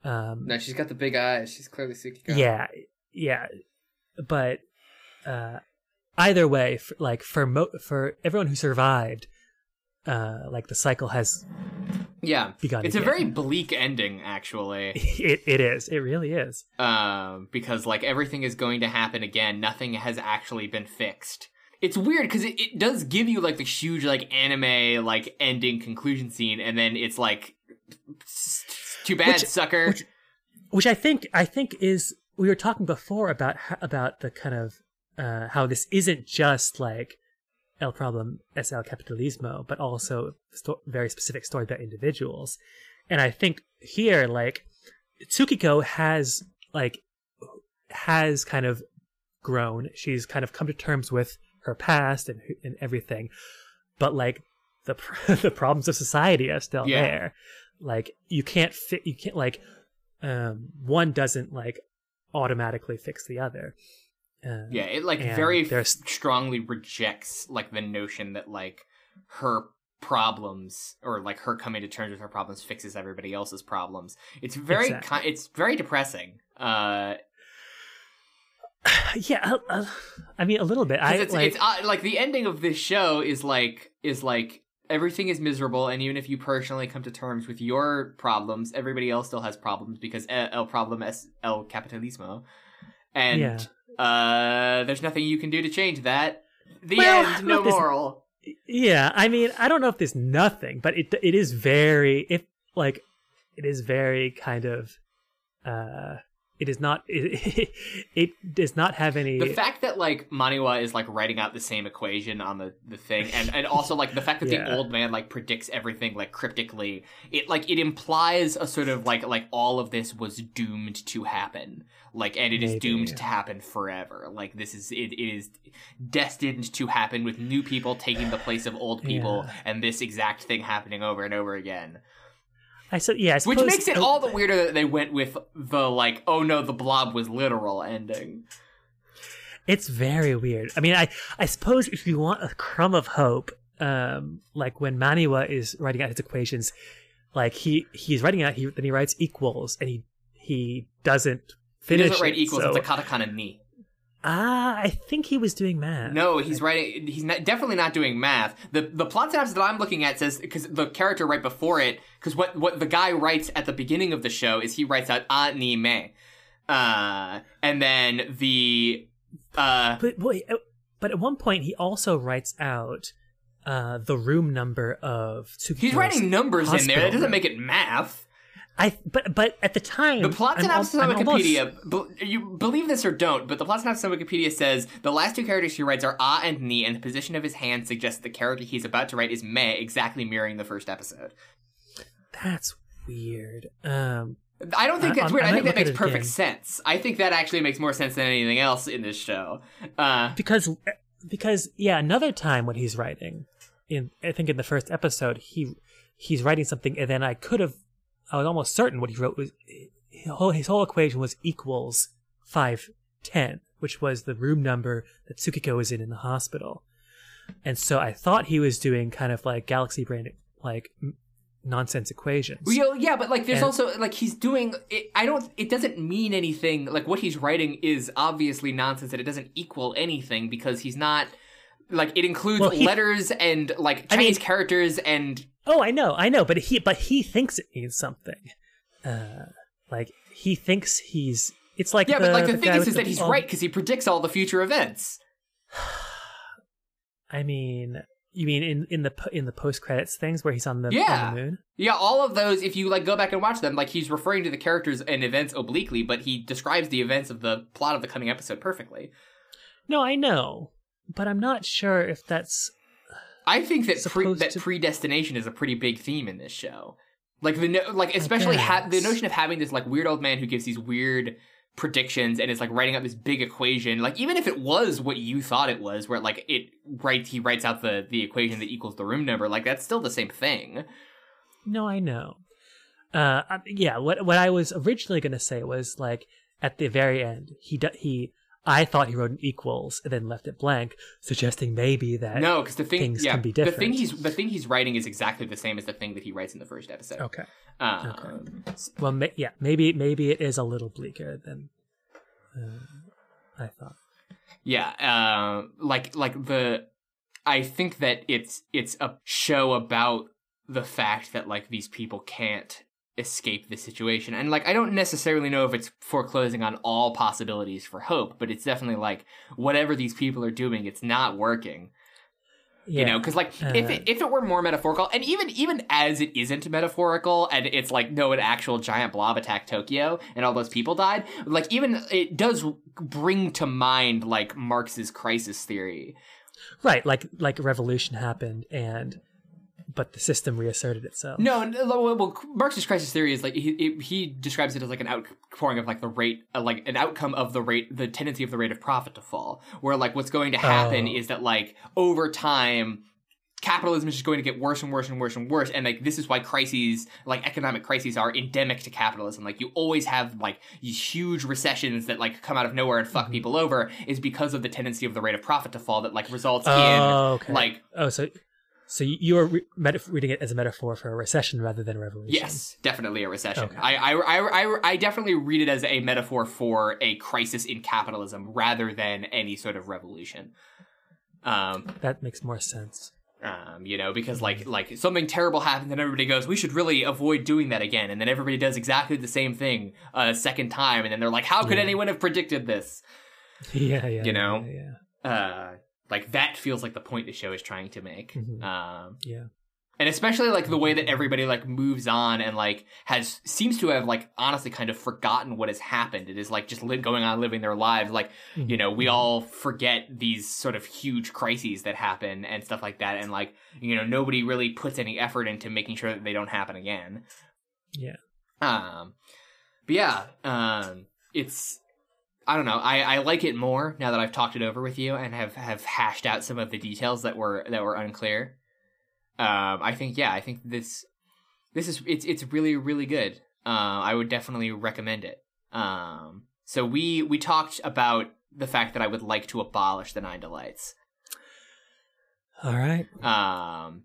Um, no, she's got the big eyes. She's clearly Tsukiko. Yeah, yeah, but uh, either way, f like for mo- for everyone who survived, uh, like the cycle has yeah. begun. It's a very bleak ending, actually. it it is it really is. um, because like everything is going to happen again. Nothing has actually been fixed. It's weird because it, it does give you like the huge like anime like ending conclusion scene, and then it's like, too bad, Which- sucker. which- Which I think I think is we were talking before about about the kind of uh, how this isn't just like El Problem es el Capitalismo, but also sto- very specific story about individuals. And I think here, like Tsukiko has like has kind of grown. She's kind of come to terms with her past and and everything, but like the pr- the problems of society are still Yeah. there. Like you can't fit. You can't like um one doesn't like automatically fix the other. Uh, Yeah, it like very there's- strongly rejects like the notion that like her problems or like her coming to terms with her problems fixes everybody else's problems. It's very Exactly. ki- it's very depressing. Uh yeah. uh, uh, I mean, a little bit. I it's, like. it's uh, like the ending of this show is like is like everything is miserable and even if you personally come to terms with your problems, everybody else still has problems because e- el problem es el capitalismo. And Yeah. Uh there's nothing you can do to change that. The Well, end, no look, this- moral. Yeah, I mean, I don't know if there's nothing, but it it is very if like it is very kind of uh it is not it, it does not have any the fact that like Maniwa is like writing out the same equation on the, the thing and, and also like the fact that Yeah. the old man like predicts everything like cryptically it like it implies a sort of like like all of this was doomed to happen like and it is Maybe, doomed yeah. to happen forever like this is it, it is destined to happen with new people taking the place of old people Yeah. and this exact thing happening over and over again I said, yeah, I which makes it all the weirder that they went with the like oh no the blob was literal ending It's very weird. I mean, I I suppose if you want a crumb of hope, um, like when Maniwa is writing out his equations, like he he's writing out he then he writes equals and he he doesn't finish. He doesn't write it, equals. so- It's a katakana ni. Ah, I think he was doing math. No, he's writing. He's not, definitely not doing math. the The plot synopsis that I'm looking at says because the character right before it, because what what the guy writes at the beginning of the show is he writes out anime, uh, and then the uh, But wait, uh, but at one point he also writes out uh the room number of Tsukiko's he's writing numbers in there. That doesn't make it math. I but but at the time The plot synopsis on almost- Wikipedia, be- you believe this or don't, but the plot synopsis on Wikipedia says the last two characters he writes are a and ni, and the position of his hand suggests the character he's about to write is me, exactly mirroring the first episode. That's weird. Um I don't think that's I- weird. I I, think that makes perfect again. sense. I think that actually makes more sense than anything else in this show. Uh, because because yeah another time when he's writing in i think in the first episode he he's writing something and then i could have i was almost certain what he wrote was his whole, his whole equation was equals 510, which was the room number that Tsukiko was in in the hospital. And so I thought he was doing kind of like galaxy brain, like nonsense equations. Well, yeah, but like, there's And- also like he's doing. It, I don't. It doesn't mean anything. Like what he's writing is obviously nonsense, and it doesn't equal anything because he's not. Like it includes Well, he- letters and like I mean- Chinese characters and Oh, I know, I know, but he but he thinks it means something. Uh, like he thinks he's. It's like yeah, the, but like the, the thing is, is that he's all- right because he predicts all the future events. I mean, you mean in in the in the post credits things where he's on the Yeah. on the moon? Yeah, all of those. If you like go back and watch them, like he's referring to the characters and events obliquely, but he describes the events of the plot of the coming episode perfectly. No, I know, but I'm not sure if that's I think that pre- that to- predestination is a pretty big theme in this show. Like the no- like especially ha- the notion of having this like weird old man who gives these weird predictions and is like writing out this big equation. Like even if it was what you thought it was, where like it writes he writes out the the equation that equals the room number, like that's still the same thing. No, I know. Uh, yeah. What what I was originally going to say was like at the very end, he do, he. I thought he wrote an equals and then left it blank, suggesting maybe that. No, because the thing, things yeah, can be different. the thing he's the thing he's writing is exactly the same as the thing that he writes in the first episode. Okay. Um, Well, ma- yeah. Maybe maybe it is a little bleaker than uh, I thought. Yeah, uh, like like the I think that it's it's a show about the fact that like these people can't escape the situation. And like I don't necessarily know if it's foreclosing on all possibilities for hope, but it's definitely like whatever these people are doing, it's not working. Yeah. You know, because like if Uh, it, if it were more metaphorical, and even even as it isn't metaphorical, and it's like no, an actual giant blob attacked Tokyo, and all those people died. Like even it does bring to mind like Marx's crisis theory. right. Like like a revolution happened and. But the system reasserted itself. No, well, Marx's crisis theory is like he he describes it as like an outpouring of like the rate, uh, like an outcome of the rate, the tendency of the rate of profit to fall. Where like what's going to happen Oh. is that like over time, capitalism is just going to get worse and worse and worse and worse. And like this is why crises, like economic crises, are endemic to capitalism. Like you always have like these huge recessions that like come out of nowhere and fuck Mm-hmm. people over, is because of the tendency of the rate of profit to fall that like results Oh, in okay. like Oh, so so you are re- meta- reading it as a metaphor for a recession rather than a revolution. Yes, definitely a recession. Okay. I, I, I, I, I definitely read it as a metaphor for a crisis in capitalism rather than any sort of revolution. Um, that makes more sense. um, you know, because like like something terrible happens and everybody goes, we should really avoid doing that again, and then everybody does exactly the same thing a second time, and then they're like, how could Yeah. anyone have predicted this? Yeah, yeah. You know? Yeah, yeah. Uh, like that feels like the point the show is trying to make. Mhm. Um, yeah. and especially like the way that everybody like moves on and like has seems to have like honestly kind of forgotten what has happened it is like just li- going on living their lives like you know we all forget these sort of huge crises that happen and stuff like that and like you know nobody really puts any effort into making sure that they don't happen again Yeah. um but yeah um it's I don't know. I, I like it more now that I've talked it over with you and have, have hashed out some of the details that were that were unclear. Um, I think yeah, I think this this is it's it's really really good. Uh, I would definitely recommend it. Um, so we we talked about the fact that I would like to abolish the nine delights. All right. Um,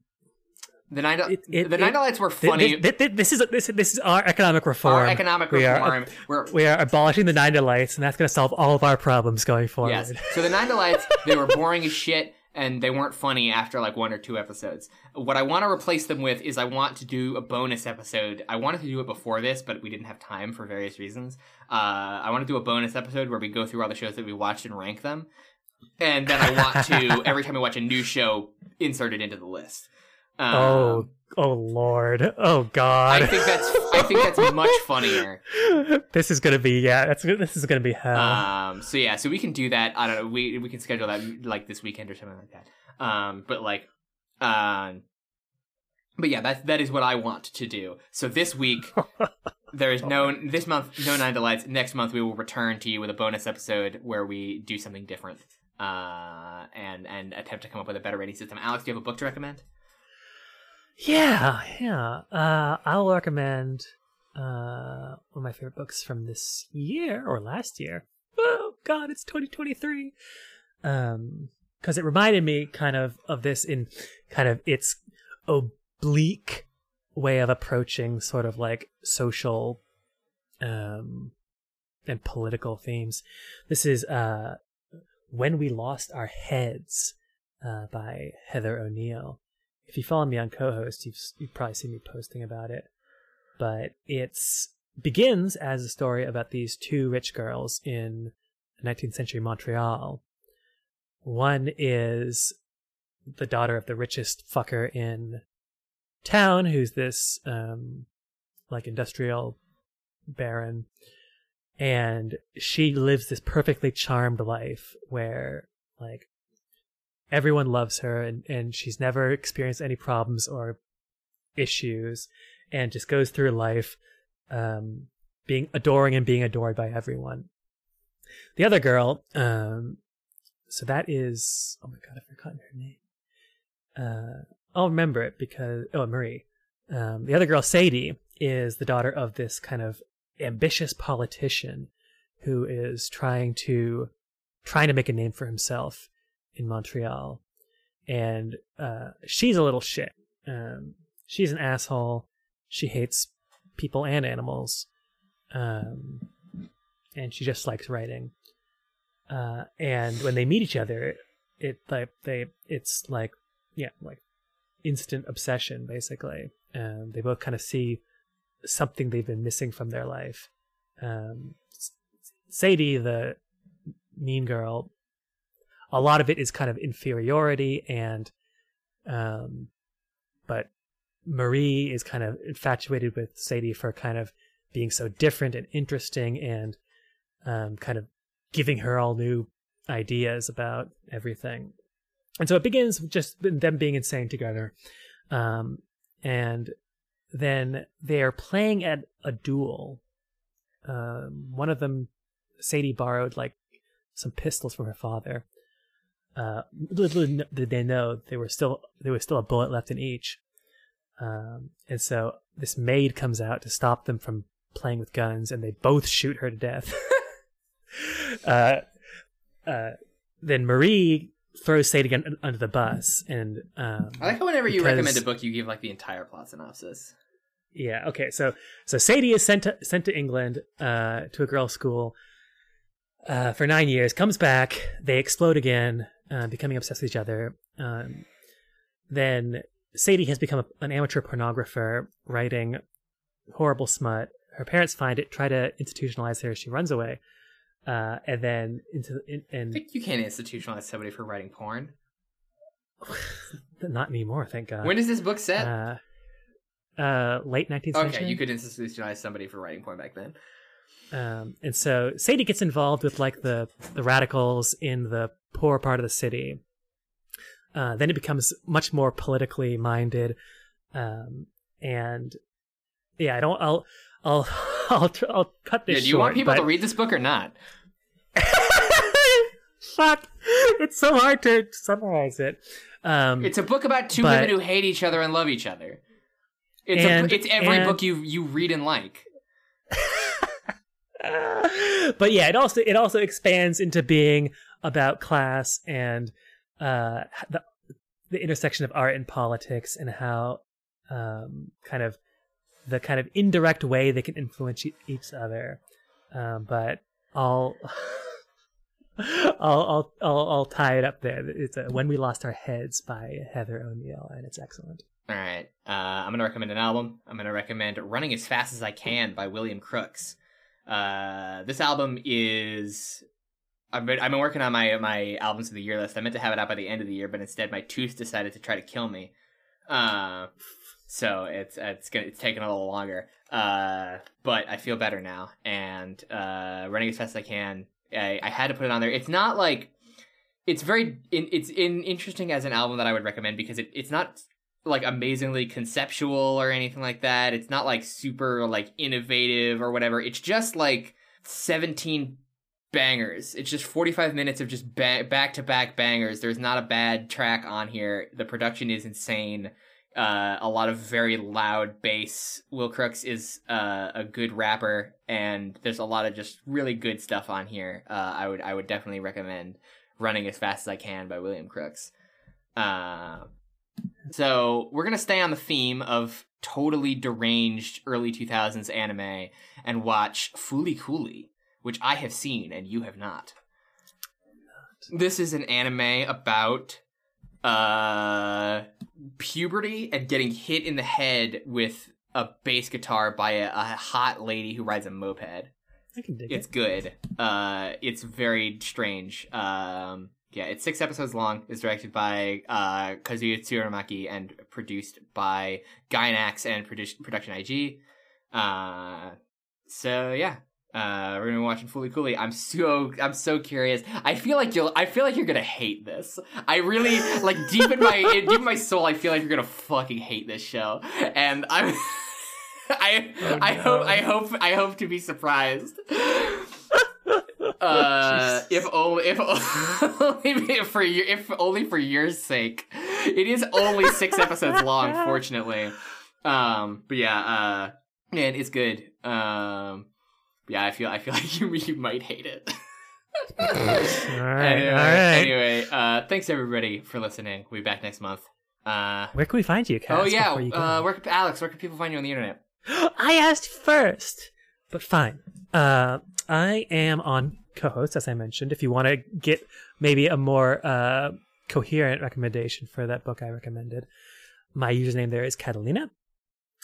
the nine It- it- the delights were funny. This, this, this is this this is our economic reform. our economic we are- reform. we're we are abolishing the nine delights, and that's going to solve all of our problems going forward. Yes. So the nine delights, they were boring as shit and they weren't funny after like one or two episodes. What I want to replace them with is I want to do a bonus episode. I wanted to do it before this, but we didn't have time for various reasons. Uh, I want to do a bonus episode where we go through all the shows that we watched and rank them. And then I want to, every time we watch a new show, insert it into the list. Um, oh, oh Lord, oh God! I think that's I think that's much funnier. this is gonna be yeah. That's this is gonna be hell. Um, so yeah, so we can do that. I don't know. We we can schedule that like this weekend or something like that. Um, but like, um, but yeah, that that is what I want to do. So this week there is no this month no nine delights. Next month we will return to you with a bonus episode where we do something different. Uh, and and attempt to come up with a better rating system. Alex, do you have a book to recommend? Yeah, yeah. Uh, I'll recommend uh, one of my favorite books from this year or last year. Oh God, it's 2023. Um, because it reminded me kind of of this in kind of its oblique way of approaching sort of like social um and political themes. This is uh When We Lost Our Heads uh by Heather O'Neill. If you follow me on co-host, you've you've probably seen me posting about it. But it's begins as a story about these two rich girls in 19th century Montreal. One is the daughter of the richest fucker in town, who's this um, like industrial baron, and she lives this perfectly charmed life where like everyone loves her and, and she's never experienced any problems or issues and just goes through life um, being adoring and being adored by everyone. The other girl, um, so that is oh my god, I've forgotten her name. Uh, I'll remember it because oh Marie. Um, the other girl, Sadie, is the daughter of this kind of ambitious politician who is trying to trying to make a name for himself in Montreal, and uh, she's a little shit. Um, she's an asshole. She hates people and animals, um, and she just likes writing. Uh, and when they meet each other, it like they it's like yeah like instant obsession basically. Um, they both kind of see something they've been missing from their life. Um, Sadie, the mean girl, a lot of it is kind of inferiority and um, but Marie is kind of infatuated with Sadie for kind of being so different and interesting and um, kind of giving her all new ideas about everything. And so it begins with just them being insane together. Um, and then they're playing at a duel. Um, one of them, Sadie borrowed like some pistols from her father. Uh, little did they know they were still there was still a bullet left in each. Um, and so this maid comes out to stop them from playing with guns, and they both shoot her to death. uh, uh, then Marie throws Sadie under the bus, and um, I like how whenever you recommend a book, you give like the entire plot synopsis. Yeah. Okay. So so Sadie is sent to, sent to England uh, to a girls' school uh, for nine years. Comes back. They explode again, uh, becoming obsessed with each other. Um, then Sadie has become a, an amateur pornographer, writing horrible smut. Her parents find it, try to institutionalize her. She runs away, uh, and then into in, and I think you can't institutionalize somebody for writing porn. not anymore, thank God. When is this book set? Uh, uh, late 19th century. Okay, you could institutionalize somebody for writing porn back then. Um, and so Sadie gets involved with like the the radicals in the poor part of the city, uh, then it becomes much more politically minded, um, and yeah, I don't. I'll I'll I'll I'll cut this. Yeah, do you short, want people but... to read this book or not? Fuck! It's so hard to summarize it. Um, it's a book about two but... women who hate each other and love each other. It's and, a, it's every and... book you you read and like. but yeah, it also it also expands into being about class and uh, the the intersection of art and politics and how um, kind of the kind of indirect way they can influence each other. Um, but I'll, I'll, I'll, I'll, I'll, tie it up there. It's a, "When We Lost Our Heads" by Heather O'Neill, and it's excellent. All right, uh, I'm gonna recommend an album. I'm gonna recommend "Running as Fast as I Can" by William Crooks. Uh, this album is I've been I've been working on my my albums of the year list. I meant to have it out by the end of the year, but instead my tooth decided to try to kill me. Uh, so it's it's gonna it's taking a little longer. Uh, but I feel better now, and uh, running as fast as I can. I, I had to put it on there. It's not like it's very in, it's in interesting as an album that I would recommend because it, it's not like amazingly conceptual or anything like that. It's not like super like innovative or whatever. It's just like 17 bangers. It's just 45 minutes of just back to back bangers. There's not a bad track on here. The production is insane. uh, a lot of very loud bass. Will Crooks is uh, a good rapper, and there's a lot of just really good stuff on here. Uh, I would I would definitely recommend "Running as Fast as I Can" by William Crooks. Uh, so we're gonna stay on the theme of totally deranged early 2000s anime and watch Fooly Cooly, which I have seen and you have not. This is an anime about uh puberty and getting hit in the head with a bass guitar by a, a hot lady who rides a moped. I can dig it. It's it. good. Uh, it's very strange. Um, yeah, it's six episodes long. It's directed by uh, Kazuya Tsurumaki and produced by Gainax and produ- Production IG. Uh, so yeah, uh, we're gonna be watching Fooly Cooly. I'm so I'm so curious. I feel like you'll. I feel like you're gonna hate this. I really like deep in my deep in my soul. I feel like you're gonna fucking hate this show, and I'm. I Oh, I no. hope I hope I hope to be surprised. Uh, if only if only for your if only for your sake. It is only six episodes long, fortunately. Um, but yeah, uh, man, it's good. Um, yeah, I feel I feel like you you might hate it. All right, anyway, all right. anyway, uh, thanks everybody for listening. We'll be back next month. Uh, Where can we find you, Cass? oh yeah, you uh, where can, Alex? Where can people find you on the internet? I asked first, but fine. Uh, I am on co-host, as I mentioned. If you want to get maybe a more uh, coherent recommendation for that book I recommended, my username there is Catalina.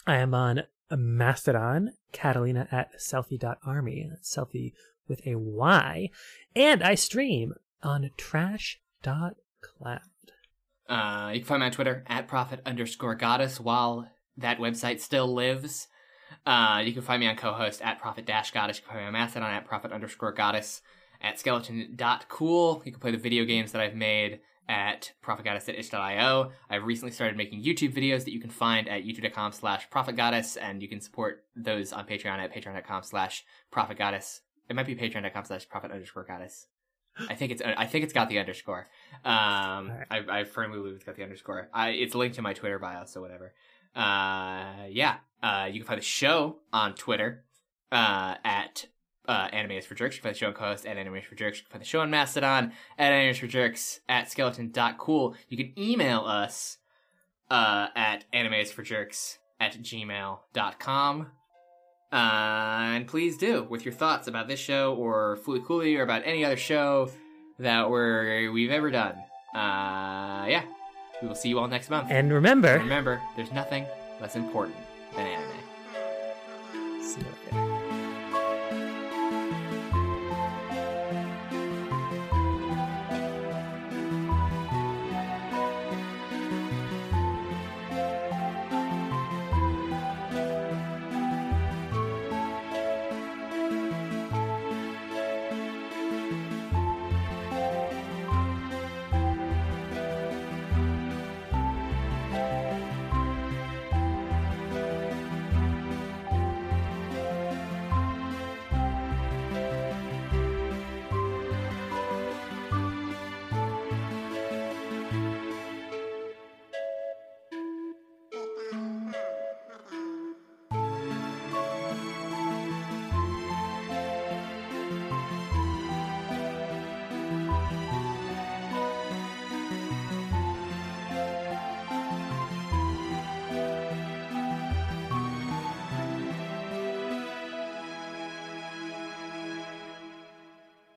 I am on Mastodon, Catalina at selfie.army. Selfie with a Y. And I stream on trash.cloud. Uh, you can find me on Twitter at prophet underscore goddess while that website still lives. Uh, you can find me on co-host at prophet dash goddess. You can find me on Mastodon at prophet underscore goddess. At skeleton.cool. You can play the video games that I've made at prophetgoddess at itch.io. I've recently started making YouTube videos that you can find at youtube.com slash prophetgoddess, and you can support those on Patreon at patreon.com slash prophetgoddess. It might be patreon.com slash prophet underscore goddess. I think it's I think it's got the underscore. Um. I, I firmly believe it's got the underscore. I, it's linked to my Twitter bio, so whatever. Uh, yeah. Uh, you can find the show on Twitter uh, at uh, Animators for Jerks. You can find the show on co-host at Animators for Jerks. You can find the show on Mastodon at Animators for Jerks at skeleton.cool. You can email us uh, at Animators for Jerks at gmail.com. Uh, and please do with your thoughts about this show or Fooly Cooly or about any other show that we're, we've ever done. Uh, yeah. We will see you all next month. And remember, Remember, there's nothing less important than anime. See you later.